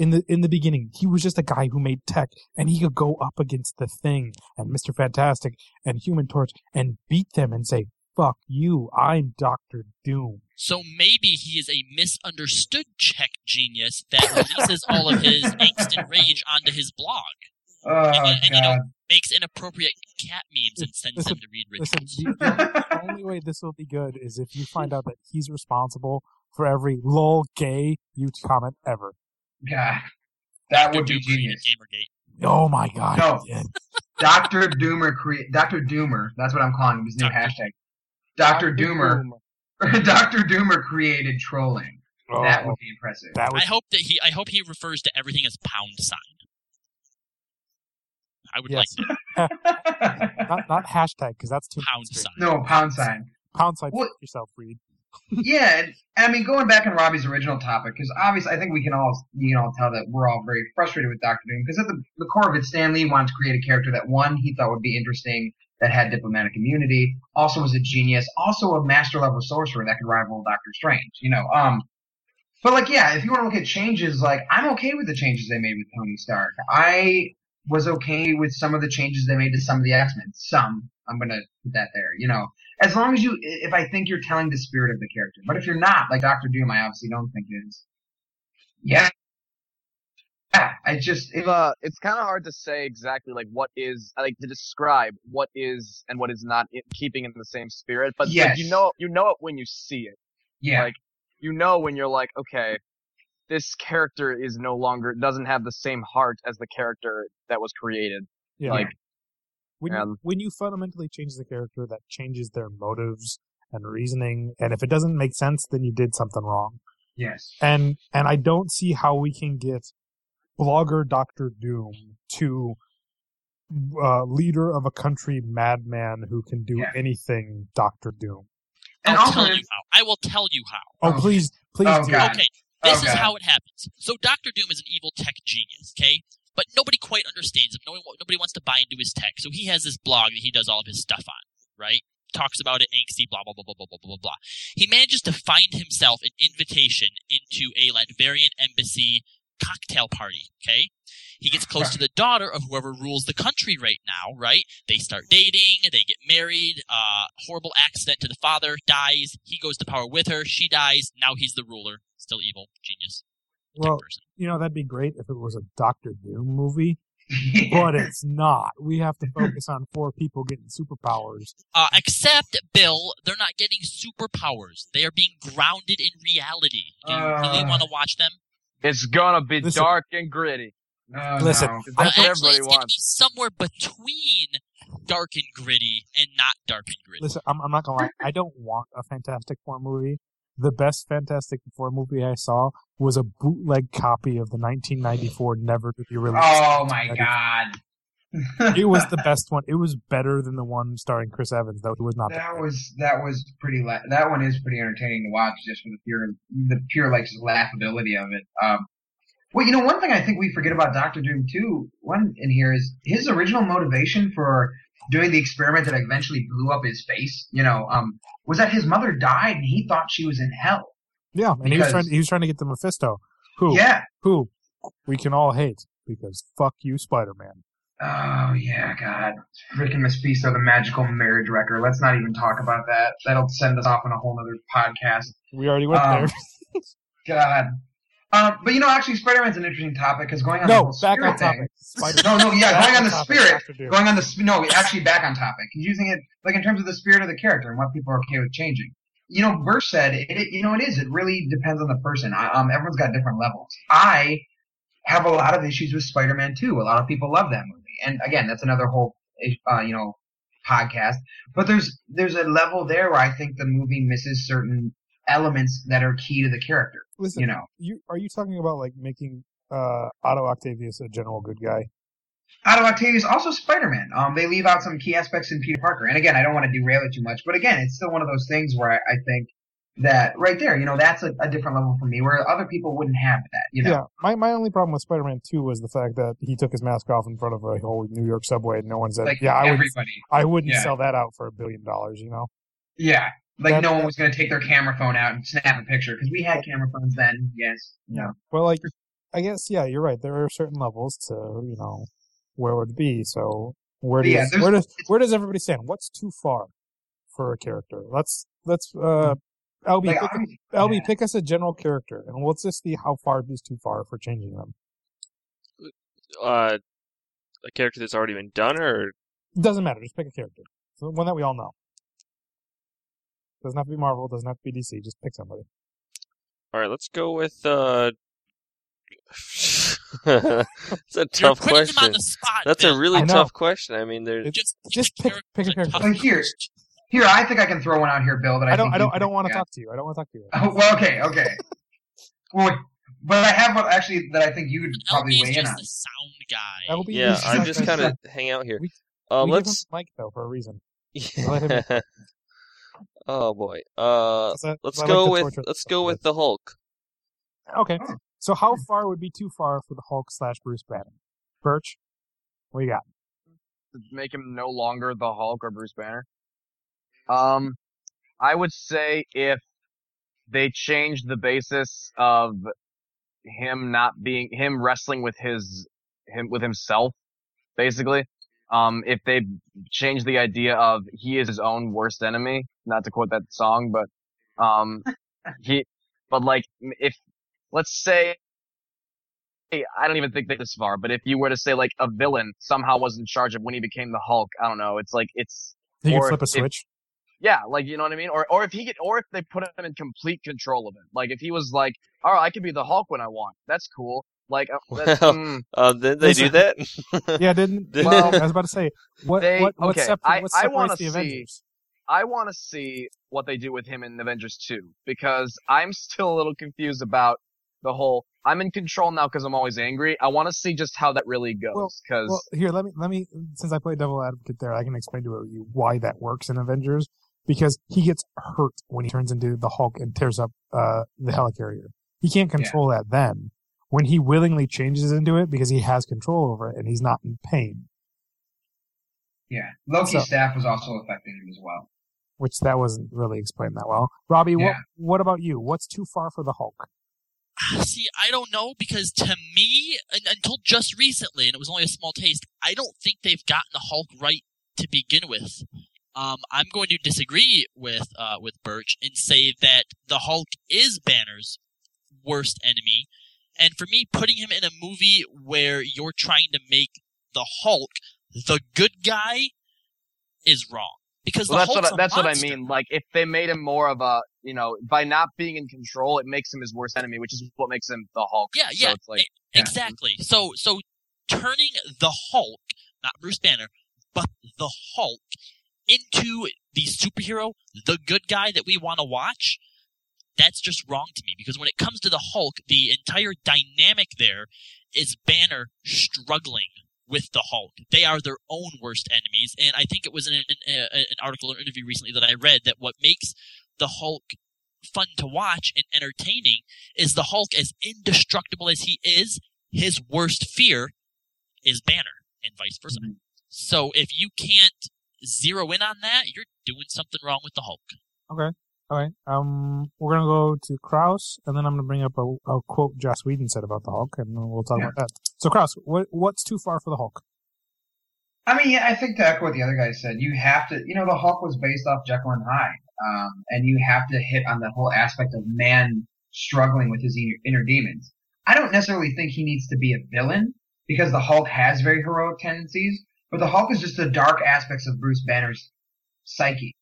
[SPEAKER 1] In the in the beginning, he was just a guy who made tech, and he could go up against the Thing and Mister Fantastic and Human Torch and beat them and say, "Fuck you, I'm Doctor Doom."
[SPEAKER 4] So maybe he is a misunderstood Czech genius that releases all of his angst and rage onto his blog,
[SPEAKER 5] Oh
[SPEAKER 4] and, and, you know, makes inappropriate cat memes and sends
[SPEAKER 1] Listen,
[SPEAKER 4] them to read
[SPEAKER 1] Listen, the, the- the only way this will be good is if you find out that he's responsible for every lol gay you comment ever.
[SPEAKER 5] God. That
[SPEAKER 4] Dr.
[SPEAKER 5] would be
[SPEAKER 4] Doom created
[SPEAKER 5] genius.
[SPEAKER 4] Gamergate.
[SPEAKER 1] Oh my god!
[SPEAKER 5] No. Dr. Doomer create Dr. Doomer, that's what I'm calling him, his new
[SPEAKER 4] Dr.
[SPEAKER 5] hashtag. Dr. Doomer Dr. Doomer created trolling. That
[SPEAKER 1] Oh,
[SPEAKER 5] would be impressive.
[SPEAKER 1] that was
[SPEAKER 4] I hope that he. I hope he refers to everything as pound sign. I would
[SPEAKER 1] Yes.
[SPEAKER 4] like
[SPEAKER 1] not not hashtag because that's too
[SPEAKER 4] pound sign.
[SPEAKER 5] no, pound sign.
[SPEAKER 1] Pound sign
[SPEAKER 5] What-
[SPEAKER 1] fuck yourself, Reed.
[SPEAKER 5] Yeah, I mean, going back on Robbie's original topic, because obviously I think we can all, you know, tell that we're all very frustrated with Doctor Doom, because at the, the core of it, Stan Lee wanted to create a character that one he thought would be interesting, that had diplomatic immunity, also was a genius, also a master level sorcerer that could rival Doctor Strange, you know. Um, but like, yeah, if you want to look at changes, like I'm okay with the changes they made with Tony Stark. I was okay with some of the changes they made to some of the X Men. Some, I'm gonna put that there, you know as long as you, if I think you're telling the spirit of the character. But if you're not, like Doctor Doom, I obviously don't think is. Yeah. Yeah, I just, it,
[SPEAKER 2] uh, it's kind of hard to say exactly like what is like to describe what is and what is not in, keeping in the same spirit. But like, you know, you know it when you see it.
[SPEAKER 5] yeah,
[SPEAKER 2] like, You know when you're like, okay, this character is no longer doesn't have the same heart as the character that was created.
[SPEAKER 1] Yeah.
[SPEAKER 2] Like,
[SPEAKER 1] when you,
[SPEAKER 2] um,
[SPEAKER 1] when you fundamentally change the character, that changes their motives and reasoning, and if it doesn't make sense, then you did something wrong.
[SPEAKER 5] yes.
[SPEAKER 1] And and I don't see how we can get blogger Doctor Doom to uh, leader of a country madman who can do
[SPEAKER 5] Yeah.
[SPEAKER 1] anything Doctor Doom.
[SPEAKER 5] And
[SPEAKER 4] I'll
[SPEAKER 5] also,
[SPEAKER 4] tell you how. I will tell you how.
[SPEAKER 1] Oh,
[SPEAKER 5] Oh.
[SPEAKER 1] please, please
[SPEAKER 5] Oh,
[SPEAKER 1] do.
[SPEAKER 5] God.
[SPEAKER 4] Okay, this
[SPEAKER 5] Oh,
[SPEAKER 4] is
[SPEAKER 5] God.
[SPEAKER 4] how it happens. So Doctor Doom is an evil tech genius, okay? But nobody quite understands him. Nobody, wants to buy into his tech. So he has this blog that he does all of his stuff on, right? Talks about it, angsty, blah, blah, blah, blah, blah, blah, blah, blah. He manages to find himself an invitation into a Latvian embassy cocktail party, okay? He gets close to the daughter of whoever rules the country right now, right? They start dating, they get married, uh, horrible accident to the father, dies, he goes to power with her, she dies, now he's the ruler. Still evil, genius,
[SPEAKER 1] Well,
[SPEAKER 4] person.
[SPEAKER 1] you know that'd be great if it was a Doctor Doom movie, but it's not. We have to focus on four people getting superpowers.
[SPEAKER 4] Uh, except, Bill, they're not getting superpowers. They are being grounded in reality. Do you really
[SPEAKER 5] Uh.
[SPEAKER 4] want to watch them?
[SPEAKER 2] It's gonna be
[SPEAKER 1] Listen.
[SPEAKER 2] dark and gritty.
[SPEAKER 5] Oh,
[SPEAKER 1] Listen,
[SPEAKER 5] no.
[SPEAKER 2] That's
[SPEAKER 4] Well,
[SPEAKER 2] what
[SPEAKER 4] actually,
[SPEAKER 2] everybody
[SPEAKER 4] it's going to be
[SPEAKER 2] wants.
[SPEAKER 4] somewhere between dark and gritty and not dark and gritty.
[SPEAKER 1] Listen, I'm, I'm not gonna lie. I don't want a Fantastic Four movie. The best Fantastic Four movie I saw was a bootleg copy of the 1994 Never to Be Released.
[SPEAKER 5] Oh my god.
[SPEAKER 1] It was the best one. It was better than the one starring Chris Evans, though it was not.
[SPEAKER 5] That was that was pretty. La- that one is pretty entertaining to watch, just for the pure, the pure like just laughability of it. Um, well, you know, one thing I think we forget about Doctor Doom too. One in here is his original motivation for doing the experiment that eventually blew up his face. You know, um, was that his mother died and he thought she was in hell.
[SPEAKER 1] Yeah, and he was
[SPEAKER 5] Because-
[SPEAKER 1] trying. He was trying to get the Mephisto, who
[SPEAKER 5] Yeah.
[SPEAKER 1] who we can all hate because fuck you, Spider Man.
[SPEAKER 5] Oh yeah, God, freaking Mephisto, the magical marriage wrecker. Let's not even talk about that. That'll send us off on a whole other podcast.
[SPEAKER 1] We already went
[SPEAKER 5] Um,
[SPEAKER 1] there.
[SPEAKER 5] God. Um, but you know, actually, Spider-Man's an interesting topic because going on the whole
[SPEAKER 1] back
[SPEAKER 5] spirit
[SPEAKER 1] on
[SPEAKER 5] thing.
[SPEAKER 1] topic.
[SPEAKER 5] No, no, yeah, going on the spirit. Going on the sp- no, actually back on topic. He's using it like in terms of the spirit of the character and what people are okay with changing. You know, Birch said it, it. You know, it is. It really depends on the person. I, um, everyone's got different levels. I have a lot of issues with Spider-Man 2. A lot of people love that movie, and again, that's another whole, uh, you know, podcast. But there's there's a level there where I think the movie misses certain elements that are key to the character.
[SPEAKER 1] Listen,
[SPEAKER 5] You know,
[SPEAKER 1] you are you talking about like making uh Otto Octavius a general good guy?
[SPEAKER 5] Otto Octavius, also Spider-Man. Um, they leave out some key aspects in Peter Parker. And again, I don't want to derail it too much, but again, it's still one of those things where I, I think that right there, you know, that's a, a different level for me, where other people wouldn't have that. You know,
[SPEAKER 1] Yeah, my, my only problem with Spider-Man 2 was the fact that he took his mask off in front of a whole New York subway and no one said,
[SPEAKER 5] like
[SPEAKER 1] yeah, I would. I wouldn't
[SPEAKER 5] Yeah.
[SPEAKER 1] sell that out for a billion dollars, you know?
[SPEAKER 5] Yeah, like
[SPEAKER 1] That-
[SPEAKER 5] no one was going to take their camera phone out and snap a picture because we had camera phones then. Yes. No.
[SPEAKER 1] Well, like, I guess, yeah, you're right. There are certain levels to, you know, where it would be. So where does,
[SPEAKER 5] Yeah, there's-
[SPEAKER 1] where does, where does everybody stand? What's too far for a character? Let's, let's, uh, LB,
[SPEAKER 5] Like,
[SPEAKER 1] pick,
[SPEAKER 5] I'm-
[SPEAKER 1] LB,
[SPEAKER 5] yeah.
[SPEAKER 1] pick us a general character and we'll just see how far is too far for changing them.
[SPEAKER 3] Uh, a character that's already been done, or
[SPEAKER 1] doesn't matter. Just pick a character. One that we all know. Doesn't have to be Marvel. Doesn't have to be DC. Just pick somebody.
[SPEAKER 3] all right, let's go with. uh It's a
[SPEAKER 4] You're
[SPEAKER 3] tough
[SPEAKER 4] putting on
[SPEAKER 3] question.
[SPEAKER 4] the spot.
[SPEAKER 3] That's
[SPEAKER 4] Bill.
[SPEAKER 3] a really
[SPEAKER 1] I
[SPEAKER 3] tough question. I mean, there's
[SPEAKER 4] just
[SPEAKER 1] just pick- pick a character.
[SPEAKER 5] Like, here, Here, I think I can throw one out here, Bill. That I,
[SPEAKER 1] I don't. I don't. I don't want to talk to you. I don't want to talk to you.
[SPEAKER 5] Oh, well, okay, okay. well, but I have one actually that I think you would probably
[SPEAKER 4] LB
[SPEAKER 5] weigh
[SPEAKER 4] is
[SPEAKER 5] in
[SPEAKER 4] just
[SPEAKER 5] on.
[SPEAKER 4] a sound guy.
[SPEAKER 1] LB
[SPEAKER 3] yeah. I'm
[SPEAKER 1] like
[SPEAKER 3] just kind of hang out here.
[SPEAKER 1] We-
[SPEAKER 3] Uh,
[SPEAKER 1] we
[SPEAKER 3] let's.
[SPEAKER 1] the mic though for a reason. Let him-
[SPEAKER 3] oh boy. Uh,
[SPEAKER 1] 'Cause I-
[SPEAKER 3] let's,
[SPEAKER 1] I like
[SPEAKER 3] go with let's go with the Hulk.
[SPEAKER 1] Okay. So how far would be too far for the Hulk slash Bruce Banner? Birch, what you got?
[SPEAKER 2] make him no longer the Hulk or Bruce Banner. Um, I would say if they change the basis of him not being him wrestling with his him with himself, basically. Um, if they change the idea of he is his own worst enemy, not to quote that song, but um, he, but like if let's say I don't even think they this far, but if you were to say like a villain somehow was in charge of when he became the Hulk, I don't know. It's like it's
[SPEAKER 1] You can flip a
[SPEAKER 2] if-
[SPEAKER 1] switch.
[SPEAKER 2] yeah, like you know what I mean, or or if he get, or if they put him in complete control of it, like if he was like, all right, I can be the Hulk when I want. That's cool. Like uh, that's,
[SPEAKER 3] Well,
[SPEAKER 2] mm,
[SPEAKER 3] Uh, did they do that?
[SPEAKER 1] yeah, didn't.
[SPEAKER 2] Well,
[SPEAKER 1] I was about to say what
[SPEAKER 2] they-
[SPEAKER 1] what what,
[SPEAKER 2] okay,
[SPEAKER 1] separ-
[SPEAKER 2] I-
[SPEAKER 1] what
[SPEAKER 2] I
[SPEAKER 1] separates
[SPEAKER 2] wanna
[SPEAKER 1] the
[SPEAKER 2] see-
[SPEAKER 1] Avengers?
[SPEAKER 2] I want to see what they do with him in Avengers 2 because I'm still a little confused about the whole. I'm in control now because I'm always angry. I want to see just how that really
[SPEAKER 1] Well-
[SPEAKER 2] goes because
[SPEAKER 1] Well, here let me let me since I play devil advocate there, I can explain to you why that works in Avengers because he gets hurt when he turns into the Hulk and tears up uh, the helicarrier. He can't control that then. When he willingly changes into it because he has control over it and he's not in pain,
[SPEAKER 5] Yeah, Loki's
[SPEAKER 1] So-
[SPEAKER 5] staff was also affecting him as well.
[SPEAKER 1] which that wasn't really explained that well. Robbie, what
[SPEAKER 5] Yeah.
[SPEAKER 1] what about you? What's too far for the Hulk?
[SPEAKER 4] See, I don't know because to me, un- until just recently, and it was only a small taste, I don't think they've gotten the Hulk right to begin with. Um, I'm going to disagree with uh, with Birch and say that the Hulk is Banner's worst enemy, and for me, putting him in a movie where you're trying to make the Hulk the good guy is wrong because
[SPEAKER 2] Well, that's what I, that's what I mean. Like if they made him more of a, you know, by not being in control, it makes him his worst enemy, which is what makes him the Hulk.
[SPEAKER 4] Yeah,
[SPEAKER 2] So
[SPEAKER 4] yeah,
[SPEAKER 2] it's like,
[SPEAKER 4] e- exactly. So, so turning the Hulk, not Bruce Banner, but the Hulk, into the superhero, the good guy that we want to watch, that's just wrong to me. Because when it comes to the Hulk, the entire dynamic there is Banner struggling with the Hulk. They are their own worst enemies, and I think it was in an, an, an article or interview recently that I read that what makes the Hulk fun to watch and entertaining is the Hulk as indestructible as he is, his worst fear is Banner, and vice versa. Mm-hmm. So if you can't zero in on that, you're doing something wrong with the Hulk.
[SPEAKER 1] All right. Um, we're gonna go to Kraus, and then I'm gonna bring up a, a quote Joss Whedon said about the Hulk, and we'll talk
[SPEAKER 5] Yeah.
[SPEAKER 1] about that. So, Kraus, what what's too far for the Hulk?
[SPEAKER 5] I mean, yeah, I think to echo what the other guy said, you have to, you know, the Hulk was based off Jekyll and Hyde, um, and you have to hit on the whole aspect of man struggling with his inner, inner demons. I don't necessarily think he needs to be a villain because the Hulk has very heroic tendencies, but the Hulk is just the dark aspects of Bruce Banner's psyche.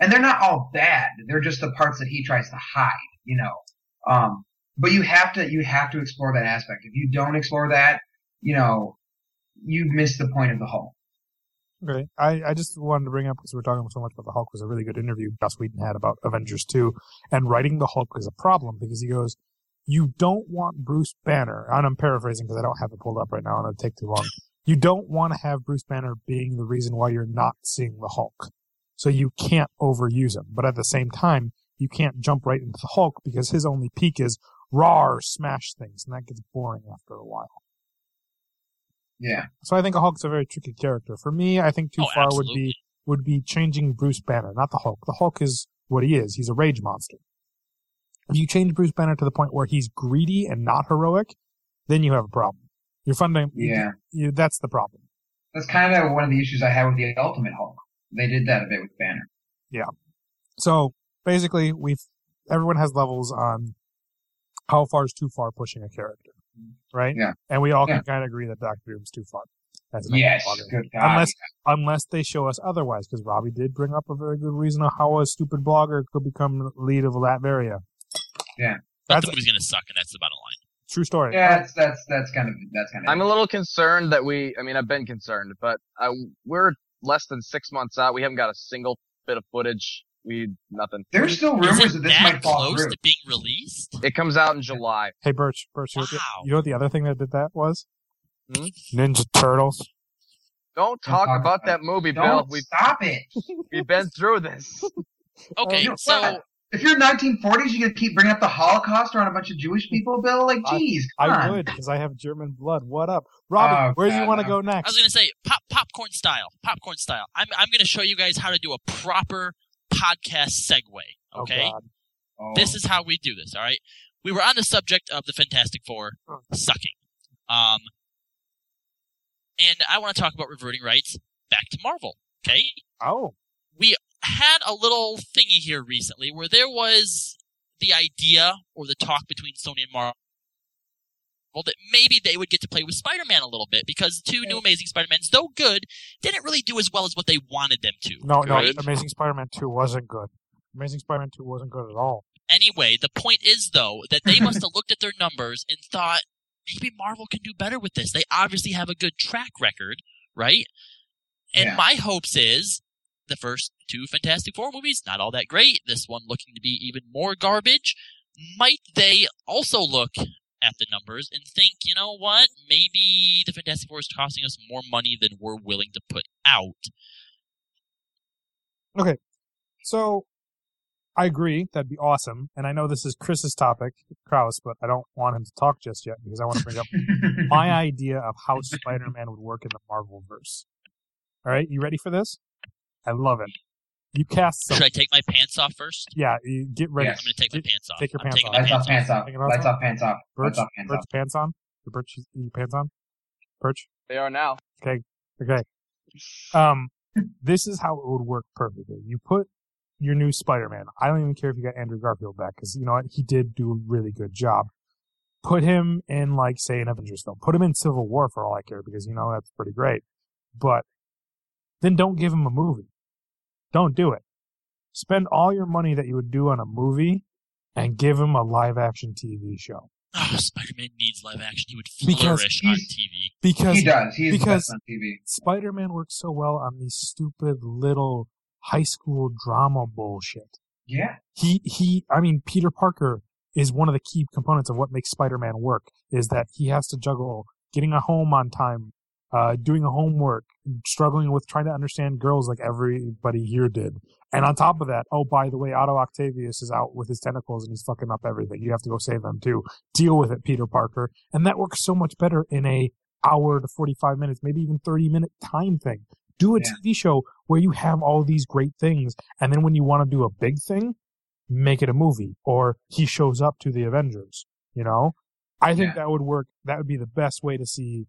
[SPEAKER 5] And they're not all bad. They're just the parts that he tries to hide, you know. Um, but you have to, you have to explore that aspect. If you don't explore that, you know, you miss the point of the Hulk.
[SPEAKER 1] Okay. I, I just wanted to bring up because we're talking so much about the Hulk was a really good interview Joss Whedon had about Avengers 2 and writing the Hulk is a problem because he goes, you don't want Bruce Banner, and I'm paraphrasing because I don't have it pulled up right now and it'd take too long. You don't want to have Bruce Banner being the reason why you're not seeing the Hulk. So you can't overuse him. But at the same time, you can't jump right into the Hulk because his only peak is raw smash things and that gets boring after a while.
[SPEAKER 5] Yeah.
[SPEAKER 1] So I think a Hulk's a very tricky character. For me, I think too
[SPEAKER 4] Oh,
[SPEAKER 1] far
[SPEAKER 4] absolutely.
[SPEAKER 1] would be would be changing Bruce Banner, not the Hulk. The Hulk is what he is. He's a rage monster. If you change Bruce Banner to the point where he's greedy and not heroic, then you have a problem. You're funding.
[SPEAKER 5] Yeah.
[SPEAKER 1] You, that's the problem.
[SPEAKER 5] That's kind of one of the issues I had with the Ultimate Hulk. They did that a bit with Banner. Yeah.
[SPEAKER 1] So basically, we've everyone has levels on how far is too far pushing a character, right?
[SPEAKER 5] Yeah.
[SPEAKER 1] And we all
[SPEAKER 5] Yeah.
[SPEAKER 1] can kind of agree that Doctor Doom's too far. As an
[SPEAKER 5] Yes. Good God.
[SPEAKER 1] Unless unless they show us otherwise, because Robbie did bring up a very good reason of how a stupid blogger could become lead of Latveria.
[SPEAKER 4] Yeah,
[SPEAKER 1] That's
[SPEAKER 4] the movie's gonna suck, and that's the bottom line.
[SPEAKER 1] true story.
[SPEAKER 5] yeah, that's that's that's kind of that's kind of.
[SPEAKER 2] I'm a little concerned that we, I mean, I've been concerned, but I, we're less than six months out. We haven't got a single bit of footage. We, nothing.
[SPEAKER 5] There's still rumors
[SPEAKER 4] it
[SPEAKER 5] that this
[SPEAKER 4] that
[SPEAKER 5] might fall
[SPEAKER 4] close
[SPEAKER 5] through.
[SPEAKER 4] to being released?
[SPEAKER 2] It comes out in July.
[SPEAKER 1] Hey Birch, Birch, you, know what the,
[SPEAKER 4] Wow.
[SPEAKER 1] you know what the other thing that did that was?
[SPEAKER 2] Hmm?
[SPEAKER 1] Ninja Turtles.
[SPEAKER 2] Don't talk
[SPEAKER 5] talk
[SPEAKER 2] about
[SPEAKER 5] about
[SPEAKER 2] that movie, Bill.
[SPEAKER 5] Don't
[SPEAKER 2] We've,
[SPEAKER 5] stop it.
[SPEAKER 2] we've been through this.
[SPEAKER 4] Okay,
[SPEAKER 5] Oh,
[SPEAKER 4] so
[SPEAKER 5] what? If you're 1940s, you gonna keep bringing up the Holocaust around a bunch of Jewish people, Bill? Like,
[SPEAKER 1] I-
[SPEAKER 5] geez, come
[SPEAKER 1] I would because I have German blood. What up, Robbie?
[SPEAKER 5] Oh,
[SPEAKER 1] where do you want to
[SPEAKER 5] no.
[SPEAKER 1] go next?
[SPEAKER 4] I was gonna say pop popcorn style, popcorn style. I'm I'm gonna show you guys how to do a proper podcast segue. Okay,
[SPEAKER 1] Oh God.
[SPEAKER 5] Oh,
[SPEAKER 4] this is how we do this. All right, we were on the subject of the Fantastic Four sucking, um, and I want to talk about reverting rights back to Marvel. Okay,
[SPEAKER 1] Oh,
[SPEAKER 4] had a little thingy here recently where there was the idea or the talk between Sony and Marvel that maybe they would get to play with Spider-Man a little bit because the two new Amazing Spider-Mans, though good, didn't really do as well as what they wanted them to.
[SPEAKER 1] no, no. Amazing Spider-Man 2 wasn't good. Amazing Spider-Man 2 wasn't good at all.
[SPEAKER 4] Anyway, the point is though that they must have looked at their numbers and thought maybe Marvel can do better with this. They obviously have a good track record, right? And
[SPEAKER 5] Yeah.
[SPEAKER 4] my hopes is the first two Fantastic Four movies not all that great. This one looking to be even more garbage. Might they also look at the numbers and think, you know what? Maybe the Fantastic Four is costing us more money than we're willing to put out. Okay.
[SPEAKER 1] So, I agree. That'd be awesome. And I know this is Chris's topic, Kraus, but I don't want him to talk just yet because I want to bring up my idea of how Spider-Man would work in the Marvel verse. All right, you ready for this? I love it. You cast some.
[SPEAKER 4] Should I take my pants off first?
[SPEAKER 1] Yeah, get ready.
[SPEAKER 5] Yes.
[SPEAKER 4] I'm going to take my pants off.
[SPEAKER 1] take your pants off.
[SPEAKER 5] Lights off,
[SPEAKER 4] pants
[SPEAKER 5] pants off.
[SPEAKER 1] Off
[SPEAKER 5] Lights
[SPEAKER 1] off?
[SPEAKER 5] off, pants off.
[SPEAKER 1] Birch,
[SPEAKER 5] Lights off, pants
[SPEAKER 1] Birch
[SPEAKER 5] off.
[SPEAKER 1] pants on. Your Birch, your pants on. Birch.
[SPEAKER 2] They are now.
[SPEAKER 1] Okay. Okay. Um, this is how it would work perfectly. You put your new Spider-Man. I don't even care if you got Andrew Garfield back because you know what? He did do a really good job. Put him in like say an Avengers film. Put him in Civil War for all I care because you know that's pretty great. But then don't give him a movie. Don't do it. Spend all your money that you would do on a movie and give him a live action TV show.
[SPEAKER 4] Oh, Spider-Man needs live action. He would
[SPEAKER 1] Because
[SPEAKER 4] flourish on TV.
[SPEAKER 1] Because
[SPEAKER 5] He does. He is
[SPEAKER 1] because-
[SPEAKER 5] the best on TV.
[SPEAKER 1] Spider-Man works so well on these stupid little high school drama bullshit.
[SPEAKER 5] Yeah.
[SPEAKER 1] He he I mean Peter Parker is one of the key components of what makes Spider-Man work is that he has to juggle getting a home on time, uh doing a homework, struggling with trying to understand girls like everybody here did. And on top of that, oh by the way, Otto Octavius is out with his tentacles and he's fucking up everything. You have to go save them too. Deal with it, Peter Parker. And that works so much better in a hour to 45 minutes, maybe even 30 minute time thing. Do a
[SPEAKER 5] Yeah.
[SPEAKER 1] TV show where you have all these great things, and then when you want to do a big thing, make it a movie, or he shows up to the Avengers. You know, I think
[SPEAKER 5] Yeah.
[SPEAKER 1] that would work. That would be the best way to see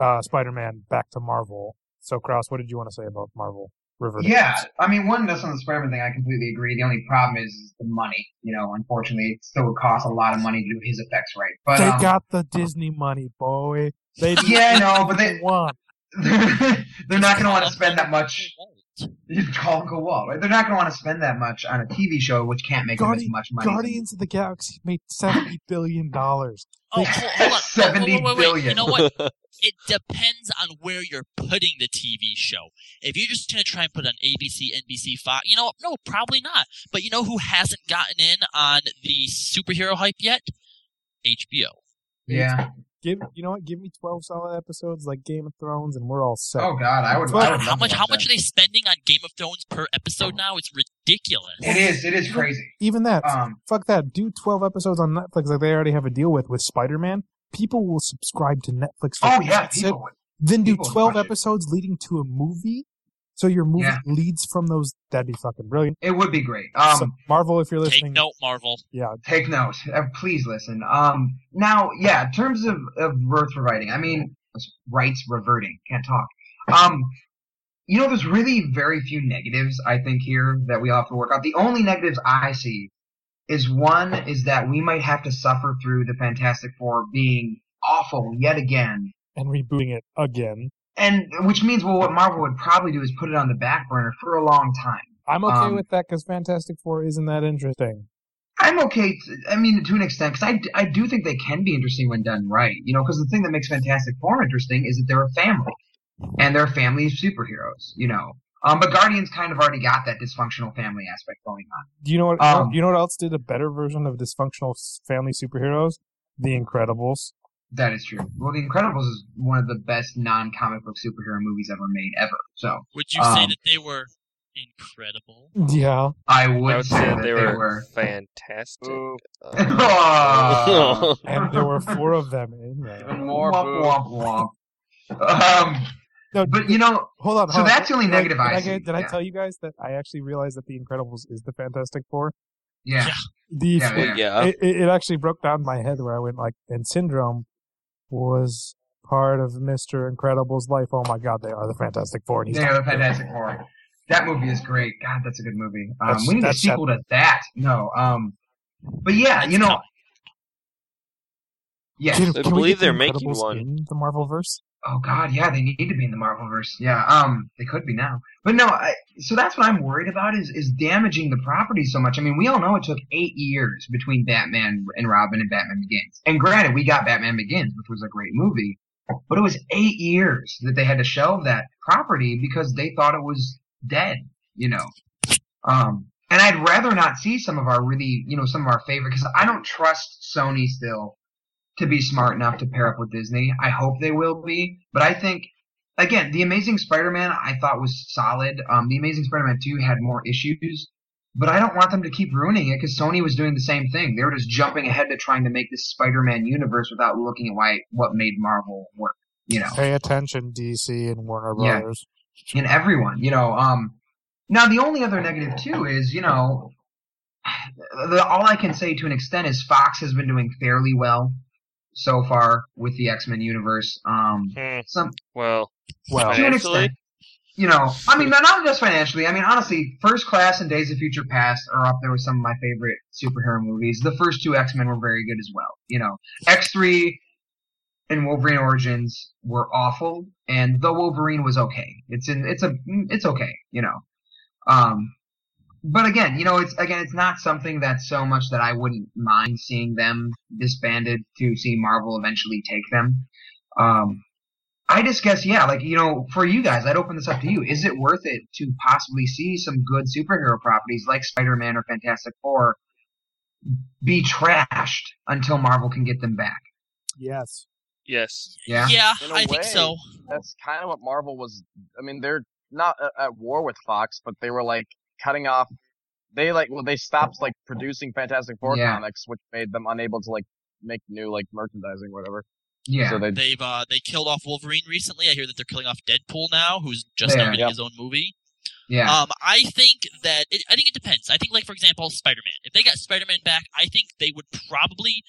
[SPEAKER 1] uh, Spider-Man back to Marvel. So, Kraus, what did you want to say about Marvel? reverted.
[SPEAKER 5] Yeah, I mean, one, that's on the Spider-Man thing. I completely agree. The only problem is, is the money. You know, unfortunately, it still would cost a lot of money to do his effects right. But
[SPEAKER 1] they
[SPEAKER 5] um,
[SPEAKER 1] got the Disney money, boy. They
[SPEAKER 5] Yeah, no, but they-
[SPEAKER 1] want.
[SPEAKER 5] they're not going to want to spend that much.
[SPEAKER 4] Walt.
[SPEAKER 5] You call Uncle Walt, right? They're not going to want to spend that much on a TV show, which can't make them as much money.
[SPEAKER 1] Guardians of the Galaxy made seventy billion dollars.
[SPEAKER 4] Oh, hold, hold on.
[SPEAKER 5] 70
[SPEAKER 4] wait, wait, wait, wait. You know what? It depends on where you're putting the TV show. If you're just gonna try and put it on ABC, NBC, Fox, you know, no, probably not. But you know who hasn't gotten in on the superhero hype yet? HBO.
[SPEAKER 5] Yeah.
[SPEAKER 1] Give you know what? Give me twelve solid episodes like Game of Thrones, and we're all set.
[SPEAKER 5] Oh God, I would. I would
[SPEAKER 4] How
[SPEAKER 5] love
[SPEAKER 4] much? How
[SPEAKER 5] watch
[SPEAKER 4] much are they spending on Game of Thrones per episode now? It's ridiculous.
[SPEAKER 5] It is. It is crazy.
[SPEAKER 1] Even that,
[SPEAKER 5] Um.
[SPEAKER 1] fuck that. Do twelve episodes on Netflix like they already have a deal with with Spider Man. People will subscribe to Netflix. For
[SPEAKER 5] Oh yeah, people would.
[SPEAKER 1] Then do
[SPEAKER 5] people would
[SPEAKER 1] twelve
[SPEAKER 5] watch it.
[SPEAKER 1] episodes leading to a movie. So your movie
[SPEAKER 5] Yeah.
[SPEAKER 1] leads from those. That'd be fucking brilliant.
[SPEAKER 5] It would be great. Um.
[SPEAKER 1] so Marvel, if you're listening, Take
[SPEAKER 4] note, Marvel.
[SPEAKER 1] yeah,
[SPEAKER 5] Take note. Uh, please listen. Um, now, yeah, in terms of, of birth reverting, I mean, rights reverting. Can't talk. Um, you know, there's really very few negatives, I think, here that we all have to work out. The only negatives I see is one is that we might have to suffer through the Fantastic Four being awful yet again.
[SPEAKER 1] and rebooting it again.
[SPEAKER 5] And which means, well, what Marvel would probably do is put it on the back burner for a long time.
[SPEAKER 1] I'm okay
[SPEAKER 5] Um,
[SPEAKER 1] with that because Fantastic Four isn't that interesting.
[SPEAKER 5] I'm okay. t I mean, to an extent, because I, d- I do think they can be interesting when done right. You know, because the thing that makes Fantastic Four interesting is that they're a family, and they're a family of superheroes. You know, um, but Guardians kind of already got that dysfunctional family aspect going on.
[SPEAKER 1] Do you know what?
[SPEAKER 5] Um,
[SPEAKER 1] you know what else did a better version of dysfunctional family superheroes? The Incredibles.
[SPEAKER 5] That is true. Well, The Incredibles is one of the best non-comic book superhero movies ever made ever. So
[SPEAKER 4] Would you say
[SPEAKER 5] Um,
[SPEAKER 4] that they were incredible?
[SPEAKER 1] Yeah,
[SPEAKER 5] I would,
[SPEAKER 3] I would
[SPEAKER 5] say,
[SPEAKER 3] say
[SPEAKER 5] that
[SPEAKER 3] they
[SPEAKER 5] they
[SPEAKER 3] were,
[SPEAKER 5] were.
[SPEAKER 3] fantastic.
[SPEAKER 2] Boo.
[SPEAKER 5] Oh.
[SPEAKER 1] and there were four of them in there.
[SPEAKER 2] Even more
[SPEAKER 5] Womp, womp, womp. Um,
[SPEAKER 1] No,
[SPEAKER 5] but you know,
[SPEAKER 1] hold on.
[SPEAKER 5] so
[SPEAKER 1] on.
[SPEAKER 5] that's the only
[SPEAKER 1] Did I-
[SPEAKER 5] negative
[SPEAKER 1] did
[SPEAKER 5] I
[SPEAKER 1] I,
[SPEAKER 5] see,
[SPEAKER 1] get- did I tell you guys that I actually realized that The Incredibles is the Fantastic Four?
[SPEAKER 5] yeah,
[SPEAKER 4] Yeah.
[SPEAKER 1] The
[SPEAKER 5] Yeah, yeah.
[SPEAKER 3] yeah.
[SPEAKER 1] It, it, it actually broke down my head where I went like, and Syndrome was part of Mister Incredible's life. Oh my God, they are the Fantastic Four. And he's
[SPEAKER 5] they are the
[SPEAKER 1] not-
[SPEAKER 5] Fantastic Four. That movie is great. God, that's a good movie. Um, we need a
[SPEAKER 1] that's-
[SPEAKER 5] sequel to that. No, um, but yeah, you know, yes.
[SPEAKER 1] Can,
[SPEAKER 3] I believe they're making one.
[SPEAKER 1] in the Marvel verse.
[SPEAKER 5] Oh God, yeah, they need to be in the Marvelverse. Yeah, um, they could be now, but no. I, so that's what I'm worried about is is damaging the property so much. I mean, we all know it took eight years between Batman and Robin and Batman Begins. And granted, we got Batman Begins, which was a great movie, but it was eight years that they had to shelve that property because they thought it was dead. You know, um, and I'd rather not see some of our really, you know, some of our favorite because I don't trust Sony still to be smart enough to pair up with Disney. I hope they will be, but I think again, the Amazing Spider-Man I thought was solid. Um, the Amazing Spider-Man 2 had more issues, but I don't want them to keep ruining it because Sony was doing the same thing. They were just jumping ahead to trying to make this Spider-Man universe without looking at why what made Marvel work. You know,
[SPEAKER 1] Pay attention, DC and Warner
[SPEAKER 5] Yeah.
[SPEAKER 1] Brothers.
[SPEAKER 5] and everyone. You know, um, now the only other negative too is you know, the, all I can say to an extent is Fox has been doing fairly well so far with the X-Men universe. Um,
[SPEAKER 3] Hmm,
[SPEAKER 5] some
[SPEAKER 3] well,
[SPEAKER 1] Well,
[SPEAKER 5] to an
[SPEAKER 3] financially,
[SPEAKER 5] extent. You know, I mean, not not just financially. I mean, honestly, First Class and Days of Future Past are up there with some of my favorite superhero movies. The first two X Men were very good as well. You know, X three and Wolverine Origins were awful, and the Wolverine was okay. It's in, it's a, it's okay. You know, um, but again, you know, it's again, it's not something that's so much that I wouldn't mind seeing them disbanded to see Marvel eventually take them. Um, I just guess, yeah, like, you know, for you guys, I'd open this up to you. Is it worth it to possibly see some good superhero properties like Spider-Man or Fantastic Four be trashed until Marvel can get them back?
[SPEAKER 1] yes.
[SPEAKER 3] yes.
[SPEAKER 5] Yeah?
[SPEAKER 4] Yeah,
[SPEAKER 2] In a
[SPEAKER 4] I think so.
[SPEAKER 2] That's kind of what Marvel was. I mean, they're not at, at war with Fox, but they were like cutting off. They like well, they stopped like producing Fantastic Four
[SPEAKER 5] Yeah.
[SPEAKER 2] comics, which made them unable to like make new like merchandising, or whatever.
[SPEAKER 5] Yeah.
[SPEAKER 2] So they
[SPEAKER 4] They've uh they killed off Wolverine recently. I hear that they're killing off Deadpool now, who's just
[SPEAKER 5] Yeah.
[SPEAKER 4] now getting
[SPEAKER 2] Yep.
[SPEAKER 4] his own movie.
[SPEAKER 5] yeah.
[SPEAKER 4] Um, I think that it, I think it depends. I think, like for example, Spider-Man. If they got Spider-Man back, I think they would probably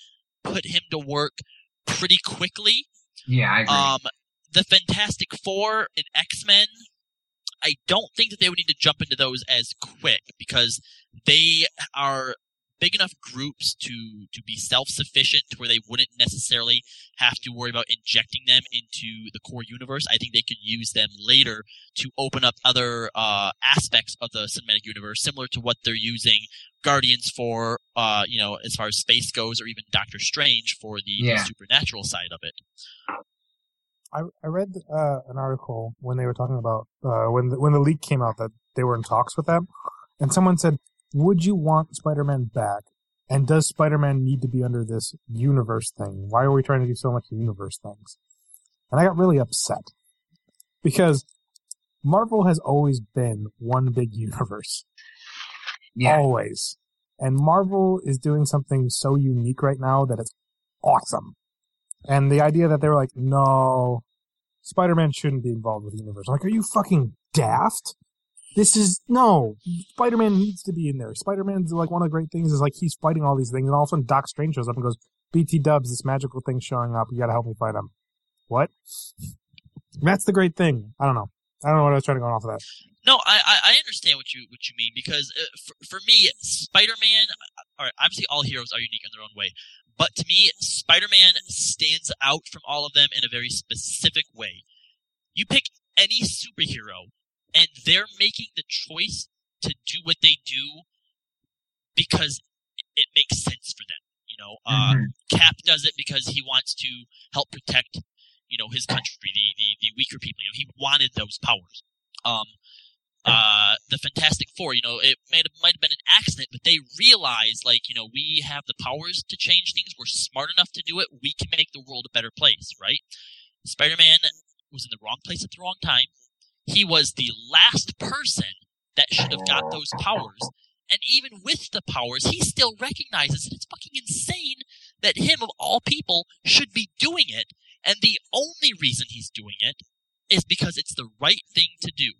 [SPEAKER 4] put him to work pretty quickly.
[SPEAKER 5] yeah, I agree.
[SPEAKER 4] Um, the Fantastic Four and X-Men. I don't think that they would need to jump into those as quick because they are big enough groups to to be self-sufficient to where they wouldn't necessarily have to worry about injecting them into the core universe. I think they could use them later to open up other uh, aspects of the cinematic universe, similar to what they're using Guardians for, uh, you know, as far as space goes, or even Doctor Strange for the,
[SPEAKER 5] Yeah.
[SPEAKER 4] the supernatural side of it.
[SPEAKER 1] I, I read uh, an article when they were talking about uh, when the, when the leak came out that they were in talks with them, and someone said, "Would you want Spider-Man back? And does Spider-Man need to be under this universe thing? Why are we trying to do so much universe things?" And I got really upset because Marvel has always been one big universe,
[SPEAKER 5] Yeah.
[SPEAKER 1] always, and Marvel is doing something so unique right now that it's awesome. And the idea that they were like, no, Spider-Man shouldn't be involved with the universe. I'm like, are you fucking daft? This is no. Spider-Man needs to be in there. Spider-Man's like one of the great things is like he's fighting all these things, and all of a sudden Doc Strange shows up and goes, "BT Dubs, this magical thing's showing up. You got to help me fight him." What? That's the great thing. I don't know. I don't know what I was trying to go off of that.
[SPEAKER 4] No, I, I, understand what you what you mean because uh, for, for me, Spider-Man. All right, obviously all heroes are unique in their own way, but to me, Spider-Man stands out from all of them in a very specific way. You pick any superhero, and they're making the choice to do what they do because it makes sense for them. You know, uh,
[SPEAKER 5] Mhm.
[SPEAKER 4] Cap does it because he wants to help protect, you know, his country, the, the, the weaker people. You know, he wanted those powers. Um, uh, the Fantastic Four, you know, it might have, might have been an accident, but they realized, like, you know, we have the powers to change things. We're smart enough to do it. We can make the world a better place, right? Spider-Man was in the wrong place at the wrong time. He was the last person that should have got those powers. And even with the powers, he still recognizes that it's fucking insane that him of all people should be doing it. And the only reason he's doing it is because it's the right thing to do.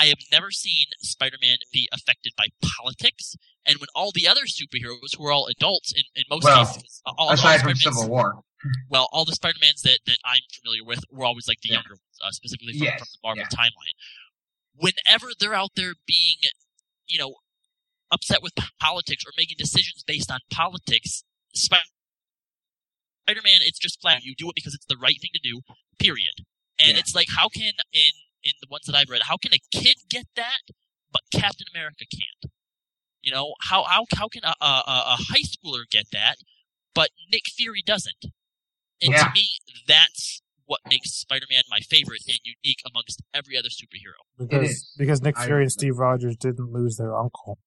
[SPEAKER 4] I have never seen Spider-Man be affected by politics, and when all the other superheroes, who are all adults in, in most
[SPEAKER 5] Well,
[SPEAKER 4] cases, all, all
[SPEAKER 5] Aside from
[SPEAKER 4] Spider-Mans-
[SPEAKER 5] Civil War.
[SPEAKER 4] well, all the Spider-Mans that, that I'm familiar with were always like the
[SPEAKER 5] Yeah.
[SPEAKER 4] younger ones, uh, specifically from,
[SPEAKER 5] Yes,
[SPEAKER 4] from the Marvel
[SPEAKER 5] yeah.
[SPEAKER 4] timeline. Whenever they're out there being, you know, upset with politics or making decisions based on politics, Spider-Man, it's just flat. You do it because it's the right thing to do. Period. And
[SPEAKER 5] Yeah.
[SPEAKER 4] it's like, how can in in the ones that I've read, how can a kid get that, but Captain America can't? You know, how how how can a, a, a a high schooler get that, but Nick Fury doesn't? And
[SPEAKER 5] Yeah.
[SPEAKER 4] to me, that's what makes Spider-Man my favorite and unique amongst every other superhero.
[SPEAKER 1] Because because Nick Fury and Steve Rogers didn't lose their uncle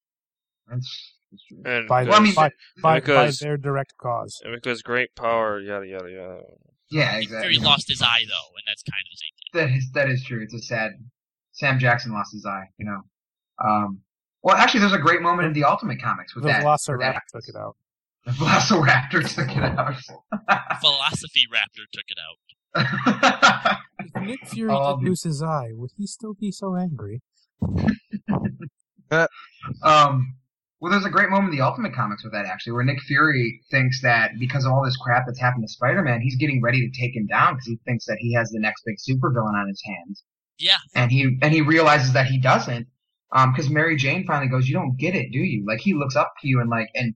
[SPEAKER 5] That's, that's.
[SPEAKER 3] And uh,
[SPEAKER 1] by,
[SPEAKER 5] Well, I mean,
[SPEAKER 1] by, by, by their direct cause.
[SPEAKER 3] because great power, yada yada yada.
[SPEAKER 5] Yeah,
[SPEAKER 4] Nick
[SPEAKER 5] exactly.
[SPEAKER 4] Fury lost his eye though, and that's kind of the same thing.
[SPEAKER 5] That is that is true. It's a sad. Sam Jackson lost his eye. You know. Um. Well, actually, there's a great moment in the Ultimate Comics with
[SPEAKER 1] The
[SPEAKER 5] that. where
[SPEAKER 1] Velociraptor
[SPEAKER 5] that
[SPEAKER 1] took it out.
[SPEAKER 5] The Velociraptor took it out.
[SPEAKER 4] Philosophy Raptor took it out.
[SPEAKER 1] If Nick Fury
[SPEAKER 5] Um,
[SPEAKER 1] did lose his eye, would he still be so angry?
[SPEAKER 5] um. Well, there's a great moment in the Ultimate Comics with that actually, where Nick Fury thinks that because of all this crap that's happened to Spider-Man, he's getting ready to take him down because he thinks that he has the next big supervillain on his hands.
[SPEAKER 4] Yeah,
[SPEAKER 5] and he and he realizes that he doesn't um because mary jane finally goes you don't get it do you? Like he looks up to you and like and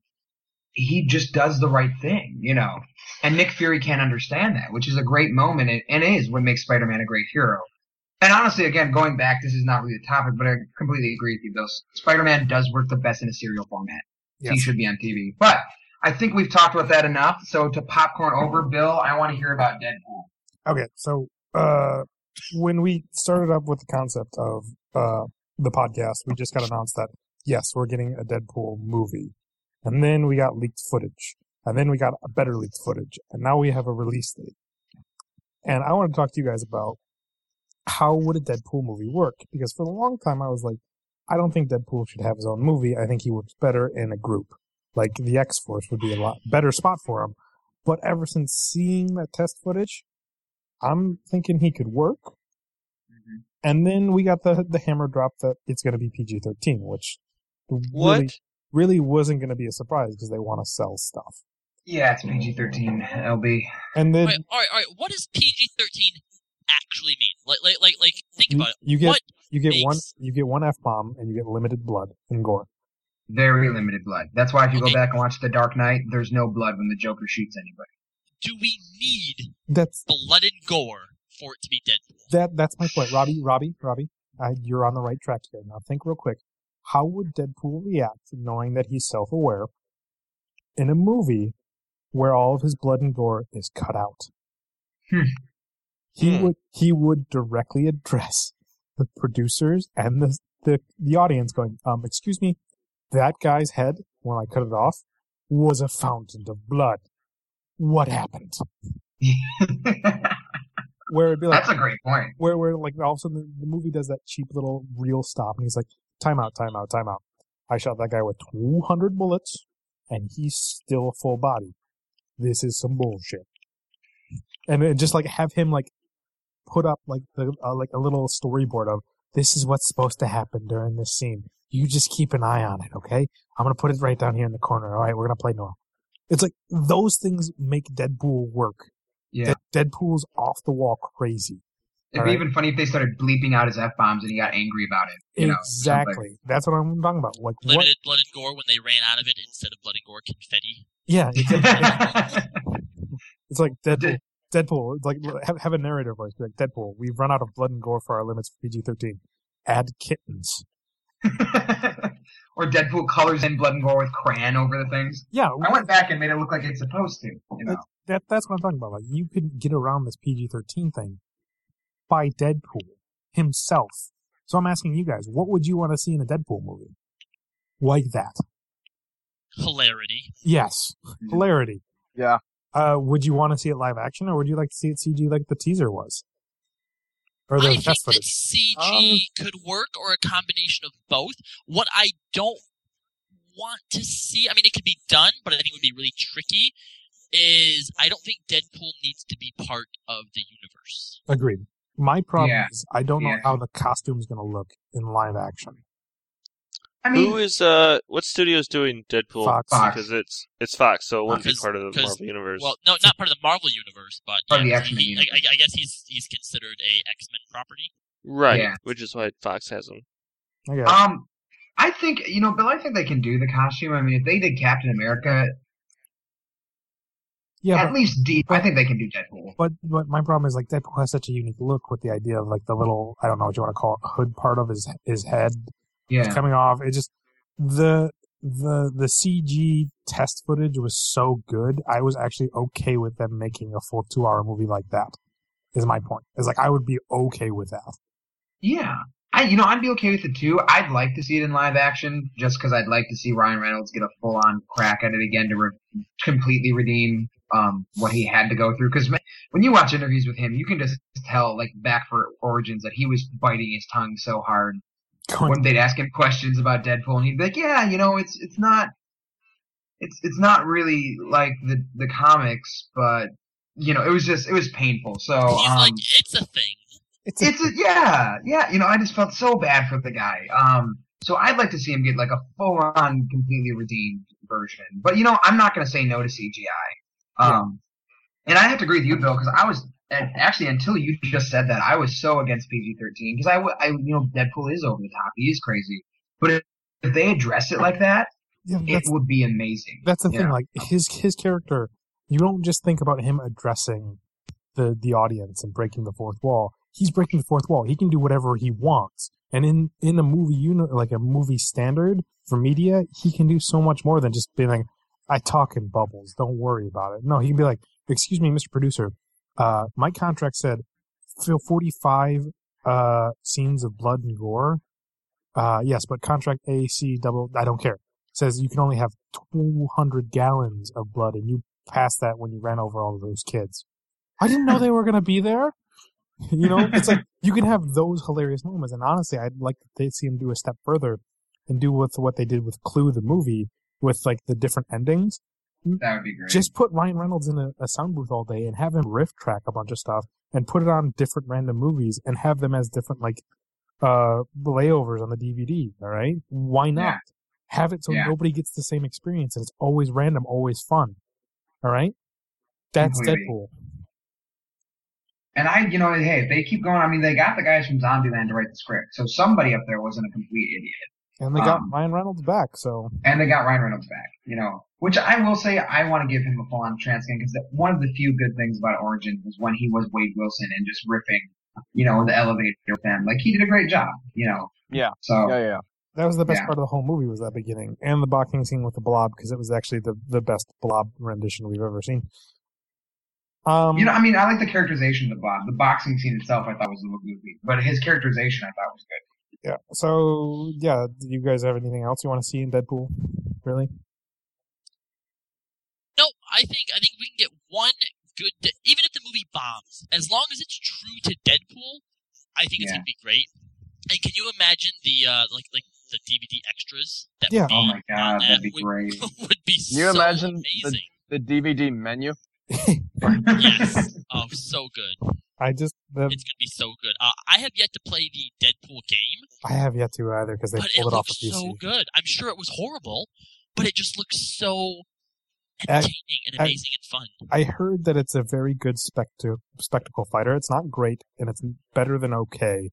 [SPEAKER 5] he just does the right thing you know? And nick fury can't understand that which is a great moment and, and is what makes spider-man a great hero and honestly again going back this is not really the topic but i completely agree with you. Bill spider-man does work the best in a serial format. He should be on tv but i think we've talked about that enough. So to popcorn over bill i want to hear about deadpool.
[SPEAKER 1] Okay, so uh, when we started up with the concept of uh, the podcast, we just got announced that yes, we're getting a Deadpool movie, and then we got leaked footage, and then we got a better leaked footage, and now we have a release date. And I want to talk to you guys about how would a Deadpool movie work? Because for a long time I was like, I don't think Deadpool should have his own movie. I think he works better in a group. Like the X Force would be a lot better spot for him. But ever since seeing that test footage, I'm thinking he could work.
[SPEAKER 5] Mhm.
[SPEAKER 1] And then we got the the hammer drop that it's going to be PG-13, which really, really wasn't going to be a surprise because they want to sell stuff.
[SPEAKER 5] yeah it's pg-13 lb
[SPEAKER 1] And then
[SPEAKER 4] Wait, all right, all right. What does PG thirteen actually mean? Like, like, like, like think
[SPEAKER 1] you,
[SPEAKER 4] about it.
[SPEAKER 1] you get
[SPEAKER 4] What
[SPEAKER 1] you get one you get one f bomb and you get limited blood and gore.
[SPEAKER 5] Very limited blood. That's why if you
[SPEAKER 4] Okay.
[SPEAKER 5] go back and watch The Dark Knight, there's no blood when the Joker shoots anybody.
[SPEAKER 4] Do we need
[SPEAKER 1] That's
[SPEAKER 4] blood and gore for it to be Deadpool?
[SPEAKER 1] that that's my point, Robbie. Robbie, Robbie, uh, you're on the right track here. Now think real quick. How would Deadpool react knowing that he's self-aware in a movie where all of his blood and gore is cut out?
[SPEAKER 5] Hmm.
[SPEAKER 1] He
[SPEAKER 3] Hmm.
[SPEAKER 1] would he would directly address the producers and the the the audience, going, um, excuse me, that guy's head when I cut it off was a fountain of blood. What happened? Where it'd be like,
[SPEAKER 5] That's a great point.
[SPEAKER 1] where where like all of a sudden the, movie does that cheap little real stop and he's like time out time out time out i shot that guy with 200 bullets and he's still a full body this is some bullshit and then just like have him like put up like the uh, like a little storyboard of this is what's supposed to happen during this scene you just keep an eye on it okay i'm gonna put it right down here in the corner all right we're gonna play noir it's like those things make deadpool work
[SPEAKER 5] Yeah.
[SPEAKER 1] Dead- deadpool's off the wall crazy
[SPEAKER 5] It'd be
[SPEAKER 1] Alright.
[SPEAKER 5] even funny if they started bleeping out his f bombs and he got angry about it. You know,
[SPEAKER 1] exactly.
[SPEAKER 5] something.
[SPEAKER 1] That's what I'm talking about. Like what?
[SPEAKER 4] Blood and gore when they ran out of it instead of blood and gore confetti.
[SPEAKER 1] Yeah, it's, it's like Deadpool.
[SPEAKER 5] Did-
[SPEAKER 1] Deadpool. Like have, have a narrator voice. Be like Deadpool. We've run out of blood and gore for our limits for PG-13. Add kittens.
[SPEAKER 5] or Deadpool colors in blood and gore with crayon over the things.
[SPEAKER 1] Yeah,
[SPEAKER 5] I went back and made it look like it's supposed to. You know,
[SPEAKER 1] that that's what I'm talking about. Like you could get around this PG-13 thing by Deadpool himself. So I'm asking you guys, what would you want to see in a Deadpool movie? Like that.
[SPEAKER 4] Hilarity.
[SPEAKER 1] Yes. Mm-hmm. Hilarity.
[SPEAKER 2] Yeah.
[SPEAKER 1] Uh, would you want to see it live action, or would you like to see it CG like the teaser was, or the
[SPEAKER 4] I think
[SPEAKER 1] test
[SPEAKER 4] that? CG
[SPEAKER 1] Um,
[SPEAKER 4] could work or a combination of both. What I don't want to see, I mean, it could be done, but I think it would be really tricky. Is I don't think Deadpool needs to be part of the universe.
[SPEAKER 1] Agreed. My problem
[SPEAKER 5] Yeah.
[SPEAKER 1] is I don't know
[SPEAKER 5] Yeah.
[SPEAKER 1] how the costume's going to look in live action.
[SPEAKER 5] I mean,
[SPEAKER 3] Who is uh what studio's doing Deadpool?
[SPEAKER 1] Fox.
[SPEAKER 5] Fox.
[SPEAKER 3] Because it's it's Fox, so it wouldn't be part of the Marvel universe.
[SPEAKER 4] Well, no, not part of the Marvel universe, but
[SPEAKER 5] Part of the X-Men
[SPEAKER 4] he- I,
[SPEAKER 5] universe.
[SPEAKER 4] I- I guess he's he's considered a X Men property.
[SPEAKER 3] right,
[SPEAKER 5] Yeah.
[SPEAKER 3] which is why Fox has him.
[SPEAKER 1] I
[SPEAKER 5] um, I think you know, Bill. I think they can do the costume. I mean, if they did Captain America,
[SPEAKER 1] yeah,
[SPEAKER 5] at
[SPEAKER 1] but,
[SPEAKER 5] least deep, I think they can do Deadpool.
[SPEAKER 1] but but my problem is like Deadpool has such a unique look with the idea of like the little I don't know what you want to call it hood part of his his head
[SPEAKER 5] Yeah,
[SPEAKER 1] coming off. It just the the the CG test footage was so good. I was actually okay with them making a full two hour movie like that. Is my point. It's like I would be okay with that.
[SPEAKER 5] yeah. I, you know, I'd be okay with it too. I'd like to see it in live action, just because I'd like to see Ryan Reynolds get a full-on crack at it again to re- completely redeem um, what he had to go through. Because when you watch interviews with him, you can just tell, like back for Origins, that he was biting his tongue so hard when they'd ask him questions about Deadpool, and he'd be like, "Yeah, you know, it's it's not, it's it's not really like the the comics, but you know, it was just it was painful." So
[SPEAKER 4] he's
[SPEAKER 5] um,
[SPEAKER 4] like, it's a thing.
[SPEAKER 1] it's a,
[SPEAKER 5] it's a, yeah, yeah. You know, I just felt so bad for the guy. Um, so I'd like to see him get like a full on, completely redeemed version. But you know, I'm not going to say no to CGI. Um, and I have to agree with you, Bill, because I was and actually until you just said that, I was so against PG-13 because I, I, you know, Deadpool is over the top. He is crazy. But if, if they address it like that,
[SPEAKER 1] yeah,
[SPEAKER 5] it would be amazing.
[SPEAKER 1] that's the thing.
[SPEAKER 5] Yeah.
[SPEAKER 1] Like his his character, you don't just think about him addressing the the audience and breaking the fourth wall. He's breaking the fourth wall. He can do whatever he wants. And in in a movie, you know, like a movie standard for media, he can do so much more than just being like, "I talk in bubbles. Don't worry about it." No, he can be like, "Excuse me, Mr. Producer, uh, my contract said fill 45 uh scenes of blood and gore. Uh, yes, but contract A, C, double, I don't care. Says you can only have 200 gallons of blood, and you passed that when you ran over all of those kids. I didn't know they were gonna be there. You know, it's like you can have those hilarious moments, and honestly, I'd like to see him do a step further and do with what they did with Clue, the movie, with like the different endings.
[SPEAKER 5] That would be great.
[SPEAKER 1] Just put Ryan Reynolds in a, a sound booth all day and have him riff track a bunch of stuff and put it on different random movies and have them as different like uh layovers on the DVD. All right, why not
[SPEAKER 5] Yeah.
[SPEAKER 1] have it so
[SPEAKER 5] Yeah.
[SPEAKER 1] nobody gets the same experience and it's always random, always fun. All right, that's
[SPEAKER 5] Completely.
[SPEAKER 1] Deadpool.
[SPEAKER 5] And I, you know, hey, if they keep going, I mean, they got the guys from Zombieland to write the script, so somebody up there wasn't a complete idiot.
[SPEAKER 1] And they got
[SPEAKER 5] Um,
[SPEAKER 1] Ryan Reynolds back, so
[SPEAKER 5] And they got Ryan Reynolds back, you know, which I will say I want to give him a full on chance again because one of the few good things about Origins was when he was Wade Wilson and just ripping, you know, the elevator with them. Like he did a great job, you know.
[SPEAKER 2] Yeah.
[SPEAKER 5] So
[SPEAKER 2] Yeah, yeah.
[SPEAKER 1] that was the best
[SPEAKER 5] Yeah.
[SPEAKER 1] part of the whole movie was that beginning and the boxing scene with the blob because it was actually the the best blob rendition we've ever seen. Um,
[SPEAKER 5] you know, I mean, I like the characterization of the Blob. The boxing scene itself, I thought was a little goofy, but his characterization, I thought was good.
[SPEAKER 1] Yeah. So yeah, do you guys have anything else you want to see in Deadpool? Really?
[SPEAKER 4] No, I think I think we can get one good. De- even if the movie bombs, as long as it's true to Deadpool, I think it's
[SPEAKER 5] Yeah.
[SPEAKER 4] gonna be great. And can you imagine the uh, like like the DVD extras that
[SPEAKER 1] Yeah.
[SPEAKER 4] would be
[SPEAKER 5] Oh my god,
[SPEAKER 4] that
[SPEAKER 5] that'd be
[SPEAKER 4] would,
[SPEAKER 5] great.
[SPEAKER 4] would be
[SPEAKER 2] Can you
[SPEAKER 4] so
[SPEAKER 2] imagine the- The DVD menu.
[SPEAKER 4] Yes. Oh, so good.
[SPEAKER 1] I just the,
[SPEAKER 4] It's gonna be so good. Uh, I have yet to play the Deadpool game,
[SPEAKER 1] I have yet to either because they
[SPEAKER 4] but it
[SPEAKER 1] pulled it off of PC.
[SPEAKER 4] so good. I'm sure it was horrible, but it just looks so
[SPEAKER 1] I-
[SPEAKER 4] entertaining and
[SPEAKER 1] I-
[SPEAKER 4] amazing and fun.
[SPEAKER 1] I heard that it's a very good spectu- spectacle fighter. It's not great, and it's better than okay.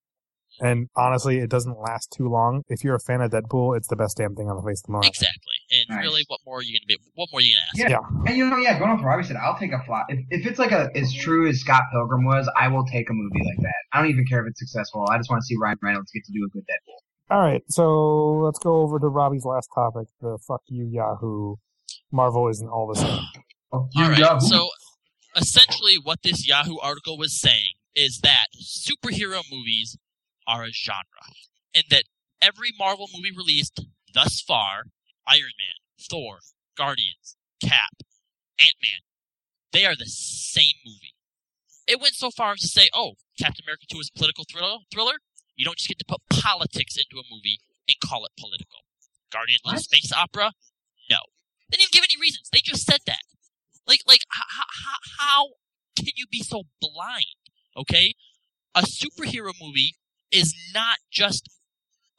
[SPEAKER 1] And honestly, it doesn't last too long. If you're a fan of Deadpool, it's the best damn thing on the face of the moon.
[SPEAKER 4] Exactly. And
[SPEAKER 5] Nice.
[SPEAKER 4] really, what more are you gonna be? What more are you gonna ask?
[SPEAKER 5] Yeah. And you know, yeah, going off what Robbie said, I'll take a flop. If, if it's like a as true as Scott Pilgrim was, I will take a movie like that. I don't even care if it's successful. I just want to see Ryan Reynolds get to do a good Deadpool.
[SPEAKER 1] All right, so let's go over to Robbie's last topic: the "fuck you, Yahoo." Marvel isn't all the same.
[SPEAKER 4] All right.
[SPEAKER 5] Yahoo.
[SPEAKER 4] So, essentially, what this Yahoo article was saying is that superhero movies are a genre, and that every Marvel movie released thus far Iron Man, Thor, Guardians, Cap, Ant Man they are the same movie. It went so far as to say, oh, Captain America 2 is a political thriller. thriller. You don't just get to put politics into a movie and call it political. Guardians Space Opera? No. They didn't even give any reasons. They just said that. Like, like, how, how, how can you be so blind? Okay? A superhero movie is not just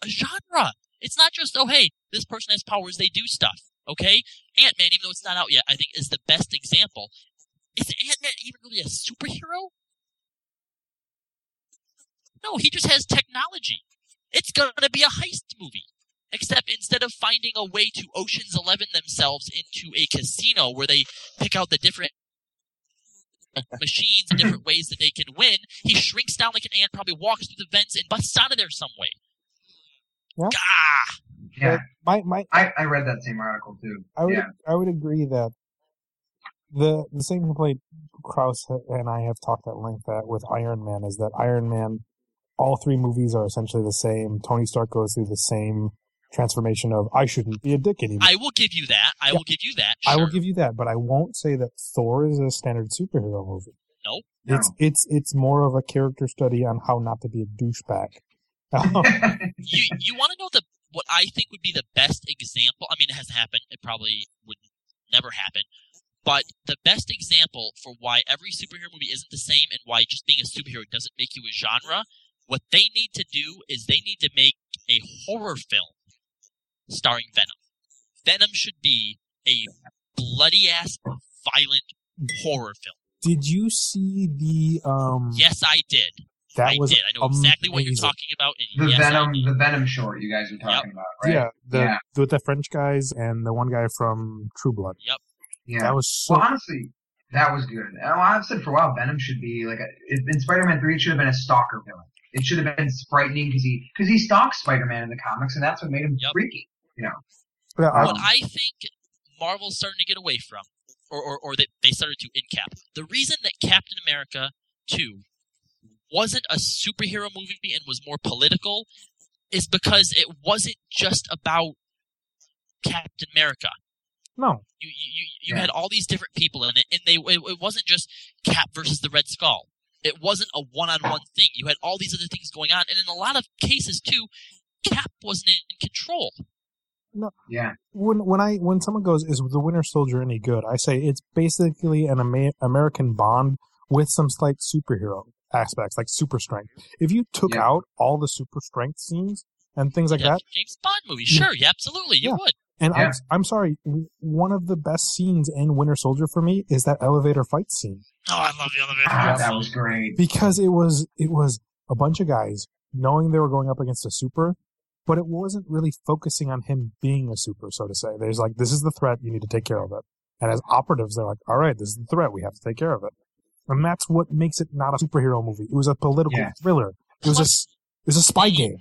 [SPEAKER 4] a genre. It's not just, oh, hey, this person has powers, they do stuff. Okay? Ant Man, even though it's not out yet, I think is the best example. Is Ant Man even really a superhero? No, he just has technology. It's gonna be a heist movie. Except instead of finding a way to Ocean's Eleven themselves into a casino where they pick out the different machines and different ways that they can win, he shrinks down like an ant, probably walks through the vents and busts out of there some way.
[SPEAKER 1] Yeah.
[SPEAKER 4] Gah!
[SPEAKER 5] yeah,
[SPEAKER 1] My my
[SPEAKER 5] I, I read that same article too.
[SPEAKER 1] I would
[SPEAKER 5] Yeah.
[SPEAKER 1] I would agree that the the same complaint Kraus and I have talked at length at with Iron Man is that Iron Man, all three movies are essentially the same. Tony Stark goes through the same transformation of I shouldn't be a dick anymore.
[SPEAKER 4] I will give you that. I
[SPEAKER 1] Yeah.
[SPEAKER 4] will give you that.
[SPEAKER 1] I will give you that, but I won't say that Thor is a standard superhero movie.
[SPEAKER 4] No.
[SPEAKER 1] It's it's it's more of a character study on how not to be a douchebag.
[SPEAKER 4] you you want to know the what I think would be the best example? I mean, it hasn't happened. It probably would never happen. But the best example for why every superhero movie isn't the same and why just being a superhero doesn't make you a genre, what they need to do is they need to make a horror film starring Venom. Venom should be a bloody ass, violent horror film.
[SPEAKER 1] Did you see the um?
[SPEAKER 4] Yes, I did.
[SPEAKER 1] that
[SPEAKER 4] I
[SPEAKER 1] was
[SPEAKER 4] did. I know exactly what you're talking about. And
[SPEAKER 5] the
[SPEAKER 4] yes,
[SPEAKER 5] Venom, the Venom short you guys are talking about, right?
[SPEAKER 1] Yeah, the
[SPEAKER 5] Yeah.
[SPEAKER 1] with the French guys and the one guy from True Blood. Yep.
[SPEAKER 5] Yeah.
[SPEAKER 1] That was so.
[SPEAKER 5] Well, honestly, that was good. I've said for a while, Venom should be like a, in Spider-Man Three, it should have been a stalker villain. It should have been frightening because he because he stalks Spider-Man in the comics, and that's what made him
[SPEAKER 4] Yep.
[SPEAKER 5] freaky.
[SPEAKER 1] Yeah, I-
[SPEAKER 4] what I think Marvel's starting to get away from, or, or, or that they started to in Cap. The reason that Captain America 2 wasn't a superhero movie and was more political is because it wasn't just about Captain America.
[SPEAKER 1] no,
[SPEAKER 4] You you, you, you
[SPEAKER 5] Yeah.
[SPEAKER 4] had all these different people in it, and they it, it wasn't just Cap versus the Red Skull. It wasn't a one-on-one thing. You had all these other things going on, and in a lot of cases too, Cap wasn't in control.
[SPEAKER 5] Yeah,
[SPEAKER 1] when when I when someone goes, "Is the Winter Soldier any good?" I say it's basically an Ama- American Bond with some slight superhero aspects, like super strength. If you took
[SPEAKER 5] Yeah.
[SPEAKER 1] out all the super strength scenes and things like
[SPEAKER 4] Yeah,
[SPEAKER 1] that,
[SPEAKER 4] James Bond movie. Sure, yeah, absolutely, you
[SPEAKER 1] Yeah.
[SPEAKER 4] would.
[SPEAKER 1] And
[SPEAKER 5] Yeah.
[SPEAKER 1] I'm, I'm sorry, one of the best scenes in Winter Soldier for me is that elevator fight scene
[SPEAKER 4] Oh, I love the elevator.
[SPEAKER 5] Ah, that was great.
[SPEAKER 1] because it was it was a bunch of guys knowing they were going up against a super, but it wasn't really focusing on him being a super, so to say. There's like this is the threat, you need to take care of it. And as operatives, they're like, all right, this is the threat, we have to take care of it. And that's what makes it not a superhero movie. It was a political
[SPEAKER 5] Yeah.
[SPEAKER 1] thriller. It was a
[SPEAKER 4] Plus-
[SPEAKER 1] s- it was a spy game.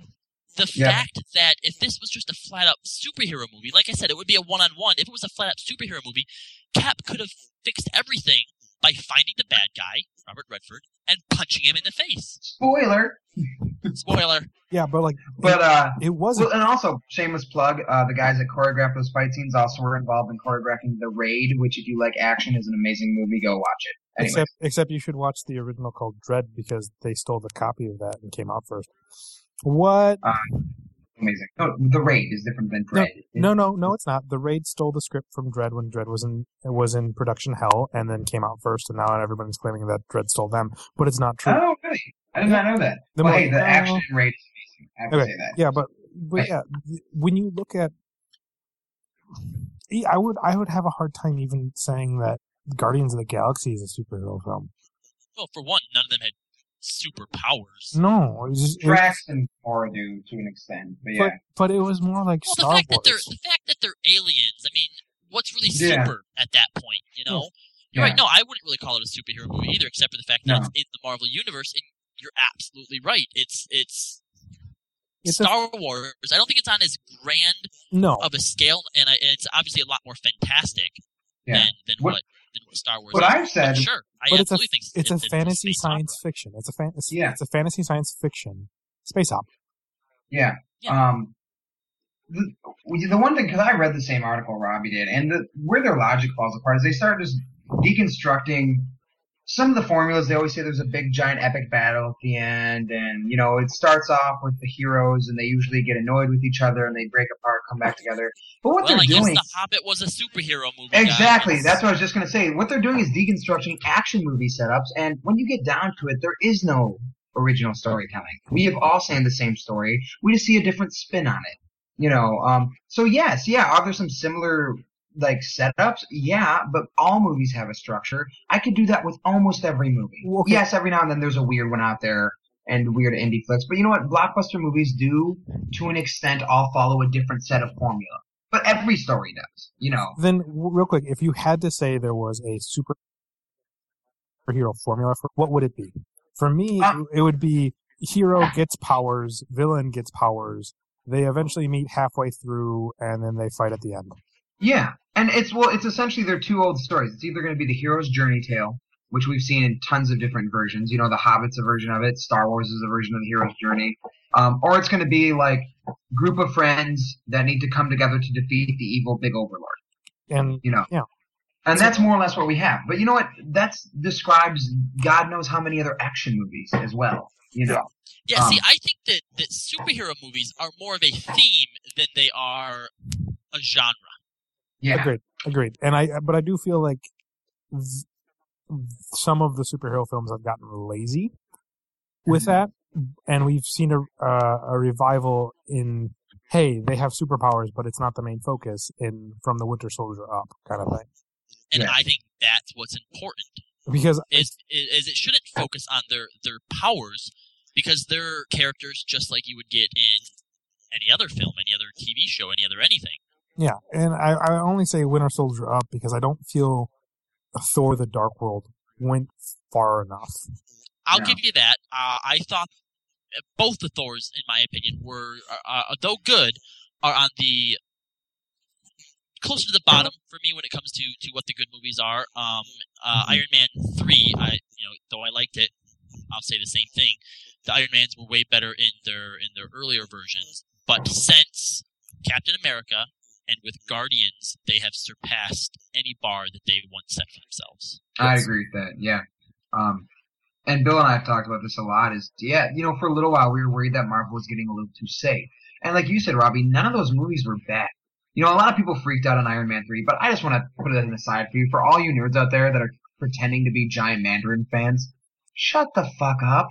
[SPEAKER 4] The
[SPEAKER 5] Yeah.
[SPEAKER 4] fact that if this was just a flat out superhero movie, like I said, it would be a one on one. If it was a flat out superhero movie, Cap could have fixed everything by finding the bad guy, Robert Redford, and punching him in the face.
[SPEAKER 5] Spoiler.
[SPEAKER 4] Spoiler.
[SPEAKER 1] Yeah, but like
[SPEAKER 5] But uh,
[SPEAKER 1] it, it wasn't
[SPEAKER 5] well, and also shameless plug. Uh, the guys that choreographed those fight scenes also were involved in choreographing The Raid, which, if you like action, is an amazing movie. Go watch it. Anyway,
[SPEAKER 1] Except, except you should watch the original called Dredd because they stole the copy of that and came out first. What?
[SPEAKER 5] Amazing. No, The Raid is different than Dredd.
[SPEAKER 1] No, no, no, it's not. The Raid stole the script from Dredd when Dredd was in was in production hell and then came out first, and now everybody's claiming that Dredd stole them, but it's not true.
[SPEAKER 5] Oh, really? I did not know that.
[SPEAKER 1] The
[SPEAKER 5] well,
[SPEAKER 1] mo-
[SPEAKER 5] hey, the
[SPEAKER 1] no.
[SPEAKER 5] action in Raid is amazing. I have to
[SPEAKER 1] Okay,
[SPEAKER 5] say that.
[SPEAKER 1] yeah, but but yeah, th- when you look at, I would I would have a hard time even saying that Guardians of the Galaxy is a superhero film.
[SPEAKER 4] Well, for one, none of them had superpowers.
[SPEAKER 1] No, it was just, it-
[SPEAKER 5] Drax and Thor do to an extent, but yeah.
[SPEAKER 1] but but it was more like
[SPEAKER 4] Well, the
[SPEAKER 1] Star
[SPEAKER 4] fact that they're the fact that they're aliens. I mean, what's really
[SPEAKER 5] Yeah.
[SPEAKER 4] super at that point? You know, you're
[SPEAKER 5] Yeah.
[SPEAKER 4] right. No, I wouldn't really call it a superhero movie either, except for the fact that
[SPEAKER 5] No.
[SPEAKER 4] it's in the Marvel universe. And you're absolutely right. It's it's.
[SPEAKER 1] It's a-
[SPEAKER 4] Star Wars. I don't think it's on as grand
[SPEAKER 1] No,
[SPEAKER 4] of a scale, and, I, it's obviously a lot more fantastic
[SPEAKER 5] Yeah.
[SPEAKER 4] than than
[SPEAKER 5] What-
[SPEAKER 4] what, than what Star Wars.
[SPEAKER 5] What
[SPEAKER 4] is.
[SPEAKER 5] I've said,
[SPEAKER 4] But sure, I
[SPEAKER 1] but it's a
[SPEAKER 4] absolutely think
[SPEAKER 1] it's a fantasy science
[SPEAKER 4] opera.
[SPEAKER 1] fiction. It's a fan. It's,
[SPEAKER 5] Yeah.
[SPEAKER 1] it's a fantasy science fiction space opera.
[SPEAKER 5] Yeah.
[SPEAKER 4] Yeah.
[SPEAKER 5] Um, the, the one thing, because I read the same article Robbie did, and the, where their logic falls apart is they start just deconstructing some of the formulas. They always say there's a big, giant, epic battle at the end, and, you know, it starts off with the heroes, and they usually get annoyed with each other, and they break apart, come back together. But what
[SPEAKER 4] Well,
[SPEAKER 5] they're
[SPEAKER 4] I guess
[SPEAKER 5] doing.
[SPEAKER 4] The Hobbit was a superhero movie. guys.
[SPEAKER 5] Exactly. That's what I was just going to say. What they're doing is deconstructing action movie setups, and when you get down to it, there is no original storytelling. We have all seen the same story. We just see a different spin on it. You know. Um. So yes, yeah. Are there some similar like setups? Yeah, but all movies have a structure. I could do that with almost every movie.
[SPEAKER 1] Well, okay.
[SPEAKER 5] Yes, every now and then there's a weird one out there. And weird indie flicks, but you know what? Blockbuster movies do, to an extent, all follow a different set of formula. But every story does, you know.
[SPEAKER 1] Then, real quick, if you had to say there was a superhero formula for what would it be? For me,
[SPEAKER 5] Uh,
[SPEAKER 1] it would be hero gets powers, villain gets powers. They eventually meet halfway through, and then they fight at the end.
[SPEAKER 5] Yeah, and it's well, it's essentially their two old stories. It's either going to be the hero's journey tale, which we've seen in tons of different versions. You know, The Hobbit's a version of it. Star Wars is a version of the hero's journey. Um, or it's going to be like group of friends that need to come together to defeat the evil big overlord.
[SPEAKER 1] And
[SPEAKER 5] You know.
[SPEAKER 1] Yeah.
[SPEAKER 5] And that's more or less what we have. But you know what? That describes God knows how many other action movies as well. You know.
[SPEAKER 4] Yeah, see,
[SPEAKER 5] Um,
[SPEAKER 4] I think that, that superhero movies are more of a theme than they are a genre.
[SPEAKER 5] Yeah.
[SPEAKER 1] agreed, agreed. And I, but I do feel like th- some of the superhero films have gotten lazy with
[SPEAKER 5] Mhm.
[SPEAKER 1] that, and we've seen a uh, a revival in hey, they have superpowers, but it's not the main focus in from the Winter Soldier up kind of thing.
[SPEAKER 4] And
[SPEAKER 5] Yeah.
[SPEAKER 4] I think that's what's important.
[SPEAKER 1] Because
[SPEAKER 4] Is, is is it shouldn't focus on their their powers because they're characters just like you would get in any other film, any other TV show, any other anything.
[SPEAKER 1] Yeah, and I, I only say Winter Soldier up because I don't feel Thor: The Dark World went far enough.
[SPEAKER 4] I'll
[SPEAKER 5] Yeah.
[SPEAKER 4] give you that. Uh, I thought uh, both the Thors, in my opinion, were uh, uh, though good, are on the closer to the bottom for me when it comes to, to what the good movies are. Um, uh,
[SPEAKER 5] Mhm.
[SPEAKER 4] Iron Man three, I you know though I liked it, I'll say the same thing. The Iron Mans were way better in their in their earlier versions, but since Captain America and with Guardians, they have surpassed any bar that they once set for themselves.
[SPEAKER 5] I agree with that. Yeah. Um, and Bill and I have talked about this a lot. Is yeah, you know, for a little while we were worried that Marvel was getting a little too safe. And like you said, Robbie, none of those movies were bad. You know, a lot of people freaked out on Iron Man three, but I just want to put it aside for you. For all you nerds out there that are pretending to be giant Mandarin fans, shut the fuck up.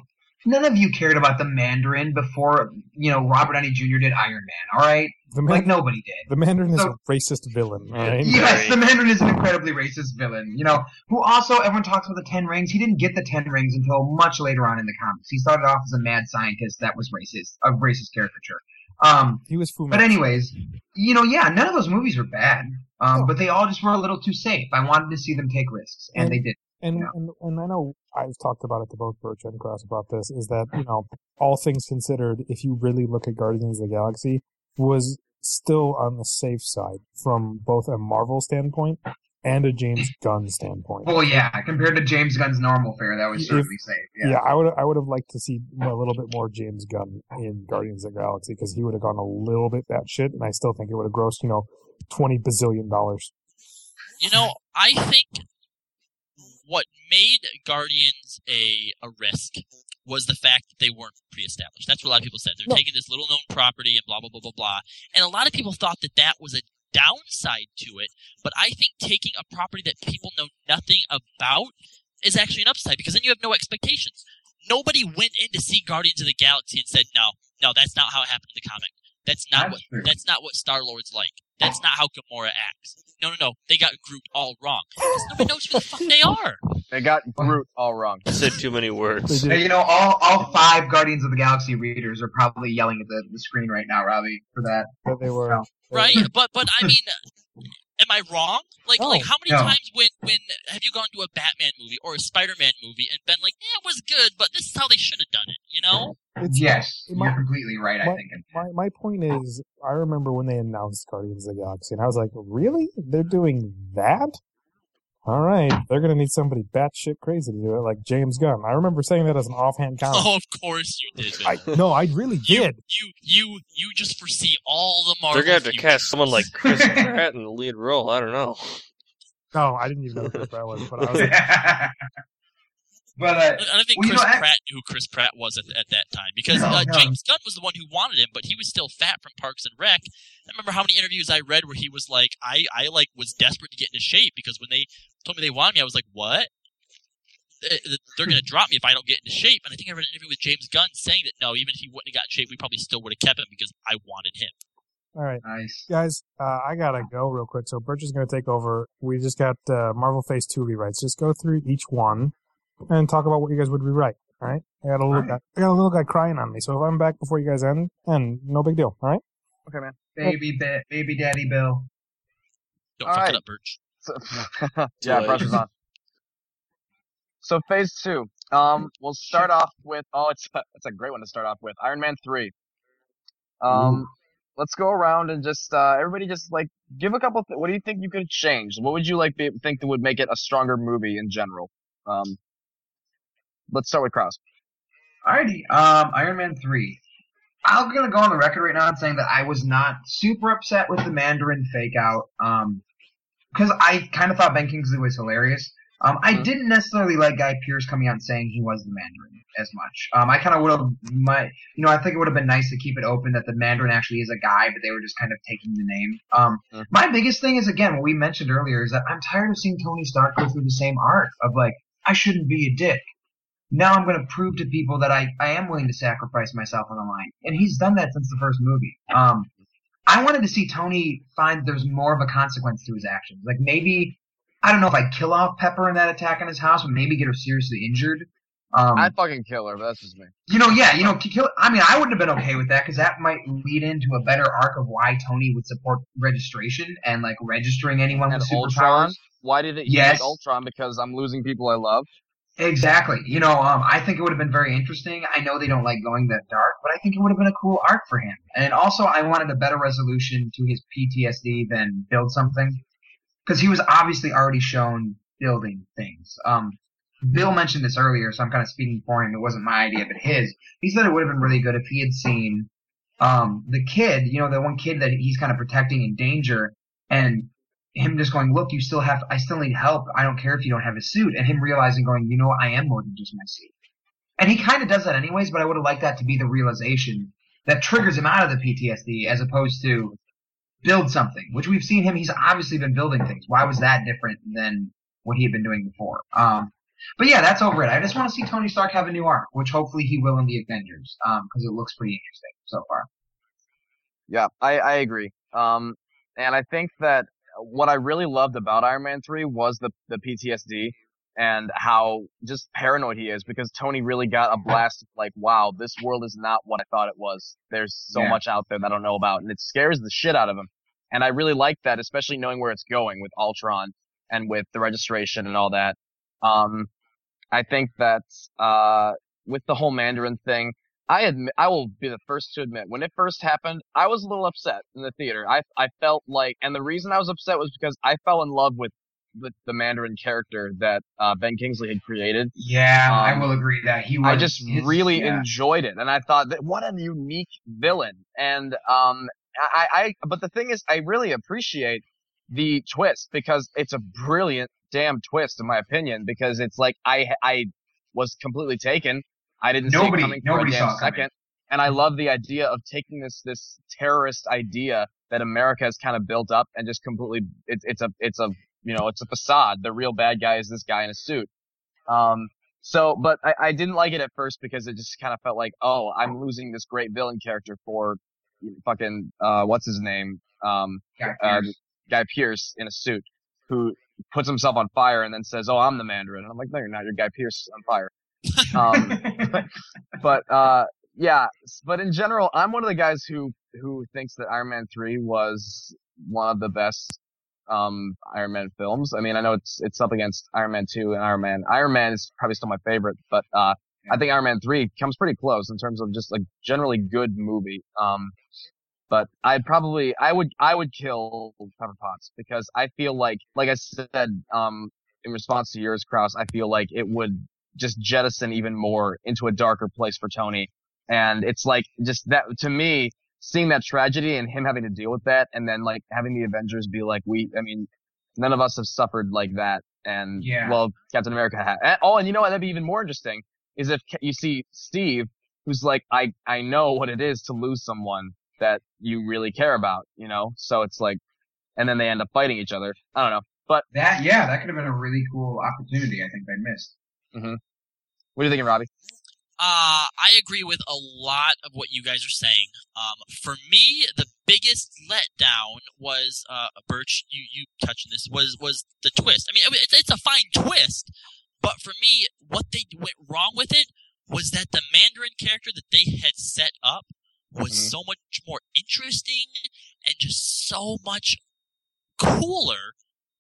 [SPEAKER 5] None of you cared about the Mandarin before you know Robert Downey Jr. did Iron Man. All right,
[SPEAKER 1] The,
[SPEAKER 5] like nobody did.
[SPEAKER 1] the Mandarin is a racist villain, all right?
[SPEAKER 5] Yes, the Mandarin is an incredibly racist villain. You know, who also everyone talks about the Ten Rings. He didn't get the Ten Rings until much later on in the comics. He started off as a mad scientist that was racist, a racist caricature. Um,
[SPEAKER 1] He was Fu
[SPEAKER 5] but anyways, you know, yeah, none of those movies were bad. Um,
[SPEAKER 1] No.
[SPEAKER 5] but they all just were a little too safe. I wanted to see them take risks, and
[SPEAKER 1] And-
[SPEAKER 5] they did.
[SPEAKER 1] And,
[SPEAKER 5] Yeah.
[SPEAKER 1] and and I know I've talked about it to both Birch and Kraus about this. Is that you know all things considered, if you really look at Guardians of the Galaxy, was still on the safe side from both a Marvel standpoint and a James Gunn standpoint.
[SPEAKER 5] Well, yeah, compared to James Gunn's normal fare, that was
[SPEAKER 1] If-
[SPEAKER 5] certainly safe.
[SPEAKER 1] Yeah,
[SPEAKER 5] Yeah.
[SPEAKER 1] I would I would have liked to see a little bit more James Gunn in Guardians of the Galaxy because he would have gone a little bit that shit, and I still think it would have grossed you know twenty bazillion dollars.
[SPEAKER 4] You know, I think what made Guardians a a risk was the fact that they weren't pre-established. That's what a lot of people said. They're taking this little known property and blah blah blah blah blah. And a lot of people thought that that was a downside to it. But I think taking a property that people know nothing about is actually an upside because then you have no expectations. Nobody went in to see Guardians of the Galaxy and said, "No, no, that's not how it happened in the comic. That's not
[SPEAKER 5] That's
[SPEAKER 4] what
[SPEAKER 5] true.
[SPEAKER 4] that's not what Star Lord's like. That's not how Gamora acts. No, no, no. They got Groot all wrong. 'Cause nobody knows who the fuck they are.
[SPEAKER 2] They got Groot all wrong.
[SPEAKER 3] Said too many words.
[SPEAKER 1] They
[SPEAKER 5] Hey,
[SPEAKER 1] did.
[SPEAKER 5] you know, all all five Guardians of the Galaxy readers are probably yelling at the, the screen right now, Robbie, for that.
[SPEAKER 1] That they were
[SPEAKER 4] right? But but I mean, am I wrong? Like
[SPEAKER 1] No,
[SPEAKER 4] like how many
[SPEAKER 5] no.
[SPEAKER 4] times when when have you gone to a Batman movie or a Spider Man movie and been like, yeah, it was good, but this is how they should have done it, you know?
[SPEAKER 1] It's,
[SPEAKER 5] Yes,
[SPEAKER 1] it might-
[SPEAKER 5] you're completely right. I think.
[SPEAKER 1] My my point is, I remember when they announced Guardians of the Galaxy, and I was like, "Really? They're doing that? All right, they're gonna need somebody batshit crazy to do it, like James Gunn." I remember saying that as an offhand comment.
[SPEAKER 4] Oh, of course you did.
[SPEAKER 1] I, no, I really
[SPEAKER 4] you,
[SPEAKER 1] did.
[SPEAKER 4] you you you just foresee all the Marvel.
[SPEAKER 3] They're gonna have to
[SPEAKER 4] future.
[SPEAKER 3] cast someone like Chris Pratt in the lead role. I don't know.
[SPEAKER 1] No, I didn't even know who Chris Pratt was, but I was like,
[SPEAKER 5] but uh,
[SPEAKER 4] I I don't think
[SPEAKER 5] Well, you
[SPEAKER 4] Chris
[SPEAKER 5] know, I-
[SPEAKER 4] Pratt knew who Chris Pratt was at, at that time because
[SPEAKER 5] No,
[SPEAKER 4] uh,
[SPEAKER 5] no.
[SPEAKER 4] James Gunn was the one who wanted him, but he was still fat from Parks and Rec. I remember how many interviews I read where he was like, "I I like was desperate to get into shape because when they told me they wanted me, I was like, what? They're gonna drop me if I don't get into shape." And I think I read an interview with James Gunn saying that no, even if he wouldn't have got in shape, we probably still would have kept him because I wanted him.
[SPEAKER 1] "All right,
[SPEAKER 5] nice.
[SPEAKER 1] guys, uh, I gotta go real quick." So Birch is gonna take over. We just got uh, Marvel Phase Two rewrites. Just go through each one and talk about what you guys would rewrite. All right, I got a little
[SPEAKER 5] All
[SPEAKER 1] guy. I got a little guy crying on me. So if I'm back before you guys end, and no big deal. All right.
[SPEAKER 2] Okay, man.
[SPEAKER 5] Baby, ba- baby, daddy, Bill.
[SPEAKER 4] Don't
[SPEAKER 2] All
[SPEAKER 4] fuck
[SPEAKER 2] right.
[SPEAKER 4] it up, Birch.
[SPEAKER 2] So, yeah,
[SPEAKER 3] late.
[SPEAKER 2] pressure's on. So phase two. Um, we'll start off with. Oh, it's it's a great one to start off with. Iron Man three. Um, let's go around and just uh, everybody just like give a couple. Th- what do you think you could change? What would you like be, think that would make it a stronger movie in general? Um, let's start with Kraus.
[SPEAKER 5] Alrighty, um, Iron Man 3. I'm gonna go on the record right now and saying that I was not super upset with the Mandarin fake out, um, because I kind of thought Ben Kingsley was hilarious. Um, I
[SPEAKER 2] Mhm.
[SPEAKER 5] didn't necessarily like Guy Pearce coming out saying he was the Mandarin as much. Um, I kind of would have, my, you know, I think it would have been nice to keep it open that the Mandarin actually is a guy, but they were just kind of taking the name. Um,
[SPEAKER 2] Mhm.
[SPEAKER 5] my biggest thing is again what we mentioned earlier is that I'm tired of seeing Tony Stark go through the same arc of like I shouldn't be a dick now I'm going to prove to people that I, I am willing to sacrifice myself on the line. And he's done that since the first movie. Um, I wanted to see Tony find there's more of a consequence to his actions. Like maybe, I don't know if I'd kill off Pepper in that attack on his house, but maybe get her seriously injured. Um,
[SPEAKER 2] I'd fucking kill her, but that's just me.
[SPEAKER 5] you know, yeah, you know, kill. I mean, I wouldn't have been okay with that because that might lead into a better arc of why Tony would support registration and like registering anyone
[SPEAKER 2] And
[SPEAKER 5] with
[SPEAKER 2] Ultron.
[SPEAKER 5] superpowers.
[SPEAKER 2] Why did it
[SPEAKER 5] Yes.
[SPEAKER 2] use Ultron? Because I'm losing people I love.
[SPEAKER 5] Exactly. You know, um, I think it would have been very interesting. I know they don't like going that dark, but I think it would have been a cool arc for him. And also, I wanted a better resolution to his PTSD than build something, because he was obviously already shown building things. Um, Bill mentioned this earlier, so I'm kind of speaking for him. It wasn't my idea, but his. He said it would have been really good if he had seen um, the kid, you know, the one kid that he's kind of protecting in danger, and him just going, look, you still have, I still need help. I don't care if you don't have a suit. And him realizing going, you know, I am more than just my suit. And he kind of does that anyways, but I would have liked that to be the realization that triggers him out of the PTSD as opposed to build something, which we've seen him. He's obviously been building things. Why was that different than what he had been doing before? Um, But yeah, that's over it. I just want to see Tony Stark have a new arc, which hopefully he will in the Avengers, um, because it looks pretty interesting so far.
[SPEAKER 2] Yeah, I, I agree. Um, and I think that what I really loved about Iron Man 3 was the, the PTSD and how just paranoid he is because Tony really got a blast of like, wow, this world is not what I thought it was. There's so
[SPEAKER 5] Yeah.
[SPEAKER 2] much out there that I don't know about and it scares the shit out of him. And I really like that, especially knowing where it's going with Ultron and with the registration and all that. Um, I think that, uh, with the whole Mandarin thing, I admit, I will be the first to admit, when it first happened, I was a little upset in the theater. I, I felt like, and the reason I was upset was because I fell in love with, with the Mandarin character that, uh, Ben Kingsley had created.
[SPEAKER 5] Yeah, I
[SPEAKER 2] Um,
[SPEAKER 5] will agree that he was.
[SPEAKER 2] I just
[SPEAKER 5] his-
[SPEAKER 2] really
[SPEAKER 5] yeah.
[SPEAKER 2] enjoyed it, and I thought that what a unique villain. And um, I, I, but the thing is, I really appreciate the twist because it's a brilliant damn twist, in my opinion. Because it's like I, I was completely taken. I didn't see
[SPEAKER 5] Nobody-
[SPEAKER 2] it coming
[SPEAKER 5] nobody
[SPEAKER 2] for a damn
[SPEAKER 5] it coming.
[SPEAKER 2] second. And I love the idea of taking this this terrorist idea that America has kind of built up and just completely it's it's a it's a you know it's a facade. The real bad guy is this guy in a suit. Um, so, but I, I didn't like it at first because it just kind of felt like, oh, I'm losing this great villain character for fucking, uh, what's his name? Um,
[SPEAKER 5] Guy
[SPEAKER 2] uh, Guy Pearce in a suit who puts himself on fire and then says, oh, I'm the Mandarin. And I'm like, no, you're not. You're Guy Pearce on fire. Um, but, uh, yeah, but in general, I'm one of the guys who, who thinks that Iron Man 3 was one of the best um Iron Man films. I mean, I know it's it's up against Iron Man 2 and Iron Man. Iron Man is probably still my favorite, but uh I think Iron Man 3 comes pretty close in terms of just like generally good movie. Um but I'd probably I would I would kill Pepper Potts because I feel like like I said um in response to yours Kraus, I feel like it would just jettison even more into a darker place for Tony. And it's like just that to me seeing that tragedy and him having to deal with that and then like having the Avengers be like, we, I mean, none of us have suffered like that. And
[SPEAKER 5] Yeah.
[SPEAKER 2] well, Captain America had. Eh, oh, and you know what? That'd be even more interesting is if you see Steve, who's like, I, I know what it is to lose someone that you really care about, you know? So it's like, and then they end up fighting each other. I don't know.
[SPEAKER 5] But that yeah, that could have been a really cool opportunity. I think they missed.
[SPEAKER 2] What are you thinking, Robbie?
[SPEAKER 4] Uh, I agree with a lot of what you guys are saying. Um, for me, the biggest letdown was uh, Birch. You you touching this was was the twist. I mean, I mean, it's, a fine twist, but for me, what they went wrong with it was that the Mandarin character that they had set up was
[SPEAKER 2] Mhm.
[SPEAKER 4] so much more interesting and just so much cooler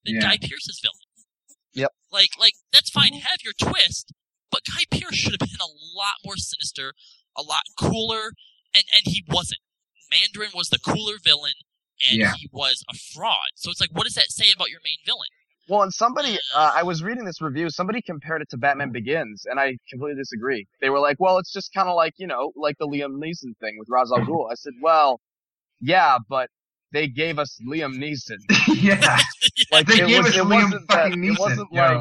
[SPEAKER 4] than
[SPEAKER 5] Yeah.
[SPEAKER 4] Guy Pearce's villain.
[SPEAKER 2] Yep.
[SPEAKER 4] Like like that's fine. Have your twist, but Guy Pearce should have been a lot more sinister, a lot cooler, and and he wasn't. Mandarin was the cooler villain, and
[SPEAKER 5] Yeah.
[SPEAKER 4] he was a fraud. So it's like, what does that say about your main villain?
[SPEAKER 2] Well, and somebody, uh, I was reading this review, somebody compared it to Batman Begins, and I completely disagree. They were like, well, it's just kind of like, you know, like the Liam Neeson thing with Ra's al Ghul. I said, well, yeah, but they gave us Liam Neeson.
[SPEAKER 5] yeah,
[SPEAKER 2] Like,
[SPEAKER 5] they
[SPEAKER 2] it
[SPEAKER 5] gave
[SPEAKER 2] was,
[SPEAKER 5] us
[SPEAKER 2] it
[SPEAKER 5] Liam
[SPEAKER 2] wasn't that,
[SPEAKER 5] fucking
[SPEAKER 2] it wasn't
[SPEAKER 5] yo.
[SPEAKER 2] like,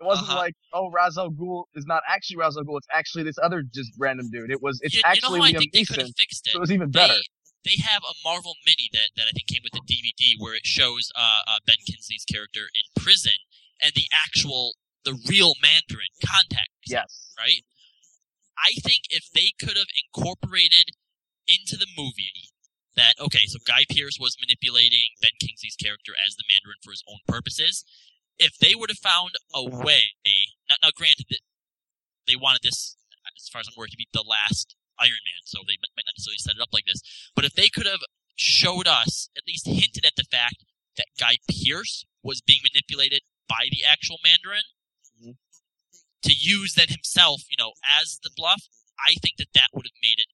[SPEAKER 2] it wasn't
[SPEAKER 4] Uh-huh.
[SPEAKER 2] like, oh, Ra's al Ghul is not actually Ra's al Ghul, it's actually this other just random dude. It was, it's
[SPEAKER 4] you,
[SPEAKER 2] actually
[SPEAKER 4] you know how I
[SPEAKER 2] Liam
[SPEAKER 4] think
[SPEAKER 2] Neeson,
[SPEAKER 4] have fixed
[SPEAKER 2] so
[SPEAKER 4] it.
[SPEAKER 2] it was even
[SPEAKER 4] They,
[SPEAKER 2] better.
[SPEAKER 4] they have a Marvel mini that, that I think came with the DVD where it shows uh, uh, Ben Kingsley's character in prison and the actual, the real Mandarin contact.
[SPEAKER 2] Yes.
[SPEAKER 4] right? I think if they could have incorporated into the movie that okay, so Guy Pearce was manipulating Ben Kingsley's character as the Mandarin for his own purposes. If they would have found a way, now, now granted that they wanted this, as far as I'm aware, to be the last Iron Man, so they might not necessarily set it up like this. But if they could have showed us, at least hinted at the fact that Guy Pearce was being manipulated by the actual Mandarin, to use then himself, you know, as the bluff, I think that that would have made it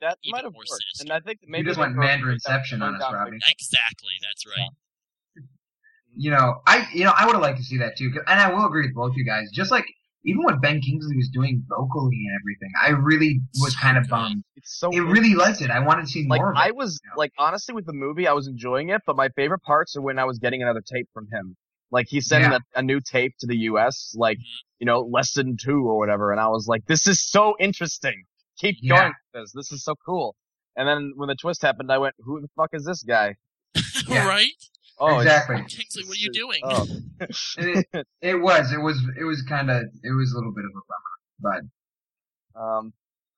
[SPEAKER 2] That
[SPEAKER 4] Even
[SPEAKER 2] might have
[SPEAKER 4] more
[SPEAKER 2] worked.
[SPEAKER 4] sinister.
[SPEAKER 2] And I think maybe
[SPEAKER 5] you just
[SPEAKER 2] they
[SPEAKER 5] went
[SPEAKER 2] broke-
[SPEAKER 5] Mandarinception on us,
[SPEAKER 2] broke
[SPEAKER 5] Robbie.
[SPEAKER 4] exactly. That's right.
[SPEAKER 5] You know, I you know I would have liked to see that too, and I will agree with both you guys. Just like even what Ben Kingsley was doing vocally and everything, I really was kind of bummed.
[SPEAKER 2] It's so
[SPEAKER 5] It really liked it. I wanted to see
[SPEAKER 2] like
[SPEAKER 5] more of it.
[SPEAKER 2] I was
[SPEAKER 5] Yeah.
[SPEAKER 2] like honestly with the movie I was enjoying it, but my favorite parts are when I was getting another tape from him. Like he's sending
[SPEAKER 5] Yeah.
[SPEAKER 2] a, a new tape to the U.S. like mm-hmm. you know lesson two or whatever, and I was like, this is so interesting. Keep
[SPEAKER 5] Yeah.
[SPEAKER 2] going with this. This is so cool. And then when the twist happened, I went, who the fuck is this guy?
[SPEAKER 5] Yeah.
[SPEAKER 4] right?
[SPEAKER 2] Oh,
[SPEAKER 5] exactly.
[SPEAKER 4] Kingsley, what are you doing?
[SPEAKER 2] Oh.
[SPEAKER 5] It, it was. It was. It was kind of. It was a little bit of a bummer, but
[SPEAKER 2] Um,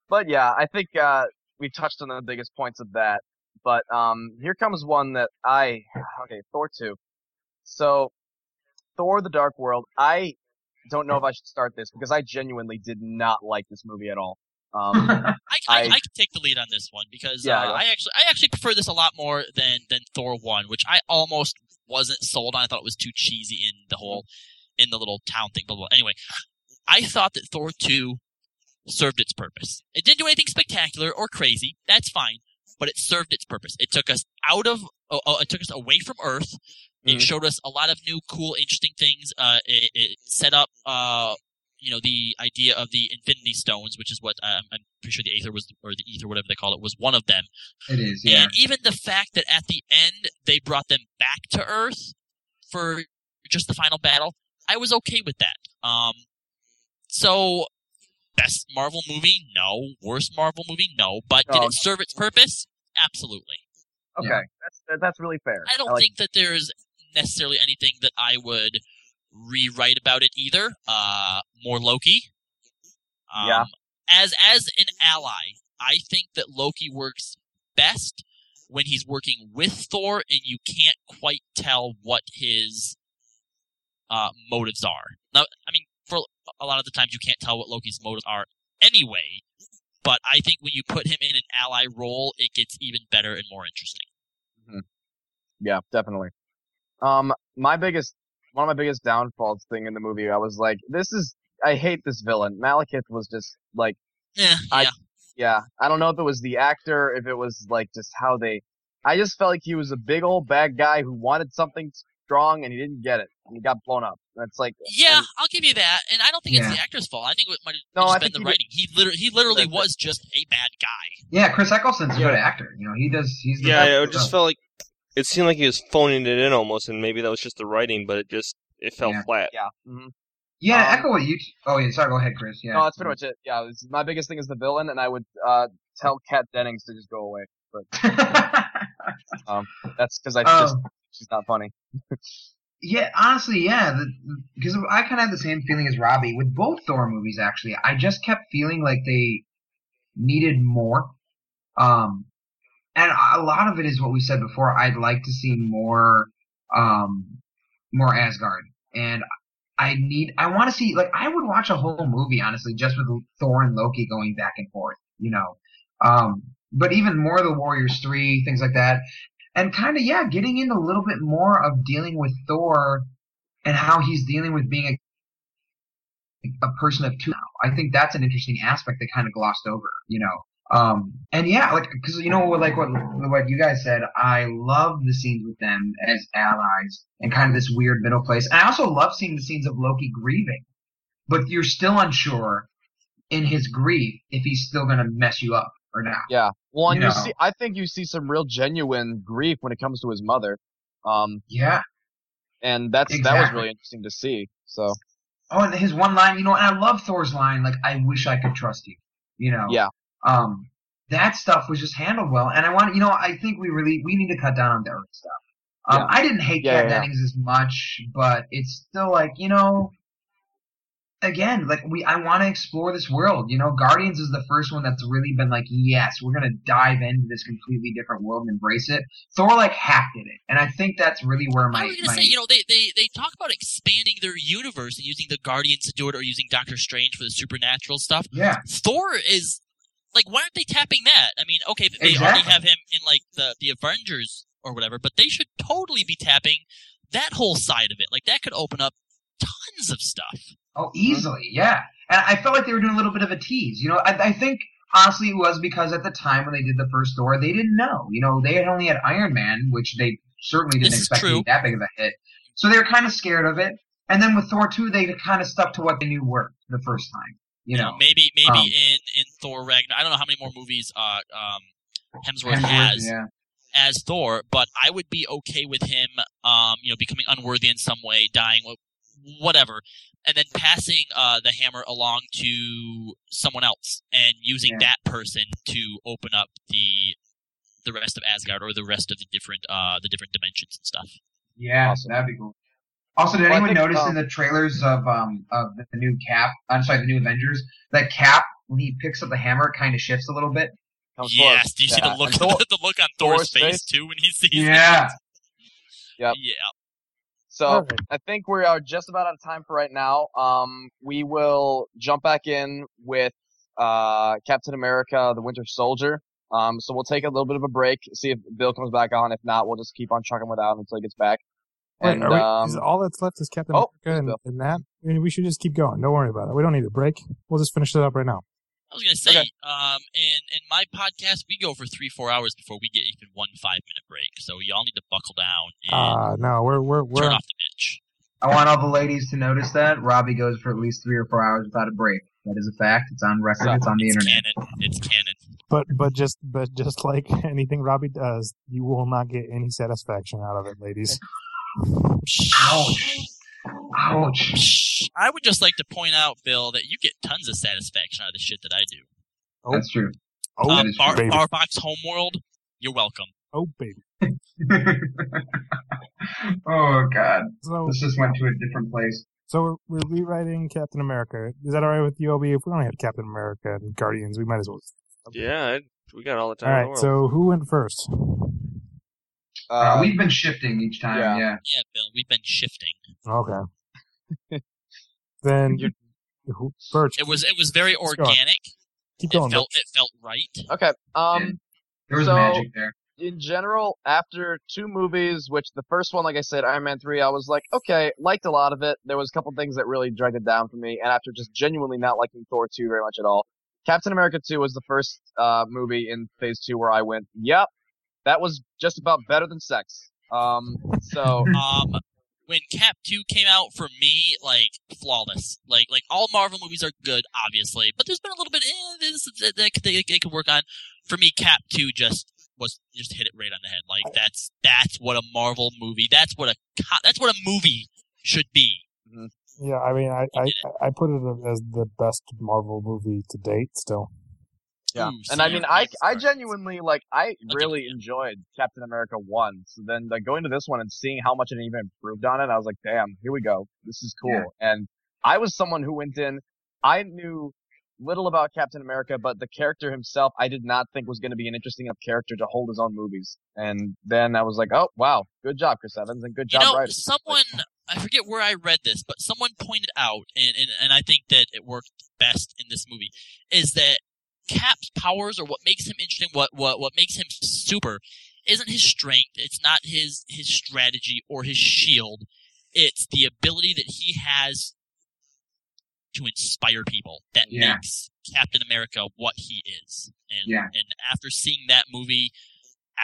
[SPEAKER 2] but yeah, I think uh, we touched on the biggest points of that. But um, here comes one that I okay, Thor two. So, Thor: The Dark World. I don't know if I should start this because I genuinely did not like this movie at all. Um,
[SPEAKER 4] I, I,
[SPEAKER 2] I-
[SPEAKER 4] can take the lead on this one because
[SPEAKER 2] Yeah,
[SPEAKER 4] uh. I actually I actually prefer this a lot more than than Thor one, which I almost wasn't sold on. I thought it was too cheesy in the whole in the little town thing. Blah blah. blah. Anyway, I thought that Thor two served its purpose. It didn't do anything spectacular or crazy. That's fine, but it served its purpose. It took us out of oh, oh, it took us away from Earth. It
[SPEAKER 2] Mhm.
[SPEAKER 4] showed us a lot of new, cool, interesting things. Uh, it, it set up, uh, you know, the idea of the Infinity Stones, which is what um, I'm pretty sure the Aether was, or the Ether, whatever they call it, was one of them.
[SPEAKER 5] it is. Yeah.
[SPEAKER 4] And even the fact that at the end they brought them back to Earth for just the final battle, I was okay with that. Um, so best Marvel movie, no. Worst Marvel movie, no. But did
[SPEAKER 2] Oh,
[SPEAKER 4] it serve its purpose? Absolutely.
[SPEAKER 2] okay,
[SPEAKER 5] Yeah.
[SPEAKER 2] that's that's really fair.
[SPEAKER 4] I don't
[SPEAKER 2] like,
[SPEAKER 4] think that there's necessarily anything that I would rewrite about it either. Uh, more Loki. Um,
[SPEAKER 2] Yeah.
[SPEAKER 4] As as an ally, I think that Loki works best when he's working with Thor, and you can't quite tell what his uh, motives are. Now, I mean, for a lot of the times, you can't tell what Loki's motives are anyway. But I think when you put him in an ally role, it gets even better and more interesting.
[SPEAKER 2] Yeah, definitely. Um, my biggest, one of my biggest downfalls thing in the movie, I was like, this is, I hate this villain. Malekith was just like,
[SPEAKER 4] Yeah,
[SPEAKER 2] I-
[SPEAKER 4] yeah.
[SPEAKER 2] yeah, I don't know if it was the actor, if it was like just how they, I just felt like he was a big old bad guy who wanted something strong and he didn't get it and he got blown up. And it's like,
[SPEAKER 4] Yeah,
[SPEAKER 2] and-
[SPEAKER 4] I'll give you that, and I don't think it's the actor's fault. I think it might have
[SPEAKER 2] No,
[SPEAKER 4] just
[SPEAKER 2] I
[SPEAKER 4] been
[SPEAKER 2] think
[SPEAKER 4] the
[SPEAKER 2] he
[SPEAKER 4] writing. He literally, he literally was just a bad guy.
[SPEAKER 5] Yeah, Chris Eccleston's a
[SPEAKER 2] Yeah.
[SPEAKER 5] good actor. You know, he does. He's the
[SPEAKER 3] Yeah,
[SPEAKER 5] best
[SPEAKER 3] I just felt like it seemed like he was phoning it in almost, and maybe that was just the writing, but it just it fell
[SPEAKER 5] Yeah.
[SPEAKER 3] flat.
[SPEAKER 2] yeah. hmm
[SPEAKER 5] Yeah,
[SPEAKER 2] um,
[SPEAKER 5] echo what you. T- oh yeah, sorry. Go ahead, Chris. Yeah.
[SPEAKER 2] No, that's pretty much it. Yeah, it's, my biggest thing is the villain and I would, uh, tell Kat Dennings to just go away. But um, that's because I just,
[SPEAKER 5] Um,
[SPEAKER 2] she's not funny.
[SPEAKER 5] Yeah, honestly, yeah, because I kind of had the same feeling as Robbie with both Thor movies. Actually, I just kept feeling like they needed more, um, and a lot of it is what we said before. I'd like to see more, um, more Asgard, and I need, I want to see, like, I would watch a whole movie honestly just with Thor and Loki going back and forth, you know, um, but even more the Warriors three things like that and kind of yeah, getting into a little bit more of dealing with Thor and how he's dealing with being a, a person of two. I think that's an interesting aspect that kind of glossed over, you know. Um, and yeah, like because you know, like what what you guys said, I love the scenes with them as allies and kind of this weird middle place. And I also love seeing the scenes of Loki grieving, but you're still unsure in his grief if he's still gonna mess you up or not.
[SPEAKER 2] Yeah. Well, and
[SPEAKER 5] You
[SPEAKER 2] you,
[SPEAKER 5] know.
[SPEAKER 2] see, I think you see some real genuine grief when it comes to his mother. Um,
[SPEAKER 5] Yeah.
[SPEAKER 2] and that's that was really interesting to see. So
[SPEAKER 5] Oh, and his one line, you know, and I love Thor's line, like, I wish I could trust you. You know?
[SPEAKER 2] Yeah.
[SPEAKER 5] Um, that stuff was just handled well. And I want, you know, I think we really, we need to cut down on the stuff. Um,
[SPEAKER 2] Yeah.
[SPEAKER 5] I didn't hate
[SPEAKER 2] Yeah,
[SPEAKER 5] Kat
[SPEAKER 2] yeah, yeah.
[SPEAKER 5] Dennings as much, but it's still like, you know, again, like we, I want to explore this world. You know, Guardians is the first one that's really been like, yes, we're gonna dive into this completely different world and embrace it. Thor like half did it, and I think that's really where my,
[SPEAKER 4] I was gonna
[SPEAKER 5] my
[SPEAKER 4] say, you know, they, they they talk about expanding their universe and using the Guardians to do it, or using Doctor Strange for the supernatural stuff.
[SPEAKER 5] yeah,
[SPEAKER 4] Thor is like, why aren't they tapping that? I mean, okay, they already have him in like the the Avengers or whatever, but they should totally be tapping that whole side of it. Like that could open up tons of stuff.
[SPEAKER 5] Oh, easily, yeah. And I felt like they were doing a little bit of a tease. You know, I, I think honestly it was because at the time when they did the first Thor, they didn't know. You know, they had only had Iron Man, which they certainly didn't
[SPEAKER 4] This
[SPEAKER 5] expect to be that big of a hit. So they were kind of scared of it. And then with Thor 2, they kind of stuck to what they knew worked the first time. You know,
[SPEAKER 4] maybe maybe
[SPEAKER 5] um,
[SPEAKER 4] in in Thor Ragnarok. I don't know how many more movies uh um Hemsworth,
[SPEAKER 5] Hemsworth,
[SPEAKER 4] has
[SPEAKER 5] yeah.
[SPEAKER 4] as Thor, but I would be okay with him um you know becoming unworthy in some way, dying, whatever, and then passing uh the hammer along to someone else and using
[SPEAKER 5] Yeah.
[SPEAKER 4] that person to open up the the rest of Asgard or the rest of the different uh the different dimensions and stuff.
[SPEAKER 5] Yeah,
[SPEAKER 2] Awesome.
[SPEAKER 5] that'd be cool. Also, did
[SPEAKER 2] Well,
[SPEAKER 5] anyone
[SPEAKER 2] think,
[SPEAKER 5] notice
[SPEAKER 2] um,
[SPEAKER 5] in the trailers of um of the new Cap? I'm sorry, the new Avengers. That Cap when he picks up the hammer, kind of shifts a little bit.
[SPEAKER 2] Comes
[SPEAKER 4] Yes.
[SPEAKER 2] forward.
[SPEAKER 4] Do you see
[SPEAKER 2] Yeah.
[SPEAKER 4] the look?
[SPEAKER 2] Thor-
[SPEAKER 4] the look on Thor's,
[SPEAKER 2] Thor's
[SPEAKER 4] face,
[SPEAKER 2] face?
[SPEAKER 4] too when he sees
[SPEAKER 5] Yeah.
[SPEAKER 2] Yep.
[SPEAKER 4] Yeah.
[SPEAKER 2] So
[SPEAKER 1] Alright.
[SPEAKER 2] I think we are just about out of time for right now. Um, we will jump back in with uh, Captain America: The Winter Soldier. Um, so we'll take a little bit of a break, see if Bill comes back on. If not, we'll just keep on trucking without until he gets back.
[SPEAKER 1] Wait,
[SPEAKER 2] And
[SPEAKER 1] are we,
[SPEAKER 2] um,
[SPEAKER 1] is all that's left is Captain
[SPEAKER 2] oh,
[SPEAKER 1] America and,
[SPEAKER 2] Bill.
[SPEAKER 1] and that? I mean, we should just keep going. Don't worry about it. We don't need a break. We'll just finish it up right now.
[SPEAKER 4] I was gonna say,
[SPEAKER 2] Okay.
[SPEAKER 4] um, in in my podcast, we go for three, four hours before we get even one five minute break. So y'all need to buckle down and
[SPEAKER 1] Uh no, we're we're we're
[SPEAKER 4] turn off the bitch.
[SPEAKER 5] I want all the ladies to notice that Robbie goes for at least three or four hours without a break. That is a fact. It's on record. It's on the
[SPEAKER 4] It's
[SPEAKER 5] internet.
[SPEAKER 4] canon. It's canon.
[SPEAKER 1] but but just but just like anything Robbie does, you will not get any satisfaction out of it, ladies.
[SPEAKER 5] Ouch. Ouch.
[SPEAKER 4] I would just like to point out, Bill, that you get tons of satisfaction out of the shit that I do.
[SPEAKER 1] Oh,
[SPEAKER 5] That's true.
[SPEAKER 1] oh,
[SPEAKER 5] uh,
[SPEAKER 4] that
[SPEAKER 5] is
[SPEAKER 4] Bar,
[SPEAKER 1] baby.
[SPEAKER 4] Barbox Homeworld, you're welcome.
[SPEAKER 1] oh baby.
[SPEAKER 5] oh God.
[SPEAKER 1] So
[SPEAKER 5] This just went to a different place.
[SPEAKER 1] so we're, we're rewriting Captain America. Is that all right with you, Obi? If we only have Captain America and Guardians, we might as well.
[SPEAKER 3] Yeah, we got all the
[SPEAKER 1] All
[SPEAKER 3] time in the world.
[SPEAKER 1] So who went first?
[SPEAKER 5] Uh,
[SPEAKER 2] uh,
[SPEAKER 5] we've been shifting each time.
[SPEAKER 2] yeah.
[SPEAKER 5] Yeah.
[SPEAKER 4] Yeah, Bill, we've been shifting.
[SPEAKER 1] Okay. then
[SPEAKER 2] You're-
[SPEAKER 1] Birch.
[SPEAKER 4] It was it was very organic.
[SPEAKER 1] keep
[SPEAKER 4] It
[SPEAKER 1] going.
[SPEAKER 4] felt it felt right.
[SPEAKER 2] okay. Um,
[SPEAKER 5] There was
[SPEAKER 2] So-
[SPEAKER 5] magic there.
[SPEAKER 2] in general, after two movies, which the first one, like I said, Iron Man 3, I was like, okay, liked a lot of it. There was a couple things that really dragged it down for me. And after just genuinely not liking Thor 2 very much at all, Captain America 2 was the first uh, movie in Phase 2 where I went, yep, that was just about better than sex. Um, so,
[SPEAKER 4] Um, when Cap Two came out for me, like flawless. Like like all Marvel movies are good, obviously, but there's been a little bit eh, this that that they, they could work on. For me, Cap Two just was just hit it right on the head. Like that's that's what a Marvel movie. That's what a that's what a movie should be.
[SPEAKER 1] Yeah, I mean, I, I I put it as the best Marvel movie to date. Still,
[SPEAKER 2] yeah.
[SPEAKER 4] Ooh,
[SPEAKER 2] and I mean, I, I genuinely, like, I really enjoyed Captain America 1. So then, like, going to this one and seeing how much it even improved on it, I was like, damn, here we go. This is cool.
[SPEAKER 5] Yeah.
[SPEAKER 2] And I was someone who went in, I knew little about Captain America, but the character himself, I did not think was going to be an interesting enough character to hold his own movies. And then I was like, oh, wow, good job, Chris Evans, and good
[SPEAKER 4] You
[SPEAKER 2] job,
[SPEAKER 4] know,
[SPEAKER 2] writing.
[SPEAKER 4] someone I forget where I read this, but someone pointed out, and, and and I think that it worked best in this movie, is that Cap's powers or what makes him interesting, what what what makes him super, isn't his strength. It's not his his strategy or his shield. It's the ability that he has to inspire people that
[SPEAKER 5] Yeah.
[SPEAKER 4] makes Captain America what he is. And
[SPEAKER 5] Yeah.
[SPEAKER 4] and after seeing that movie,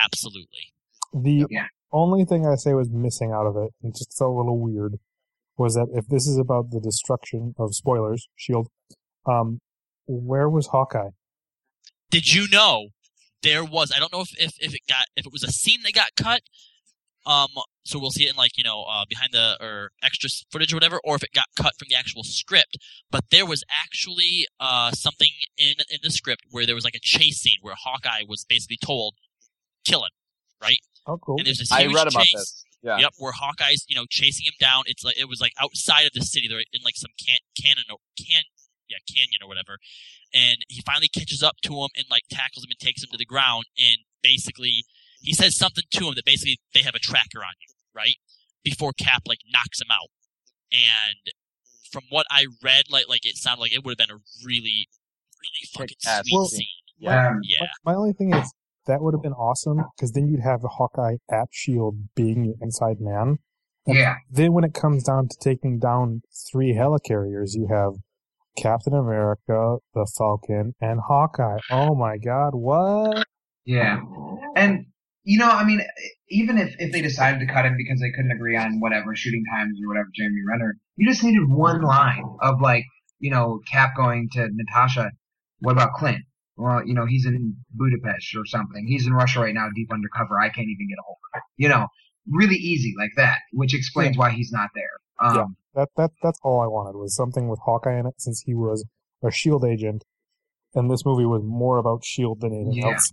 [SPEAKER 4] absolutely.
[SPEAKER 1] the
[SPEAKER 5] Yeah.
[SPEAKER 1] only thing I say was missing out of it, and just felt a little weird, was that if this is about the destruction of spoilers, Shield, um, where was Hawkeye?
[SPEAKER 4] Did you know there was I don't know if, if, if it got if it was a scene that got cut um so we'll see it in like you know uh, behind the or extra footage or whatever or if it got cut from the actual script but there was actually uh something in in the script where there was like a chase scene where Hawkeye was basically told kill him right
[SPEAKER 1] Oh, cool.
[SPEAKER 4] and there's this
[SPEAKER 2] I
[SPEAKER 4] huge
[SPEAKER 2] read about
[SPEAKER 4] chase
[SPEAKER 2] this. Yeah.
[SPEAKER 4] Yep, where Hawkeye's, you know, chasing him down. It's like it was like outside of the city. They're in like some can cannon or can yeah canyon or whatever, and he finally catches up to him and like tackles him and takes him to the ground. And basically, he says something to him that basically they have a tracker on you, right? Before Cap like knocks him out. And from what I read, like like it sounded like it would have been a really really fucking
[SPEAKER 2] Kick-ass
[SPEAKER 4] sweet
[SPEAKER 1] Well-
[SPEAKER 4] scene.
[SPEAKER 2] Yeah.
[SPEAKER 5] Um,
[SPEAKER 4] Yeah,
[SPEAKER 1] My only thing is that would have been awesome because then you'd have Hawkeye at Shield being your inside man.
[SPEAKER 5] yeah.
[SPEAKER 1] Then when it comes down to taking down three helicarriers, you have Captain America, the Falcon, and Hawkeye. Oh my God, what?
[SPEAKER 5] Yeah. And, you know, I mean, even if, if they decided to cut him because they couldn't agree on whatever shooting times or whatever, Jeremy Renner, you just needed one line of like, you know, Cap going to Natasha, what about Clint? Well, you know, he's in Budapest or something. He's in Russia right now, deep undercover. I can't even get a hold of him. You know, really easy like that, which explains why he's not there. Um,
[SPEAKER 1] Yeah. That that that's all I wanted was something with Hawkeye in it, since he was a Shield agent, and this movie was more about Shield than anything
[SPEAKER 5] Yeah.
[SPEAKER 1] else.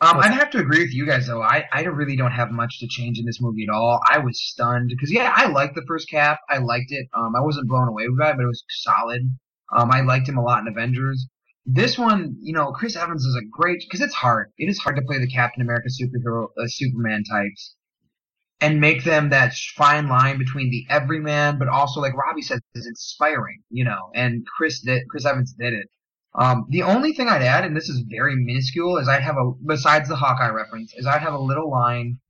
[SPEAKER 5] Um, I'd have to agree with you guys though. I, I really don't have much to change in this movie at all. I was stunned because yeah, I liked the first Cap. I liked it. Um, I wasn't blown away by it, but it was solid. Um, I liked him a lot in Avengers. This one, you know, Chris Evans is a great because it's hard. It is hard to play the Captain America superhero, uh, Superman types, and make them that fine line between the everyman, but also like Robbie said, is inspiring. You know, and Chris did. Chris Evans did it. Um, the only thing I'd add, and this is very minuscule, is I'd have a besides the Hawkeye reference, is I'd have a little line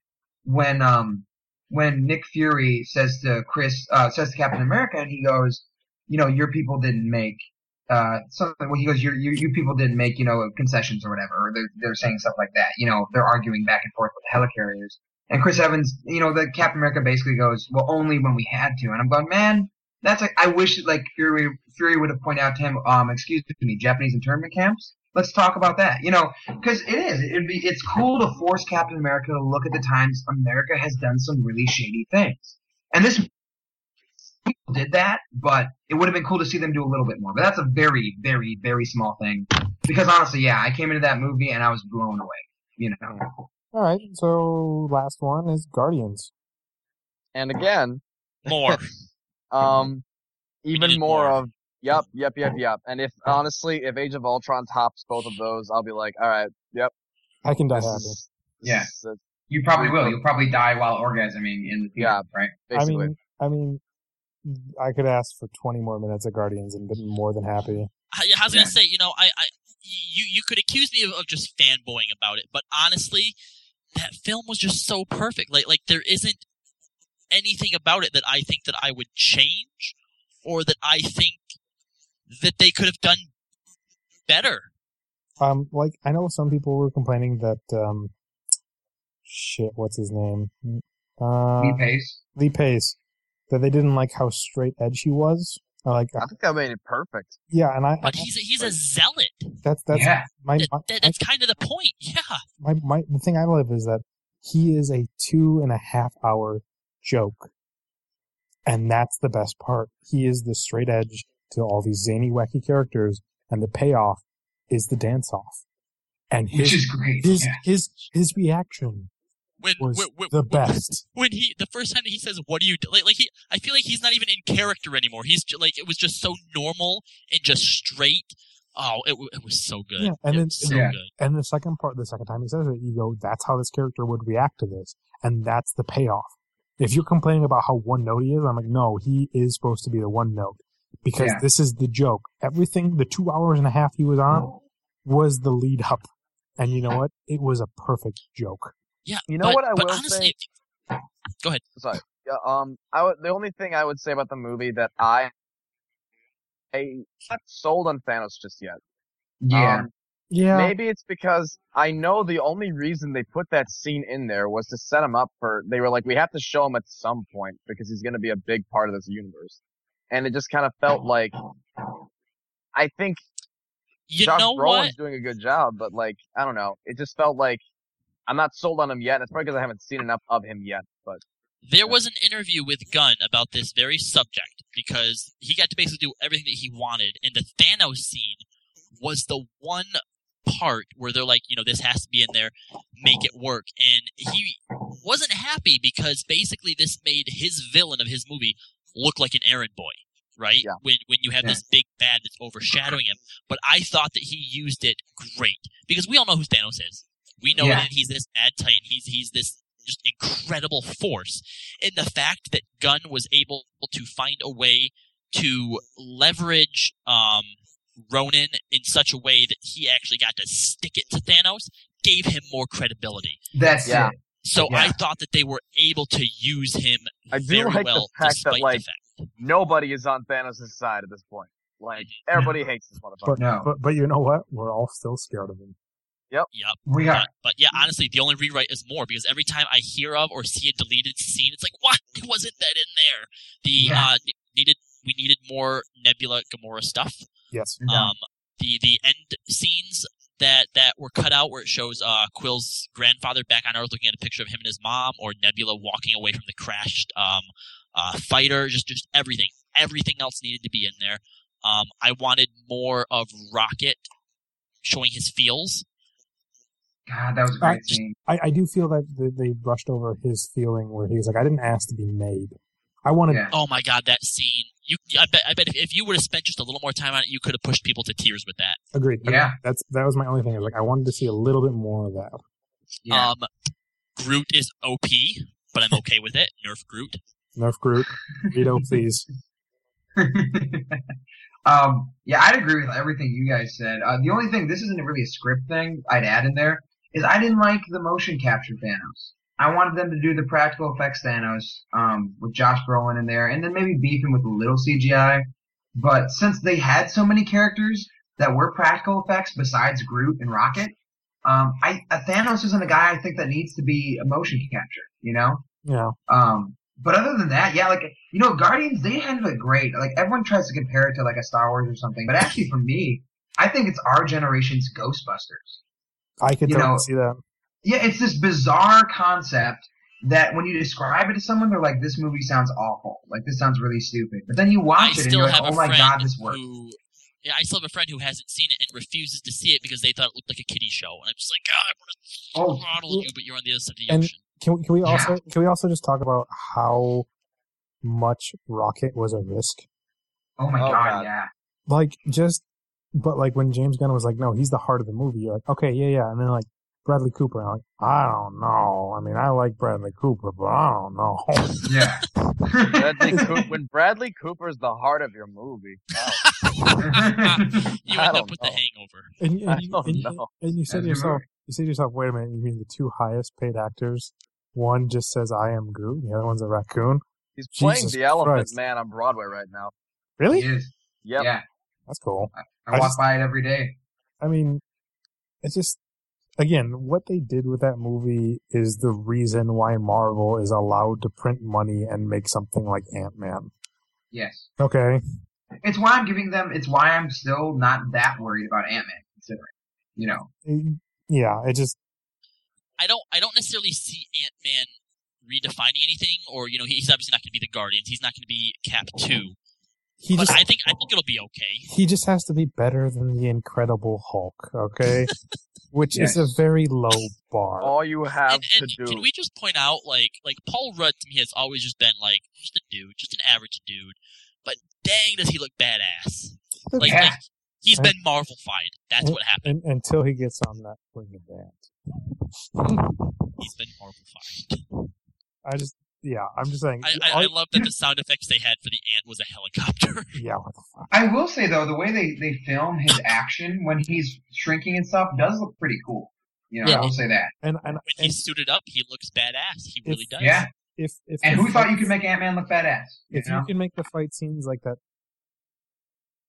[SPEAKER 5] when um when Nick Fury says to Chris uh, says to Captain America, and he goes, you know, your people didn't make uh something. Well, he goes, you you you people didn't make you know concessions or whatever. Or they're they're saying stuff like that. You know, they're arguing back and forth with helicarriers. And Chris Evans, you know, the Captain America basically goes, well, only when we had to. And I'm going, man, that's like I wish like Fury Fury would have pointed out to him, um, excuse me, Japanese internment camps. Let's talk about that. You know, because it is. It'd be. It's cool to force Captain America to look at the times America has done some really shady things, and this did that. But it would have been cool to see them do a little bit more. But that's a very, very, very small thing. Because honestly, yeah, I came into that movie and I was blown away. You know.
[SPEAKER 1] All right, so last one is Guardians.
[SPEAKER 2] And again,
[SPEAKER 4] More.
[SPEAKER 2] um, even more
[SPEAKER 4] more.
[SPEAKER 2] of yep, yep, yep, yep. And if honestly, if Age of Ultron tops both of those, I'll be like, all right, yep,
[SPEAKER 1] I can die
[SPEAKER 2] this
[SPEAKER 1] happy.
[SPEAKER 2] is,
[SPEAKER 5] Yeah.
[SPEAKER 2] is
[SPEAKER 5] You probably will. You'll probably die while orgasming in the theater,
[SPEAKER 2] Yeah.
[SPEAKER 5] right?
[SPEAKER 1] I mean, I mean, I could ask for 20 more minutes of Guardians and be more than happy.
[SPEAKER 4] I, I was gonna
[SPEAKER 5] Yeah.
[SPEAKER 4] say, you know, I, I, you, you could accuse me of, of just fanboying about it, but honestly, that film was just so perfect. Like, like there isn't anything about it that I think that I would change, or that I think that they could have done better.
[SPEAKER 1] Um, like I know some people were complaining that um, shit, what's his name? Uh,
[SPEAKER 5] Lee Pace.
[SPEAKER 1] Lee Pace. That they didn't like how straight edge he was. Or like,
[SPEAKER 2] I think that made it perfect.
[SPEAKER 1] yeah, and I,
[SPEAKER 4] But he's a, he's a zealot.
[SPEAKER 1] that's that's
[SPEAKER 5] yeah.
[SPEAKER 1] my, my,
[SPEAKER 4] that, that's kind of the point. Yeah.
[SPEAKER 1] my my the thing I love is that he is a two and a half hour joke, and that's the best part. He is the straight edge to all these zany, wacky characters, and the payoff is the dance off, and
[SPEAKER 5] Which is great.
[SPEAKER 1] his
[SPEAKER 5] yeah.
[SPEAKER 1] his his reaction
[SPEAKER 4] When,
[SPEAKER 1] was
[SPEAKER 4] when, when,
[SPEAKER 1] the best.
[SPEAKER 4] when he the first time that he says what do you do like, like he i feel like he's not even in character anymore he's ju- like it was just so normal and just straight oh it, it was so good
[SPEAKER 1] Yeah, and
[SPEAKER 4] it
[SPEAKER 1] then-
[SPEAKER 4] so
[SPEAKER 5] Yeah.
[SPEAKER 4] good
[SPEAKER 1] And the second part, the second time he says it, you go, "That's how this character would react to this," and that's the payoff. If you're complaining about how one note he is, I'm like, no, he is supposed to be the one note because
[SPEAKER 5] Yeah.
[SPEAKER 1] this is the joke. Everything, the two hours and a half he was on, was the lead up, and you know what? It was a perfect joke.
[SPEAKER 4] Yeah
[SPEAKER 2] You know
[SPEAKER 4] but,
[SPEAKER 2] what I
[SPEAKER 4] but
[SPEAKER 2] will
[SPEAKER 4] honestly say? Go ahead.
[SPEAKER 2] Sorry. Yeah, um, I would, the only thing I would say about the movie that I, I not sold on Thanos just yet.
[SPEAKER 5] Yeah.
[SPEAKER 2] Um,
[SPEAKER 1] Yeah,
[SPEAKER 2] Maybe it's because I know the only reason they put that scene in there was to set him up for. They were like, we have to show him at some point because he's going to be a big part of this universe, and it just kind of felt like. I think
[SPEAKER 4] you
[SPEAKER 2] Josh
[SPEAKER 4] know
[SPEAKER 2] Brolin's
[SPEAKER 4] what
[SPEAKER 2] doing a good job, but like I don't know, it just felt like I'm not sold on him yet. And it's probably because I haven't seen enough of him yet. But
[SPEAKER 4] there was an interview with Gunn about this very subject because he got to basically do everything that he wanted, and the Thanos scene was the one part where they're like, you know, this has to be in there, make it work, and he wasn't happy because basically this made his villain of his movie look like an errand boy. Right
[SPEAKER 2] Yeah.
[SPEAKER 4] when when you have
[SPEAKER 5] Yeah.
[SPEAKER 4] this big bad that's overshadowing him, but I thought that he used it great because we all know who Thanos is. We know
[SPEAKER 5] Yeah.
[SPEAKER 4] that he's this mad titan. He's he's this just incredible force. And the fact that Gunn was able to find a way to leverage um, Ronan in such a way that he actually got to stick it to Thanos gave him more credibility.
[SPEAKER 5] That's
[SPEAKER 2] Yeah.
[SPEAKER 5] it.
[SPEAKER 4] So
[SPEAKER 5] Yeah.
[SPEAKER 4] I thought that they were able to use him
[SPEAKER 2] I do
[SPEAKER 4] very
[SPEAKER 2] like the
[SPEAKER 4] well,
[SPEAKER 2] fact that,
[SPEAKER 4] despite
[SPEAKER 2] like,
[SPEAKER 4] the fact.
[SPEAKER 2] nobody is on Thanos' side at this point. Like everybody hates this motherfucker.
[SPEAKER 1] but,
[SPEAKER 5] No.
[SPEAKER 1] but but you know what? We're all still scared of him.
[SPEAKER 4] Yep. Yep.
[SPEAKER 5] We are.
[SPEAKER 4] But, but yeah, honestly, the only rewrite is more because every time I hear of or see a deleted scene, it's like, why wasn't that in there. The
[SPEAKER 5] Yeah.
[SPEAKER 4] uh, needed we needed more Nebula Gamora stuff.
[SPEAKER 1] Yes.
[SPEAKER 5] No.
[SPEAKER 4] Um, the the end scenes that that were cut out where it shows uh Quill's grandfather back on Earth looking at a picture of him and his mom, or Nebula walking away from the crashed um uh fighter, just just everything. Everything else needed to be in there. Um, I wanted more of Rocket showing his feels.
[SPEAKER 5] God, that was a great
[SPEAKER 1] I-
[SPEAKER 5] scene.
[SPEAKER 1] I, I do feel that they brushed over his feeling where he's like, I didn't ask to be made. I wanted.
[SPEAKER 5] Yeah.
[SPEAKER 4] Oh my god, that scene! You, I bet, I bet if, if you would have spent just a little more time on it, you could have pushed people to tears with that.
[SPEAKER 1] Agreed.
[SPEAKER 5] Yeah.
[SPEAKER 1] That's that was my only thing. Like I wanted to see a little bit more of that.
[SPEAKER 5] Yeah.
[SPEAKER 4] Um, Groot is OP, but I'm okay with it. Nerf Groot.
[SPEAKER 1] Nerf Groot, Vito, please.
[SPEAKER 5] um, yeah, I'd agree with everything you guys said. Uh, the only thing, this isn't really a script thing I'd add in there, is I didn't like the motion capture Thanos. I wanted them to do the practical effects Thanos, um, with Josh Brolin in there, and then maybe beef him with a little CGI. But since they had so many characters that were practical effects besides Groot and Rocket, um, I, Thanos isn't a guy I think that needs to be a motion capture, you know?
[SPEAKER 1] Yeah.
[SPEAKER 5] Um, but other than that, yeah, like you know, Guardians they handled it great. Like everyone tries to compare it to like a Star Wars or something, but actually for me, I think it's our generation's Ghostbusters.
[SPEAKER 1] I could
[SPEAKER 5] You
[SPEAKER 1] totally
[SPEAKER 5] know-
[SPEAKER 1] see that.
[SPEAKER 5] Yeah, it's this bizarre concept that when you describe it to someone, they're like, "This movie sounds awful. Like this sounds really stupid." But then you
[SPEAKER 4] I
[SPEAKER 5] watch it and you're like, "Oh my god, this works."
[SPEAKER 4] who. Yeah, I still have a friend who hasn't seen it and refuses to see it because they thought it looked like a kiddie show, and I'm just like, God, I
[SPEAKER 5] Oh,
[SPEAKER 4] want to throttle you, but you're on the other side of the ocean.
[SPEAKER 1] Can we, can we
[SPEAKER 5] Yeah.
[SPEAKER 1] also can we also just talk about how much Rocket was a risk?
[SPEAKER 5] Oh my
[SPEAKER 2] Oh,
[SPEAKER 5] god,
[SPEAKER 2] God.
[SPEAKER 5] yeah.
[SPEAKER 1] Like just, but like when James Gunn was like, no, he's the heart of the movie. You're like, okay, yeah, yeah, and then like Bradley Cooper, and I'm like, I don't know. I mean, I like Bradley Cooper, but I don't know.
[SPEAKER 5] Yeah.
[SPEAKER 2] Bradley Coop- when Bradley Cooper's the heart of your movie. Wow.
[SPEAKER 4] You
[SPEAKER 2] I
[SPEAKER 4] end up with
[SPEAKER 2] know.
[SPEAKER 4] the hangover.
[SPEAKER 1] And,
[SPEAKER 2] I
[SPEAKER 1] and, you,
[SPEAKER 2] don't
[SPEAKER 1] and,
[SPEAKER 2] know.
[SPEAKER 1] and you said to yourself,
[SPEAKER 5] movie.
[SPEAKER 1] you said to yourself, wait a minute, you mean the two highest paid actors? One just says I am Groot, and the other one's a raccoon.
[SPEAKER 2] He's playing
[SPEAKER 1] Jesus
[SPEAKER 2] the Elephant
[SPEAKER 1] Christ.
[SPEAKER 2] Man on Broadway right now.
[SPEAKER 1] Really?
[SPEAKER 5] He is.
[SPEAKER 2] Yep.
[SPEAKER 5] Yeah.
[SPEAKER 1] That's cool.
[SPEAKER 5] I,
[SPEAKER 1] I
[SPEAKER 5] walk
[SPEAKER 1] just-
[SPEAKER 5] by it every day.
[SPEAKER 1] I mean, it's just again what they did with that movie is the reason why Marvel is allowed to print money and make something like Ant Man.
[SPEAKER 5] Yes.
[SPEAKER 1] Okay,
[SPEAKER 5] It's why I'm giving them. It's why I'm still not that worried about Ant Man. Considering, you know,
[SPEAKER 1] yeah, it just
[SPEAKER 4] I don't I don't necessarily see Ant Man redefining anything, or you know, he's obviously not going to be the Guardians. He's not going to be Cap two.
[SPEAKER 1] He
[SPEAKER 4] But
[SPEAKER 1] just
[SPEAKER 4] I think I think it'll be okay.
[SPEAKER 1] he just has to be better than the Incredible Hulk. Okay, which is a very low bar.
[SPEAKER 2] All you have
[SPEAKER 4] And, and
[SPEAKER 2] to do.
[SPEAKER 4] can we just point out, like, like Paul Rudd to me has always just been like just a dude, just an average dude. But dang, does he look badass? Like,
[SPEAKER 5] Yeah.
[SPEAKER 4] like he's been Marvel-fied. That's what happened.
[SPEAKER 1] And, until he gets on that wing of that.
[SPEAKER 4] He's been Marvel-fied.
[SPEAKER 1] I just yeah, I'm just saying.
[SPEAKER 4] I, I, I love that the sound effects they had for the ant was a helicopter.
[SPEAKER 1] yeah, what the fuck?
[SPEAKER 5] I will say though, the way they they film his action when he's shrinking and stuff does look pretty cool. You know,
[SPEAKER 1] Yeah.
[SPEAKER 5] I will say that.
[SPEAKER 1] And and,
[SPEAKER 4] when
[SPEAKER 1] and
[SPEAKER 4] he's suited up, he looks badass. He really does.
[SPEAKER 5] Yeah.
[SPEAKER 1] if if
[SPEAKER 5] And
[SPEAKER 1] the
[SPEAKER 5] who thought you could make Ant Man look badass? You
[SPEAKER 1] if
[SPEAKER 5] know?
[SPEAKER 1] you can make the fight scenes like that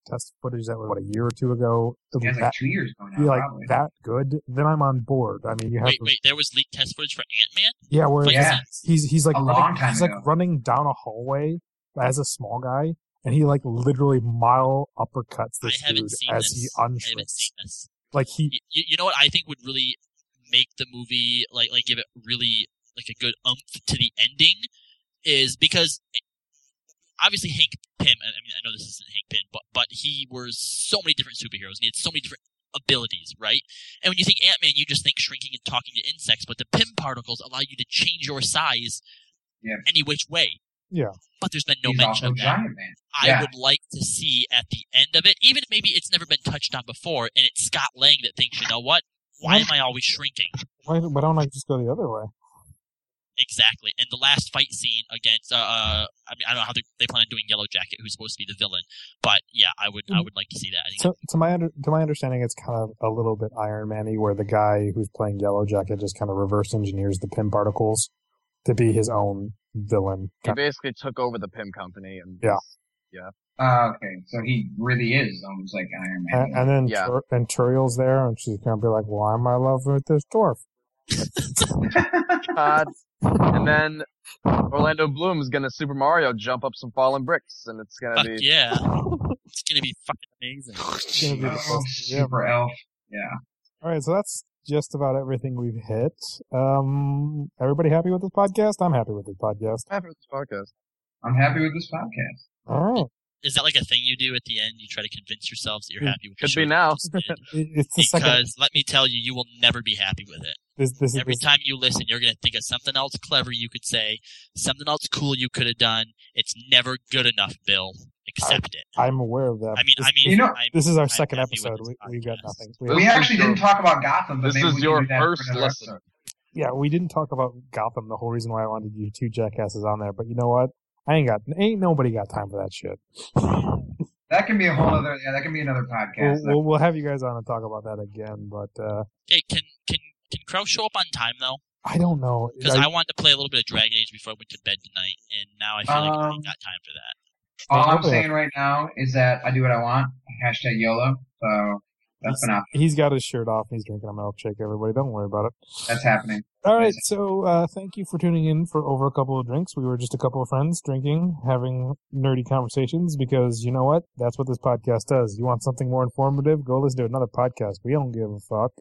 [SPEAKER 1] test footage that was what a year or two ago,
[SPEAKER 5] Yeah, it's
[SPEAKER 1] that,
[SPEAKER 5] like two years ago now,
[SPEAKER 1] be like
[SPEAKER 5] probably.
[SPEAKER 1] that good, then I'm on board. I mean, you have
[SPEAKER 4] Wait,
[SPEAKER 1] to,
[SPEAKER 4] wait. There was leaked test footage for Ant Man.
[SPEAKER 1] yeah, where
[SPEAKER 4] Fight
[SPEAKER 5] Yeah.
[SPEAKER 1] he's he's like
[SPEAKER 5] A
[SPEAKER 1] running,
[SPEAKER 5] long time
[SPEAKER 1] he's
[SPEAKER 5] ago.
[SPEAKER 1] like running down a hallway as a small guy, and he like literally mile uppercuts
[SPEAKER 4] I
[SPEAKER 1] this dude
[SPEAKER 4] seen
[SPEAKER 1] as
[SPEAKER 4] this.
[SPEAKER 1] he
[SPEAKER 4] I
[SPEAKER 1] unshrinks. Like he,
[SPEAKER 4] You, you know what I think would really make the movie like like give it really like a good umph to the ending is because obviously Hank Pym. I mean, I know this isn't Hank Pym, but but he was so many different superheroes. and He had so many different abilities, right? And when you think Ant Man, you just think shrinking and talking to insects, but the Pym particles allow you to change your size
[SPEAKER 5] Yeah.
[SPEAKER 4] any which way.
[SPEAKER 1] Yeah.
[SPEAKER 4] But there's been no
[SPEAKER 5] He's
[SPEAKER 4] mention of that.
[SPEAKER 5] Giant Man.
[SPEAKER 4] I would like to see at the end of it, even if maybe it's never been touched on before, and it's Scott Lang that thinks, you know what? Why am I always shrinking?
[SPEAKER 1] why, why don't I just go the other way?
[SPEAKER 4] Exactly. And the last fight scene against, uh, uh I mean, I don't know how they, they plan on doing Yellow Jacket, who's supposed to be the villain, but yeah, I would, I would like to see that. I think
[SPEAKER 1] To, to my under, to my understanding, it's kind of a little bit Iron Man-y, where the guy who's playing Yellow Jacket just kind of reverse engineers the Pym particles to be his own villain.
[SPEAKER 2] He basically took over the Pym company and
[SPEAKER 1] Yeah.
[SPEAKER 5] Uh, okay, so he really is almost like Iron Man.
[SPEAKER 1] And, and then
[SPEAKER 2] Yeah.
[SPEAKER 1] Tur- and Tauriel's there, and she's gonna be like, "Why am I in love with this dwarf?"
[SPEAKER 2] God. And then Orlando Bloom is gonna Super Mario jump up some fallen bricks, and it's gonna
[SPEAKER 4] Fuck
[SPEAKER 2] be
[SPEAKER 4] yeah. it's gonna be fucking amazing.
[SPEAKER 1] It's gonna be the
[SPEAKER 5] oh,
[SPEAKER 1] best- yeah.
[SPEAKER 5] super elf. Yeah.
[SPEAKER 1] All right, so that's just about everything we've hit. Um, everybody happy with this podcast? I'm happy with this podcast.
[SPEAKER 2] after this podcast.
[SPEAKER 5] I'm happy with this podcast.
[SPEAKER 1] All right.
[SPEAKER 4] is that like a thing you do at the end? You try to convince yourselves that you're happy with
[SPEAKER 2] Could
[SPEAKER 4] the show
[SPEAKER 2] be now.
[SPEAKER 4] just?
[SPEAKER 1] It- It's the second.
[SPEAKER 4] Because let me tell you, you will never be happy with it.
[SPEAKER 1] This, this
[SPEAKER 4] Every
[SPEAKER 1] this,
[SPEAKER 4] time you listen, you're gonna think of something else clever you could say, something else cool you could have done. It's never good enough, Bill. Accept it.
[SPEAKER 1] I'm aware of that.
[SPEAKER 4] I mean,
[SPEAKER 1] this,
[SPEAKER 4] I mean,
[SPEAKER 5] You know-
[SPEAKER 4] I'm-
[SPEAKER 1] this is our
[SPEAKER 4] I'm
[SPEAKER 1] second episode. We, we got nothing. We
[SPEAKER 5] We actually
[SPEAKER 2] your-
[SPEAKER 5] didn't talk about Gotham, but
[SPEAKER 2] This
[SPEAKER 5] maybe
[SPEAKER 2] is your
[SPEAKER 5] can do that for
[SPEAKER 2] first
[SPEAKER 5] another
[SPEAKER 2] listen.
[SPEAKER 5] episode.
[SPEAKER 1] yeah, we didn't talk about Gotham. The whole reason why I wanted you two jackasses on there, but you know what? I ain't got ain't nobody got time for that shit.
[SPEAKER 5] That can be a whole other. Yeah, that can be another
[SPEAKER 1] We'll,
[SPEAKER 5] podcast.
[SPEAKER 1] we'll, we'll have you guys on and talk about that again, but uh
[SPEAKER 4] Hey, can can can Crow show up on time though?
[SPEAKER 1] I don't know.
[SPEAKER 4] Because
[SPEAKER 1] I-
[SPEAKER 4] I wanted to play a little bit of Dragon Age before I went to bed tonight, and now I feel like I
[SPEAKER 5] Um,
[SPEAKER 4] ain't got time for that.
[SPEAKER 5] All I'm saying right now is that I do what I want. Hashtag YOLO. So that's
[SPEAKER 1] he's,
[SPEAKER 5] enough.
[SPEAKER 1] he's got his shirt off. He's drinking a milkshake. Everybody, don't worry about it.
[SPEAKER 5] That's happening.
[SPEAKER 1] All right, so uh, thank you for tuning in for over a couple of drinks. We were just a couple of friends drinking, having nerdy conversations because you know what? That's what this podcast does. You want something more informative? Go listen to another podcast. We don't give a fuck.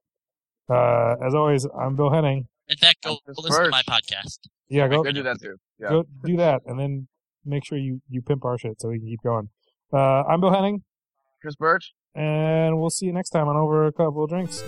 [SPEAKER 1] Uh, as always, I'm Bill Henning.
[SPEAKER 4] In fact, go,
[SPEAKER 2] I'm
[SPEAKER 4] go
[SPEAKER 2] Chris
[SPEAKER 4] listen to my podcast.
[SPEAKER 1] Yeah, go
[SPEAKER 2] Go do that too. Yeah.
[SPEAKER 1] go do that, and then make sure you you pimp our shit so we can keep going. Uh, I'm Bill Henning,
[SPEAKER 2] Chris Birch.
[SPEAKER 1] and we'll see you next time on over a couple of drinks.